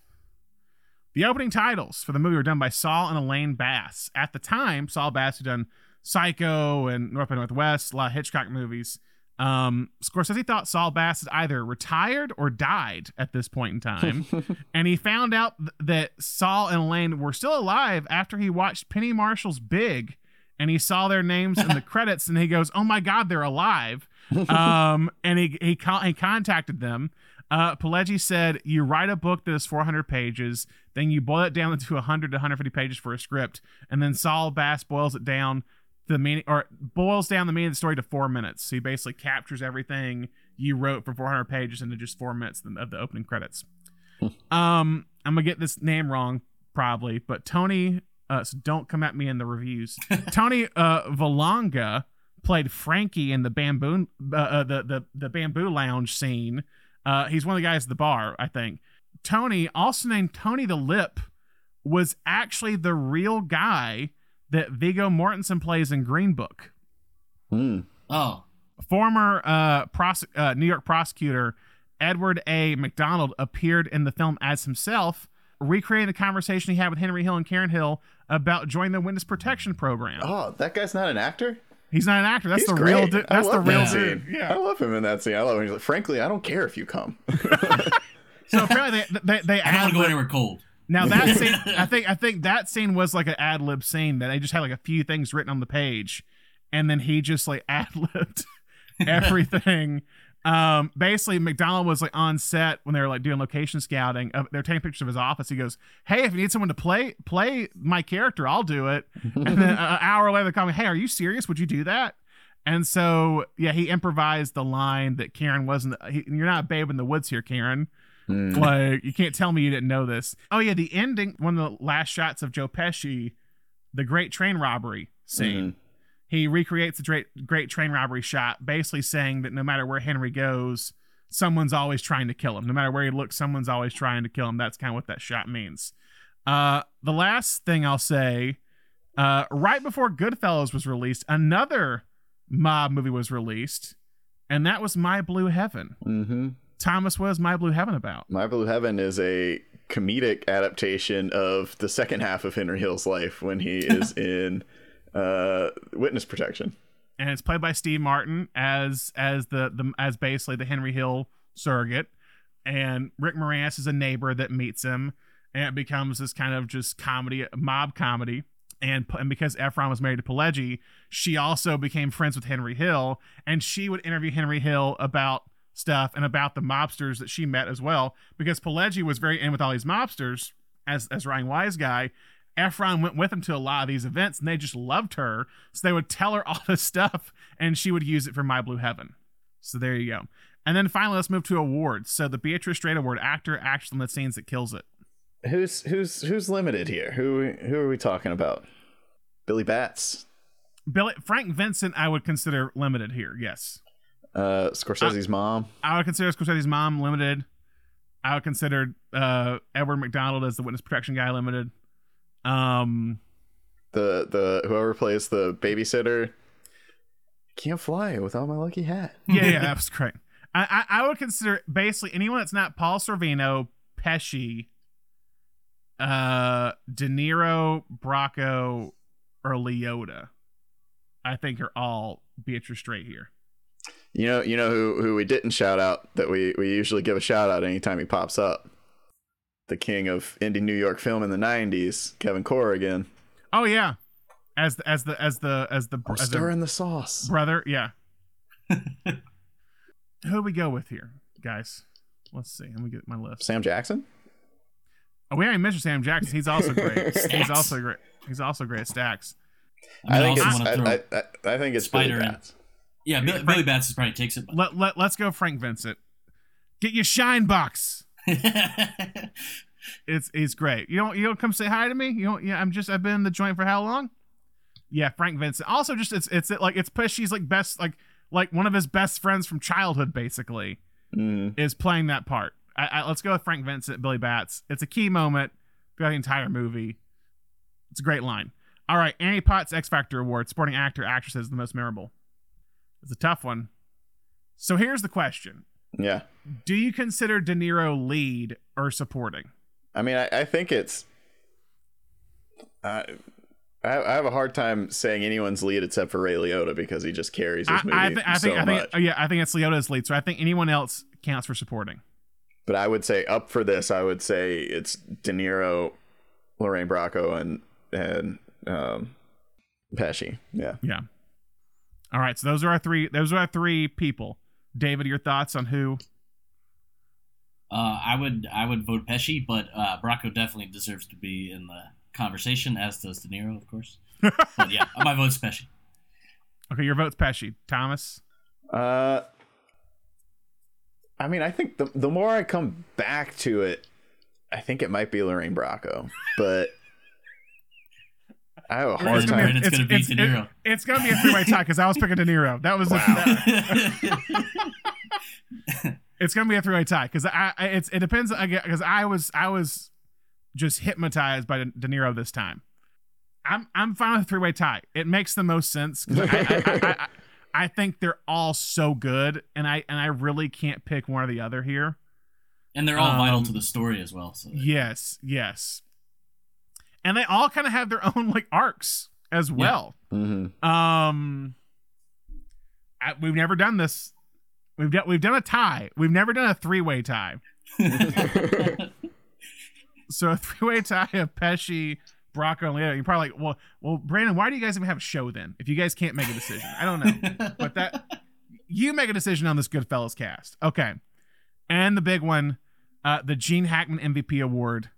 The opening titles for the movie were done by Saul and Elaine Bass. At the time, Saul Bass had done Psycho and North by Northwest, a lot of Hitchcock movies. Um, Scorsese thought Saul Bass had either retired or died at this point in time, and he found out th- that Saul and Elaine were still alive after he watched Penny Marshall's Big, and he saw their names in the credits, and he goes, "Oh my God, they're alive!" um, and he he, con- he contacted them. Uh, Pileggi said, "You write a book that is 400 pages, then you boil it down into 100 to 150 pages for a script, and then Saul Bass boils it down the meaning or boils down the meaning of the story to four minutes. So he basically captures everything you wrote for 400 pages into just four minutes of the opening credits. um, I'm gonna get this name wrong probably, but Tony. Uh, so don't come at me in the reviews. Tony uh, Valonga played Frankie in the bamboo uh, uh, the, the the bamboo lounge scene. Uh, he's one of the guys at the bar, I think. Tony, also named Tony the Lip, was actually the real guy that Viggo Mortensen plays in Green Book. Hmm. Oh, Former uh, prose- uh, New York prosecutor Edward A. McDonald appeared in the film as himself, recreating the conversation he had with Henry Hill and Karen Hill about joining the witness protection program. Oh, that guy's not an actor. He's not an actor. That's He's the great. real. Du- I that's the real that dude. scene. Yeah. I love him in that scene. I love him. He's like, frankly, I don't care if you come. So apparently they they, they I don't want to go anywhere cold. Now that scene, I think I think that scene was like an ad lib scene that they just had like a few things written on the page, and then he just like ad libbed everything. um, basically, McDonald was like on set when they were like doing location scouting. Of, they're taking pictures of his office. He goes, "Hey, if you need someone to play play my character, I'll do it." and then an hour later, they call me, "Hey, are you serious? Would you do that?" And so, yeah, he improvised the line that Karen wasn't. He, You're not a babe in the woods here, Karen Hmm. like you can't tell me you didn't know this. Oh yeah, the ending, one of the last shots of Joe Pesci, the great train robbery scene. He recreates the great great train robbery shot, basically saying that no matter where Henry goes, someone's always trying to kill him. No matter where he looks, someone's always trying to kill him. That's kind of what that shot means. Uh, the last thing I'll say, uh, right before Goodfellas was released, another mob movie was released, and that was My Blue Heaven. Mm-hmm. Thomas, what is My Blue Heaven about? My Blue Heaven is a comedic adaptation of the second half of Henry Hill's life when he is in uh, witness protection. and it's played by Steve Martin as as the the as basically the Henry Hill surrogate, and Rick Moranis is a neighbor that meets him, and it becomes this kind of just comedy, mob comedy. And, and because Ephron was married to Pileggi, she also became friends with Henry Hill, and she would interview Henry Hill about stuff and about the mobsters that she met as well. Because Pileggi was very in with all these mobsters as as Ryan Wise guy, Ephron went with him to a lot of these events and they just loved her. So they would tell her all this stuff and she would use it for My Blue Heaven. So there you go. And then finally, let's move to awards. So the Beatrice Straight Award, actor, in the scenes that kills it. Who's who's who's limited here? Who who are we talking about? Billy Batts, Billy Frank Vincent, I would consider limited here. Yes, uh, Scorsese's mom. I would consider Scorsese's mom limited. I would consider uh, Edward McDonald as the witness protection guy limited. Um, the the whoever plays the babysitter can't fly without my lucky hat. yeah, yeah, that was great. I, I, I would consider basically anyone that's not Paul Sorvino, Pesci, uh, De Niro, Bracco, or Liotta. I think are all Beatrice Straight here. You know, you know who who we didn't shout out that we we usually give a shout out anytime he pops up. The king of indie New York film in the '90s, Kevin Corrigan. Oh yeah, as the as the as the as the Or as the stirring the sauce. brother. Yeah. who we go with here, guys? Let's see. Let me get my list. Sam Jackson. Oh, we already mentioned Sam Jackson. He's also great. he's also great. He's also great at stacks. I, mean, think I it's also want to I, throw. I, I, I think it's Spider Billy in. Yeah, Billy, Billy Batts probably takes it. But Let, let, let's go Frank Vincent. Get your shine box. It's it's great. You don't you don't come say hi to me. You don't. Yeah, I'm just I've been in the joint for how long? Yeah, Frank Vincent. Also, just it's it's like it's Pesci's like best like like one of his best friends from childhood basically Mm. is playing that part. I, I, let's go with Frank Vincent, Billy Batts. It's a key moment throughout the entire movie. It's a great line. All right, Annie Potts X Factor Award, supporting actor, actress is the most memorable. It's a tough one. So here's the question: Yeah. Do you consider De Niro lead or supporting? I mean, I, I think it's. I, I I have a hard time saying anyone's lead except for Ray Liotta because he just carries I, this movie I, thi- I so think, I think, much. yeah, I think it's Liotta's lead. So I think anyone else counts for supporting. But I would say up for this, I would say it's De Niro, Lorraine Bracco, and and um, Pesci. Yeah. Yeah. All right. So those are our three. Those are our three people. David, your thoughts on who? uh, I would I would vote Pesci, but uh, Bracco definitely deserves to be in the conversation, as does De Niro, of course. but yeah, my vote's Pesci. Okay, your vote's Pesci. Thomas. Uh, I mean, I think the the more I come back to it, I think it might be Lorraine Bracco, but I have a hard It's time. gonna- it's gonna be De Niro. it- it's gonna be a three way tie because I was picking De Niro. That was wow. it's gonna be a three way tie because I, I it's it depends because I was I was just hypnotized by De Niro this time. I'm I'm fine with a three way tie. It makes the most sense 'cause I, I, I, I, I think they're all so good, and I and I really can't pick one or the other here. and they're all vital Um, to the story as well. So Yes, yes, and they all kind of have their own like arcs as well. Mhm. Um, I, we've never done this. We've done we've done a tie. We've never done a three way tie. So a three way tie of Pesci, Bracco, and Leo. You're probably like, well, well, Brandon, why do you guys even have a show then? If you guys can't make a decision, I don't know. but that you make a decision on this Goodfellas cast, okay? And the big one, uh, the Gene Hackman MVP award,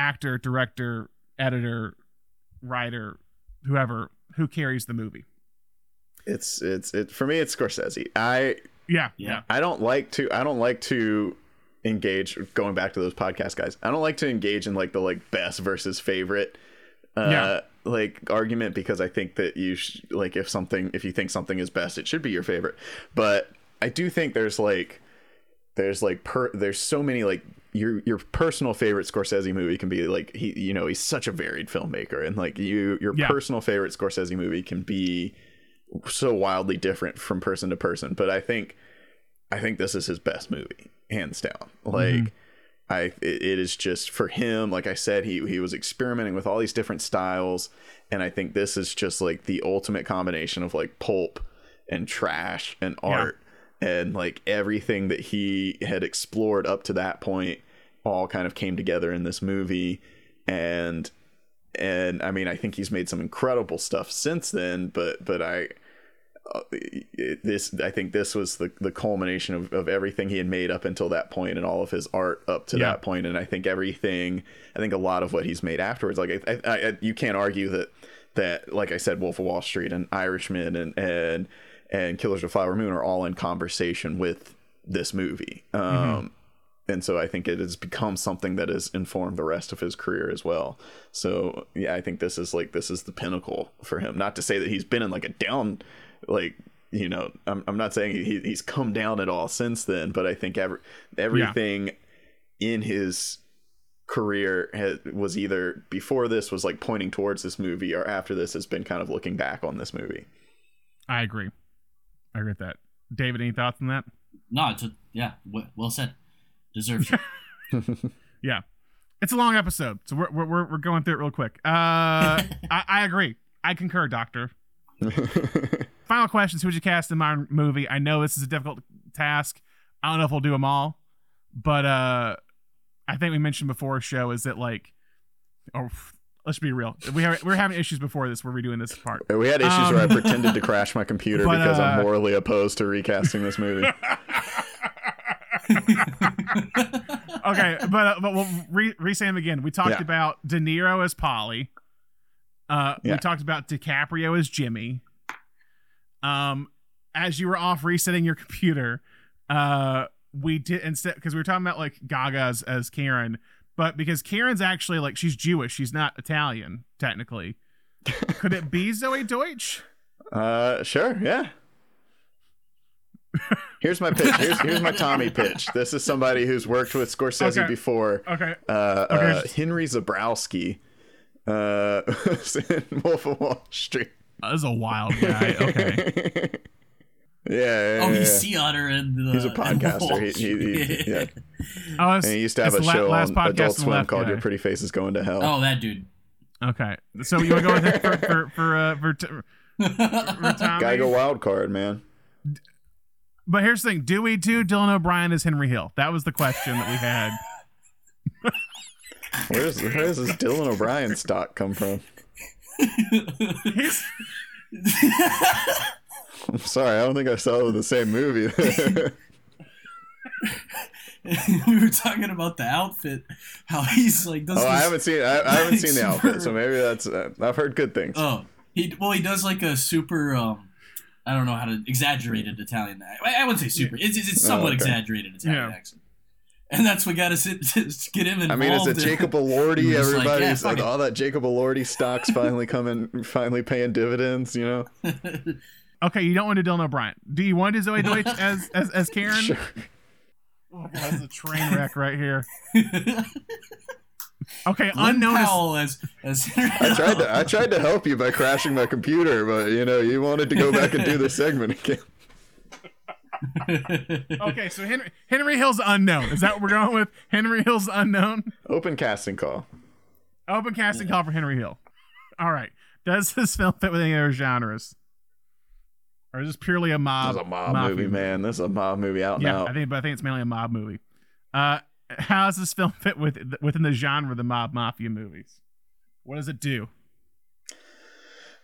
actor, director, editor, writer, whoever who carries the movie. It's it's it for me. It's Scorsese. I Yeah, Yeah. yeah, I don't like to I don't like to engage going back to those podcast guys. I don't like to engage in like the like best versus favorite uh Yeah. like argument because I think that you sh- like if something if you think something is best it should be your favorite. But I do think there's like there's like per there's so many like your your personal favorite Scorsese movie can be like he you know he's such a varied filmmaker and like you your Yeah. personal favorite Scorsese movie can be so wildly different from person to person but I think I think this is his best movie hands down. Like mm-hmm. I it, it is just for him like I said he he was experimenting with all these different styles and I think this is just like the ultimate combination of like pulp and trash and art and like everything that he had explored up to that point all kind of came together in this movie and and I mean I think he's made some incredible stuff since then but but I uh, it, this I think this was the the culmination of, of everything he had made up until that point and all of his art up to Yeah. that point and I think everything I think a lot of what he's made afterwards like I, I, I, you can't argue that that like I said Wolf of Wall Street and Irishman and and and Killers of the Flower Moon are all in conversation with this movie um and so I think it has become something that has informed the rest of his career as well. So yeah, I think this is like this is the pinnacle for him. Not to say that he's been in like a down, like you know, I'm I'm not saying he he's come down at all since then, but I think every everything in his career has, was either before this was like pointing towards this movie, or after this has been kind of looking back on this movie. I agree. I agree with that. David, any thoughts on that? no, it's a, yeah, w- well said. Deserves it. Yeah, it's a long episode, so we're we're we're going through it real quick. Uh, I, I agree. I concur, Doctor. Final questions: Who would you cast in my movie? I know this is a difficult task. I don't know if we'll do them all, but uh, I think we mentioned before show is that like, or Let's be real. We have, we're having issues before this. We're redoing this part. We had issues Um, where I pretended to crash my computer but, because I'm uh, morally opposed to recasting this movie. okay, but uh, but we'll re re say them again. We talked Yeah. about De Niro as Paulie. Uh, we talked about DiCaprio as Jimmy. Um, as you were off resetting your computer, uh, we did instead because we were talking about like Gaga as, as Karen, but because Karen's actually like she's Jewish, she's not Italian technically. Could it be Zoey Deutch? Uh, sure, yeah. Here's my pitch. Here's here's my Tommy pitch. This is somebody who's worked with Scorsese Okay. before. Okay, Uh, uh, Henry Zebrowski, uh, in Wolf of Wall Street. that is a wild guy. Okay, Yeah, yeah, oh, he's yeah. Sea Otter and the. He's a podcaster. He- he- he- yeah. Oh, it's, And he used to have a la- show last on podcast Adult Swim left called guy. "Your Pretty Faces Going to Hell." Oh, that dude. Okay, so you want to go with it for for for uh, for, t- for Tommy? Gotta go wild card, man. But here's the thing: Do we do Dylan O'Brien as Henry Hill? That was the question that we had. Where's where does this Dylan O'Brien stock come from? I'm sorry, I don't think I saw the same movie. we were talking about the outfit. How he's like. Does oh, I haven't seen I, I haven't seen the outfit, so maybe that's uh, I've heard good things. Oh, he well, he does like a super. um I don't know how to exaggerated Italian. I, I wouldn't say super. It's, it's, it's somewhat Oh, okay. exaggerated Italian Yeah. accent, and that's what got us in, to get him involved. I mean, it's a Jacob We Elordi. were like, yeah, Everybody's fuck all that Jacob Elordi stocks finally coming, finally paying dividends. You know, okay, you don't want to do Dylan O'Brien. Do you want to do Zoey Deutch as as, as Karen? Sure. Oh, that's a train wreck right here. Okay, Glenn unknown is, Powell as as I tried to I tried to help you by crashing my computer, but you know you wanted to go back and do the segment again. okay. So Henry Henry Hill's unknown. Is that what we're going with? Henry Hill's unknown. Open casting call. Open casting call for Henry Hill. All right. Does this film fit with any other genres, or is this purely a mob? This is a mob mafia movie, man. This is a mob movie out Yeah, out. I think, but I think it's mainly a mob movie. Uh, how does this film fit with within the genre of the mob mafia movies? What does it do?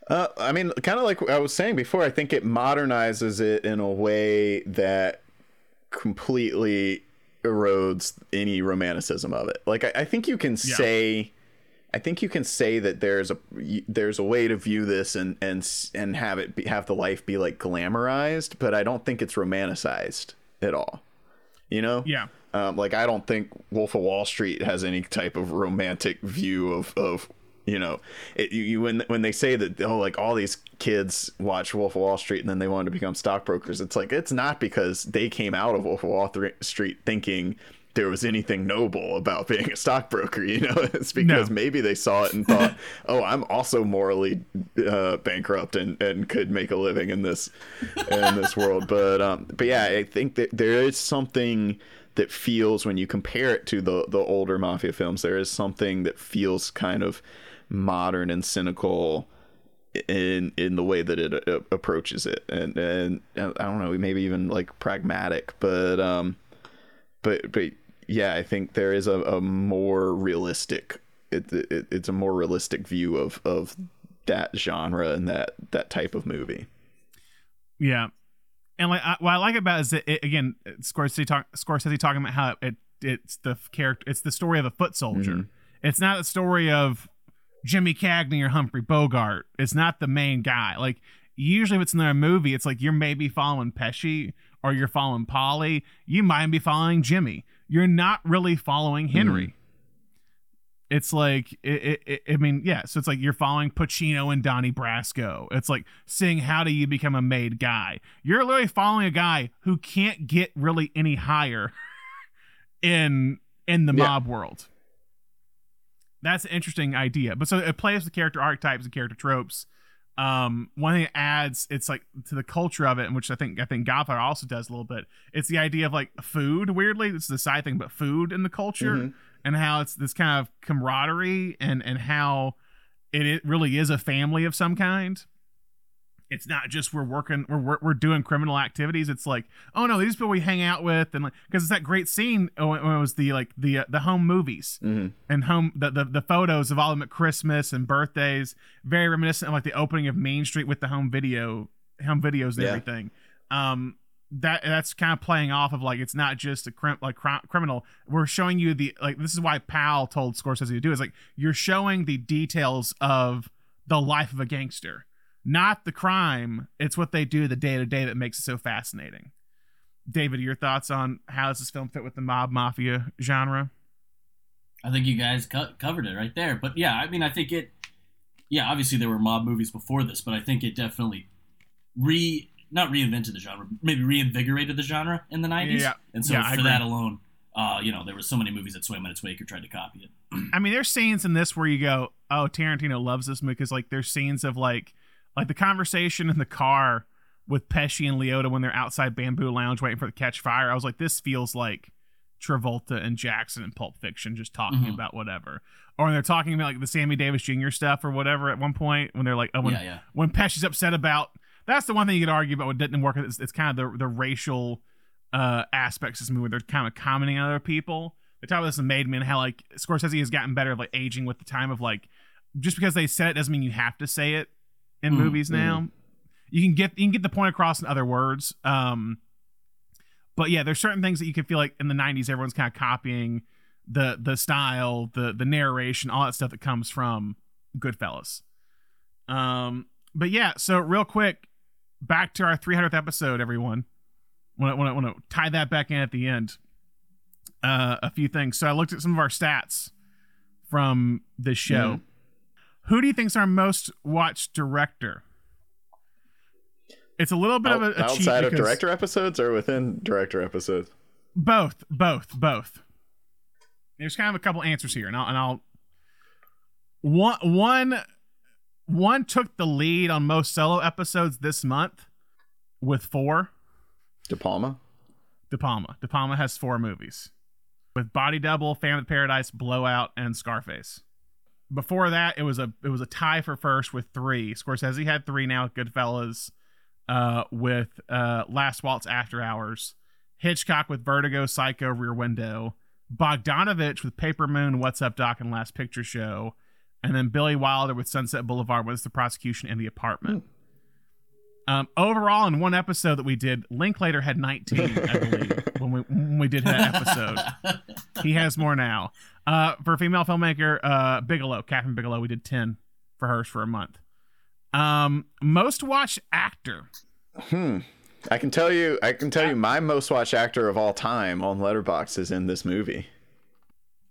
Uh, I mean, kind of like I was saying before, I think it modernizes it in a way that completely erodes any romanticism of it. Like, I, I think you can Yeah. say, I think you can say that there's a there's a way to view this and and and have it be, have the life be like glamorized, but I don't think it's romanticized at all. You know? Yeah, Um, like I don't think Wolf of Wall Street has any type of romantic view of of you know it, you, you when when they say that oh like all these kids watch Wolf of Wall Street and then they wanted to become stockbrokers it's like it's not because they came out of Wolf of Wall Street thinking there was anything noble about being a stockbroker you know? It's because No. maybe they saw it and thought oh I'm also morally uh, bankrupt and and could make a living in this in this world. But um but yeah I think that there is something that feels when you compare it to the the older mafia films there is something that feels kind of modern and cynical in in the way that it uh, approaches it. And and I don't know maybe even like pragmatic but um but but yeah I think there is a, a more realistic it, it it's a more realistic view of of that genre and that that type of movie yeah. And like I, what I like about it is that it, again, Scorsese talk Scorsese talking about how it it's the character, it's the story of a foot soldier. Mhm. It's not the story of Jimmy Cagney or Humphrey Bogart. It's not the main guy. Like usually, if it's in a movie, it's like you're maybe following Pesci or you're following Paulie. You might be following Jimmy. You're not really following Henry. Mm-hmm. It's like it, it, it, I mean, yeah. So it's like you're following Pacino and Donnie Brasco. It's like seeing how do you become a made guy. You're literally following a guy who can't get really any higher in in the Yeah. mob world. That's an interesting idea. But so it plays with character archetypes and character tropes. Um, one thing it adds, it's like to the culture of it, and which I think I think Godfather also does a little bit. It's the idea of like food. Weirdly, it's the side thing, but food in the culture Mhm. and how it's this kind of camaraderie and and how it, it really is a family of some kind. It's not just we're working we're, we're, we're doing criminal activities. It's like oh no these people we hang out with and like because it's that great scene when it was the like the uh, the home movies Mhm. and home the, the the photos of all of them at christmas and birthdays very reminiscent of like the opening of main street with the home video home videos and Yeah. everything. Um that that's kind of playing off of like it's not just a crim- like cri- criminal. We're showing you the like this is why Powell told Scorsese to do is like you're showing the details of the life of a gangster not the crime it's what they do the day to day that makes it so fascinating David your thoughts on how does this film fit with the mob mafia genre I think you guys co- covered it right there. But yeah, I mean, I think it. Yeah, obviously there were mob movies before this, but I think it definitely re not reinvented the genre, maybe reinvigorated the genre in the '90s. Yeah. And so Yeah, for that alone, uh, you know, there were so many movies that swam in its wake or tried to copy it. I mean, there's scenes in this where you go, "Oh, Tarantino loves this movie," because like there's scenes of like like the conversation in the car with Pesci and Liotta when they're outside Bamboo Lounge waiting for the catch fire. I was like, this feels like Travolta and Jackson in Pulp Fiction just talking Mhm. about whatever, or when they're talking about like the Sammy Davis Jr. stuff or whatever at one point when they're like, oh, when yeah, yeah. when Pesci's upset about that's the one thing you could argue about what didn't work. It's, it's kind of the the racial uh, aspects of this movie. Where they're kind of commenting on other people. They talk about this in Made Men, how like Scorsese has gotten better at like aging with the time of like just because they said it doesn't mean you have to say it in Mm, movies now. You can get you can get the point across in other words. Um, but yeah, there's certain things that you can feel like in the '90s everyone's kind of copying the the style, the the narration, all that stuff that comes from Goodfellas. Um, but yeah, so real quick, back to our 300th episode, everyone. Want to want to want to tie that back in at the end. Uh, a few things. So I looked at some of our stats from this show. Who do you think's our most watched director? It's a little bit of a, a outside of director episodes or within director episodes. both, both, both. There's kind of a couple answers here, and I'll, and I'll one one one took the lead on most solo episodes this month with four. De Palma. De Palma. De Palma has four movies with Body Double, of Paradise, Blowout, and Scarface. Before that, it was a it was a tie for first with three. Scorsese had three now with Goodfellas, uh, with uh, Last Waltz After Hours, Hitchcock with Vertigo, Psycho, Rear Window, Bogdanovich with Paper Moon, What's Up Doc, and Last Picture Show, and then Billy Wilder with Sunset Boulevard was the prosecution in the apartment. Um, overall, in one episode that we did, Linklater had 19, I believe, when we when we did that episode. He has more now. Uh, for a female filmmaker, uh, Bigelow, Kathryn Bigelow, we did 10 for hers for a month. Um, most watched actor. Hmm. I can tell you. I can tell you. My most watched actor of all time on Letterboxd is in this movie.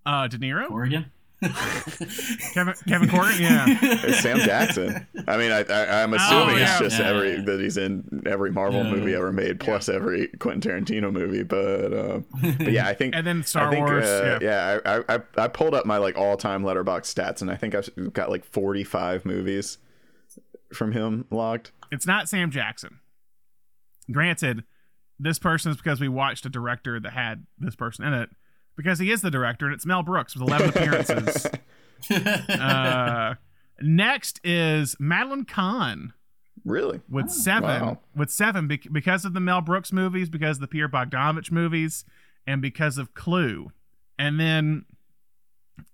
Uh, De Niro, Oregon. Kevin Kevin Corrigan, yeah. It's Sam Jackson. I mean, I, I, I'm assuming Oh, yeah. it's just Yeah, every yeah. that he's in every Marvel Yeah. movie ever made, plus every Quentin Tarantino movie. But, uh, but yeah, I think And then Star I think, Wars, uh, yeah. yeah, I, I I pulled up my like all time Letterboxd stats, and I think I've got like 45 movies from him logged. It's not Sam Jackson. Granted, this person is because we watched a director that had this person in it, because he is the director, and it's Mel Brooks with 11 appearances. uh, next is Madeline Kahn Really? with seven. wow. With seven, bec- because of the Mel Brooks movies, because of the Pierre Bogdanovich movies, and because of Clue. And then,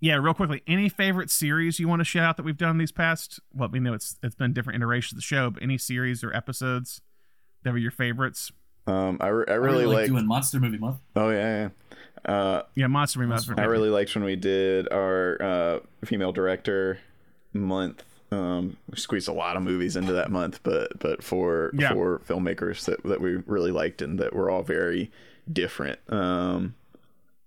yeah, real quickly, any favorite series you want to shout out that we've done these past? Well, we know it's it's been different iterations of the show, but any series or episodes that were your favorites? Um, I, re- I I really like like. doing monster movie month. Oh yeah, yeah. Uh, Yeah, Monster Movie. month. I really liked when we did our uh, female director month. Um, we squeezed a lot of movies into that month, but but for Yeah. for filmmakers that that we really liked and that were all very different. Um,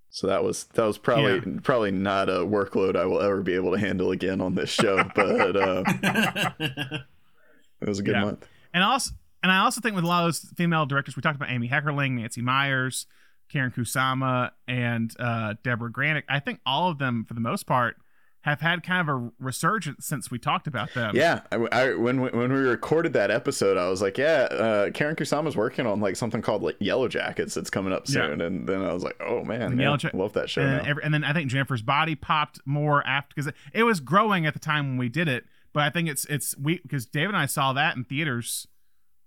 so that was that was probably probably not a workload I will ever be able to handle again on this show, but uh, it was a good Yeah. month. and also and I also think with a lot of those female directors, we talked about Amy Heckerling, Nancy Meyers, Karyn Kusama, and uh, Debra Granik. I think all of them, for the most part, have had kind of a resurgence since we talked about them. Yeah, I, I- when we- when we recorded that episode, I was like, yeah, uh, Karyn Kusama's working on like something called like Yellowjackets that's coming up Yeah. soon, and then I was like, oh man, yeah, Ja- love that show. and, now. every, and then I think Jennifer's Body popped more after because it, it was growing at the time when we did it, but I think it's it's we because David and I saw that in theaters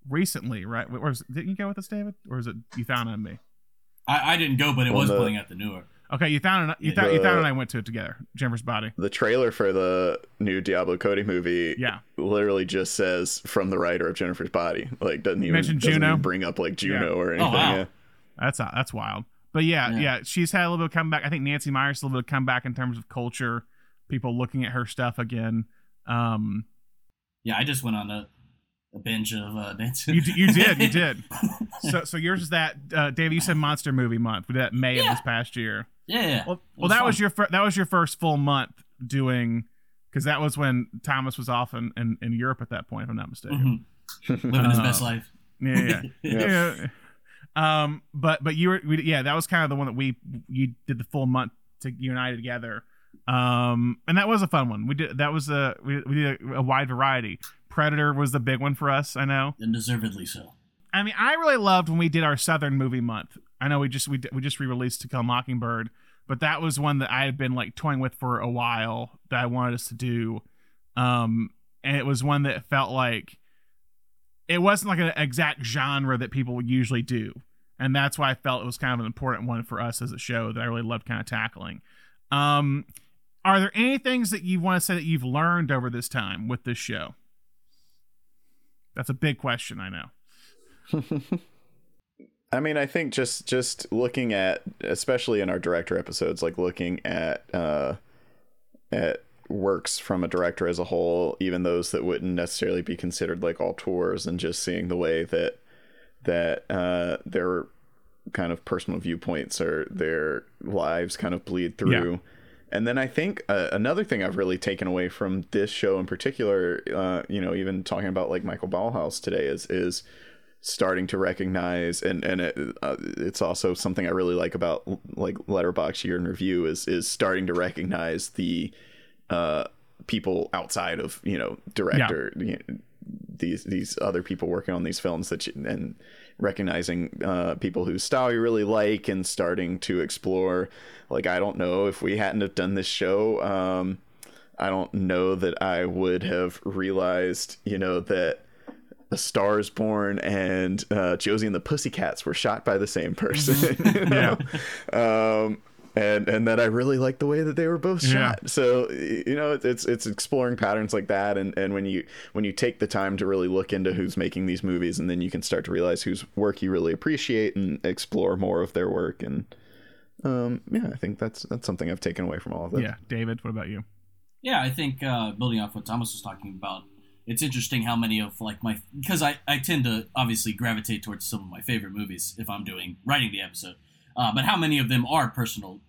recently, right? Or was, didn't you go with us, David, or is it you found it on me? I, I didn't go, but it Well, was the- playing at the newer. Okay, you found it. You thought you The- found it. and I went to it together. Jennifer's body. The trailer for the new Diablo Cody movie Yeah. literally just says from the writer of Jennifer's Body. Like doesn't even, mentioned doesn't Juno? even bring up like Juno or anything. Oh, wow. Yeah. That's that's wild. But yeah, yeah, Yeah. she's had a little bit of comeback. I think Nancy Meyers a little bit of comeback in terms of culture, people looking at her stuff again. Um, Yeah, I just went on a, a binge of uh, dancing. you d- you did you did. So so yours is that uh, David. You said Monster Movie Month. We did that May of this past year. yeah, yeah. Well, It well, that was your fir- that was your first full month doing because that was when Thomas was off in, in, in Europe at that point, if I'm not mistaken. Mhm. living his Uh, best life. Yeah, yeah, Yeah. yeah. Um, but but you were we, yeah, that was kind of the one that we you did the full month to you and I together. Um, and that was a fun one. We did that was a we, we did a, a wide variety. Predator was the big one for us. I know. and deservedly so. I mean, I really loved when we did our Southern movie month. I know we just we we just re-released To Kill a Mockingbird, but that was one that I had been like toying with for a while that I wanted us to do. Um, and it was one that felt like it wasn't like an exact genre that people would usually do, and that's why I felt it was kind of an important one for us as a show that I really loved kind of tackling. Um, are there any things that you want to say that you've learned over this time with this show? That's a big question, I know. I mean, I think just just looking at, especially in our director episodes, like looking at uh, at works from a director as a whole, even those that wouldn't necessarily be considered like auteurs, and just seeing the way that that uh, their kind of personal viewpoints or their lives kind of bleed through. And then I think uh, another thing I've really taken away from this show in particular, uh, you know, even talking about like Michael Ballhaus today, is is starting to recognize and and it, uh, it's also something I really like about like Letterboxd Year in Review is is starting to recognize the uh, people outside of you know director you know, these these other people working on these films that you, and recognizing uh, people whose style you really like and starting to explore like I don't know if we hadn't have done this show um, I don't know that I would have realized you know that a Star is Born and uh, Josie and the Pussycats were shot by the same person. you know? Um, and and that I really like the way that they were both Yeah. shot. So you know, it's it's exploring patterns like that, and and when you when you take the time to really look into who's making these movies, and then you can start to realize whose work you really appreciate and explore more of their work. And um, yeah, I think that's that's something I've taken away from all of this. Yeah, David, what about you? Yeah, I think uh, building off what Thomas was talking about, it's interesting how many of like my because I I tend to obviously gravitate towards some of my favorite movies if I'm doing writing the episode, uh, but how many of them are personal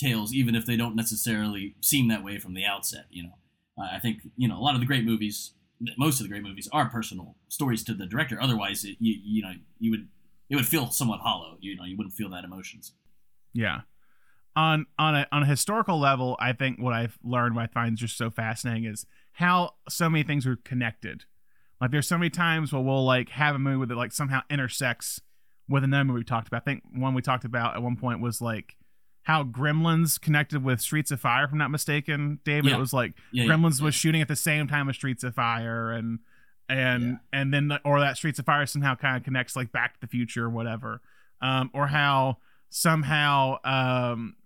tales, even if they don't necessarily seem that way from the outset. You know, uh, I think you know a lot of the great movies, most of the great movies are personal stories to the director. Otherwise, it, you you know you would it would feel somewhat hollow. You know, you wouldn't feel that emotions. Yeah. On on a on a historical level, I think what I've learned, what I find just so fascinating, is how so many things are connected. Like there's so many times where we'll like have a movie that like somehow intersects with another movie we talked about. I think one we talked about at one point was like how Gremlins connected with Streets of Fire, if I'm not mistaken. David, Yeah. it was like Yeah, yeah, Gremlins yeah. was shooting at the same time as Streets of Fire, and and and then the, or that Streets of Fire somehow kind of connects like Back to the Future or whatever, um, or how somehow um,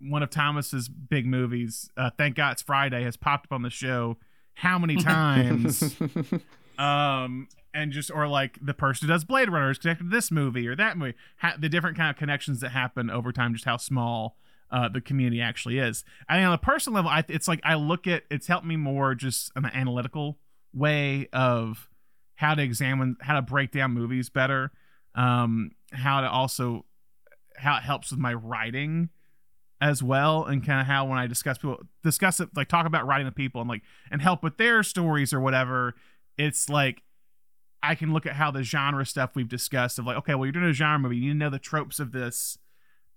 one of Thomas's big movies, uh, Thank God It's Friday, has popped up on the show how many times, um, and just or like the person who does Blade Runner is connected to this movie or that movie, ha- the different kind of connections that happen over time, just how small uh, the community actually is. I mean, on a personal level, I, it's like I look at it's helped me more just an analytical way of how to examine, how to break down movies better, um, how to also how it helps with my writing as well, and kind of how when I discuss people discuss it, like talk about writing with people and like and help with their stories or whatever. It's like I can look at how the genre stuff we've discussed of like, okay, well, you're doing a genre movie, you need to know the tropes of this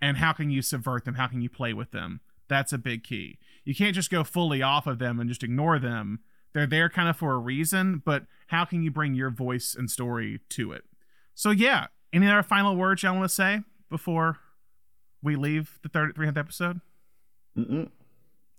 and how can you subvert them? How can you play with them? That's a big key. You can't just go fully off of them and just ignore them. They're there kind of for a reason, but how can you bring your voice and story to it? So yeah, any other final words y'all want to say before we leave the third 300th episode? Mm-mm.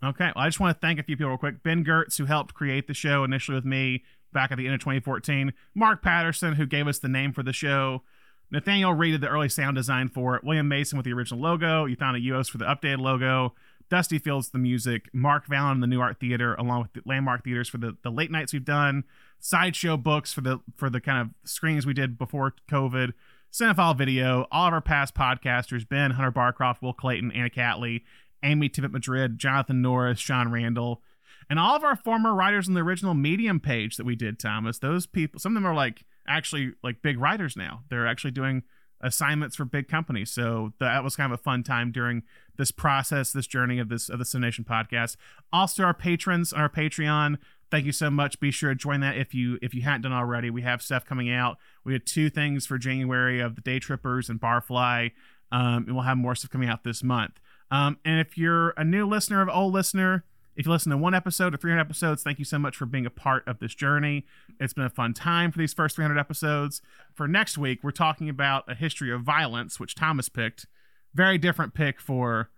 Okay. Well, I just want to thank a few people real quick. Ben Gertz, who helped create the show initially with me back at the end of 2014. Mark Patterson, who gave us the name for the show. Nathaniel Reed did the early sound design for it. William Mason with the original logo. Ethana Uos for the updated logo. Dusty Fields the music. Mark Vallon the New Art Theater, along with the Landmark Theaters for the, the late nights we've done. Sideshow books for the for the kind of screenings we did before COVID. Cinephile Video, all of our past podcasters, Ben, Hunter Barcroft, Will Clayton, Anna Catley, Amy Tippett Madrid, Jonathan Norris, Sean Randall, and all of our former writers on the original Medium page that we did, Thomas. Those people, some of them are like actually like big writers now. They're actually doing assignments for big companies. So that was kind of a fun time during this process, this journey of this of the CineNation podcast. Also, our patrons on our Patreon. Thank you so much. Be sure to join that if you if you hadn't done already. We have stuff coming out. We had two things for January of the Day Trippers and Barfly, um, and we'll have more stuff coming out this month. Um, and if you're a new listener of old listener, if you listen to one episode or 300 episodes, thank you so much for being a part of this journey. It's been a fun time for these first 300 episodes. For next week, we're talking about a history of violence, which Thomas picked. Very different pick for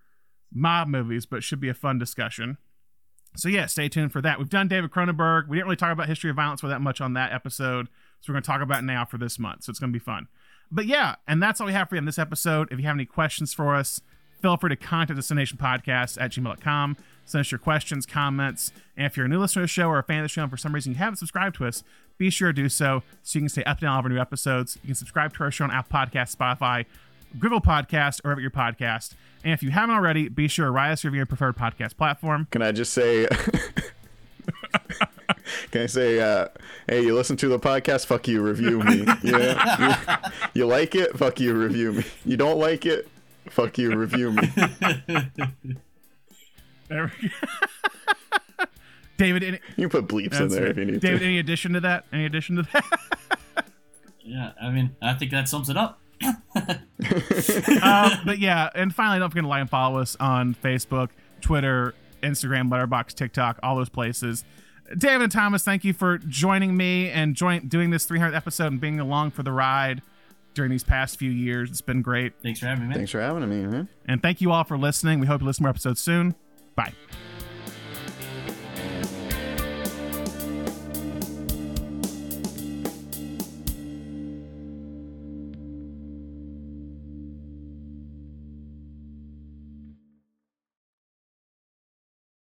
mob movies, but should be a fun discussion. So yeah, stay tuned for that. We've done David Cronenberg. We didn't really talk about history of violence for that much on that episode, so we're going to talk about it now for this month. So it's going to be fun. But yeah, and that's all we have for you in this episode. If you have any questions for us, feel free to contact the CineNation Podcast at gmail.com. Send us your questions, comments, and if you're a new listener to the show or a fan of the show and for some reason you haven't subscribed to us, be sure to do so so you can stay up to date on all of our new episodes. You can subscribe to our show on Apple Podcast, Spotify, Google Podcast, or wherever your podcast. And if you haven't already, be sure to write us review your preferred podcast platform. Can I just say? Can I say, uh, hey, you listen to the podcast? Fuck you, review me. Yeah, you, you like it? Fuck you, review me. You don't like it? Fuck you, review me. There we go. David, any, You can put bleeps in there it. if you need to. David, to. any addition to that? Any addition to that? Yeah, I mean, I think that sums it up. um, but yeah, and finally, don't forget to like and follow us on Facebook, Twitter, Instagram, Letterboxd, TikTok, all those places. David and Thomas, thank you for joining me and join doing this 300th episode and being along for the ride during these past few years. It's been great. Thanks for having me, man. Thanks for having me, man. And thank you all for listening. We hope you listen to more episodes soon. Bye.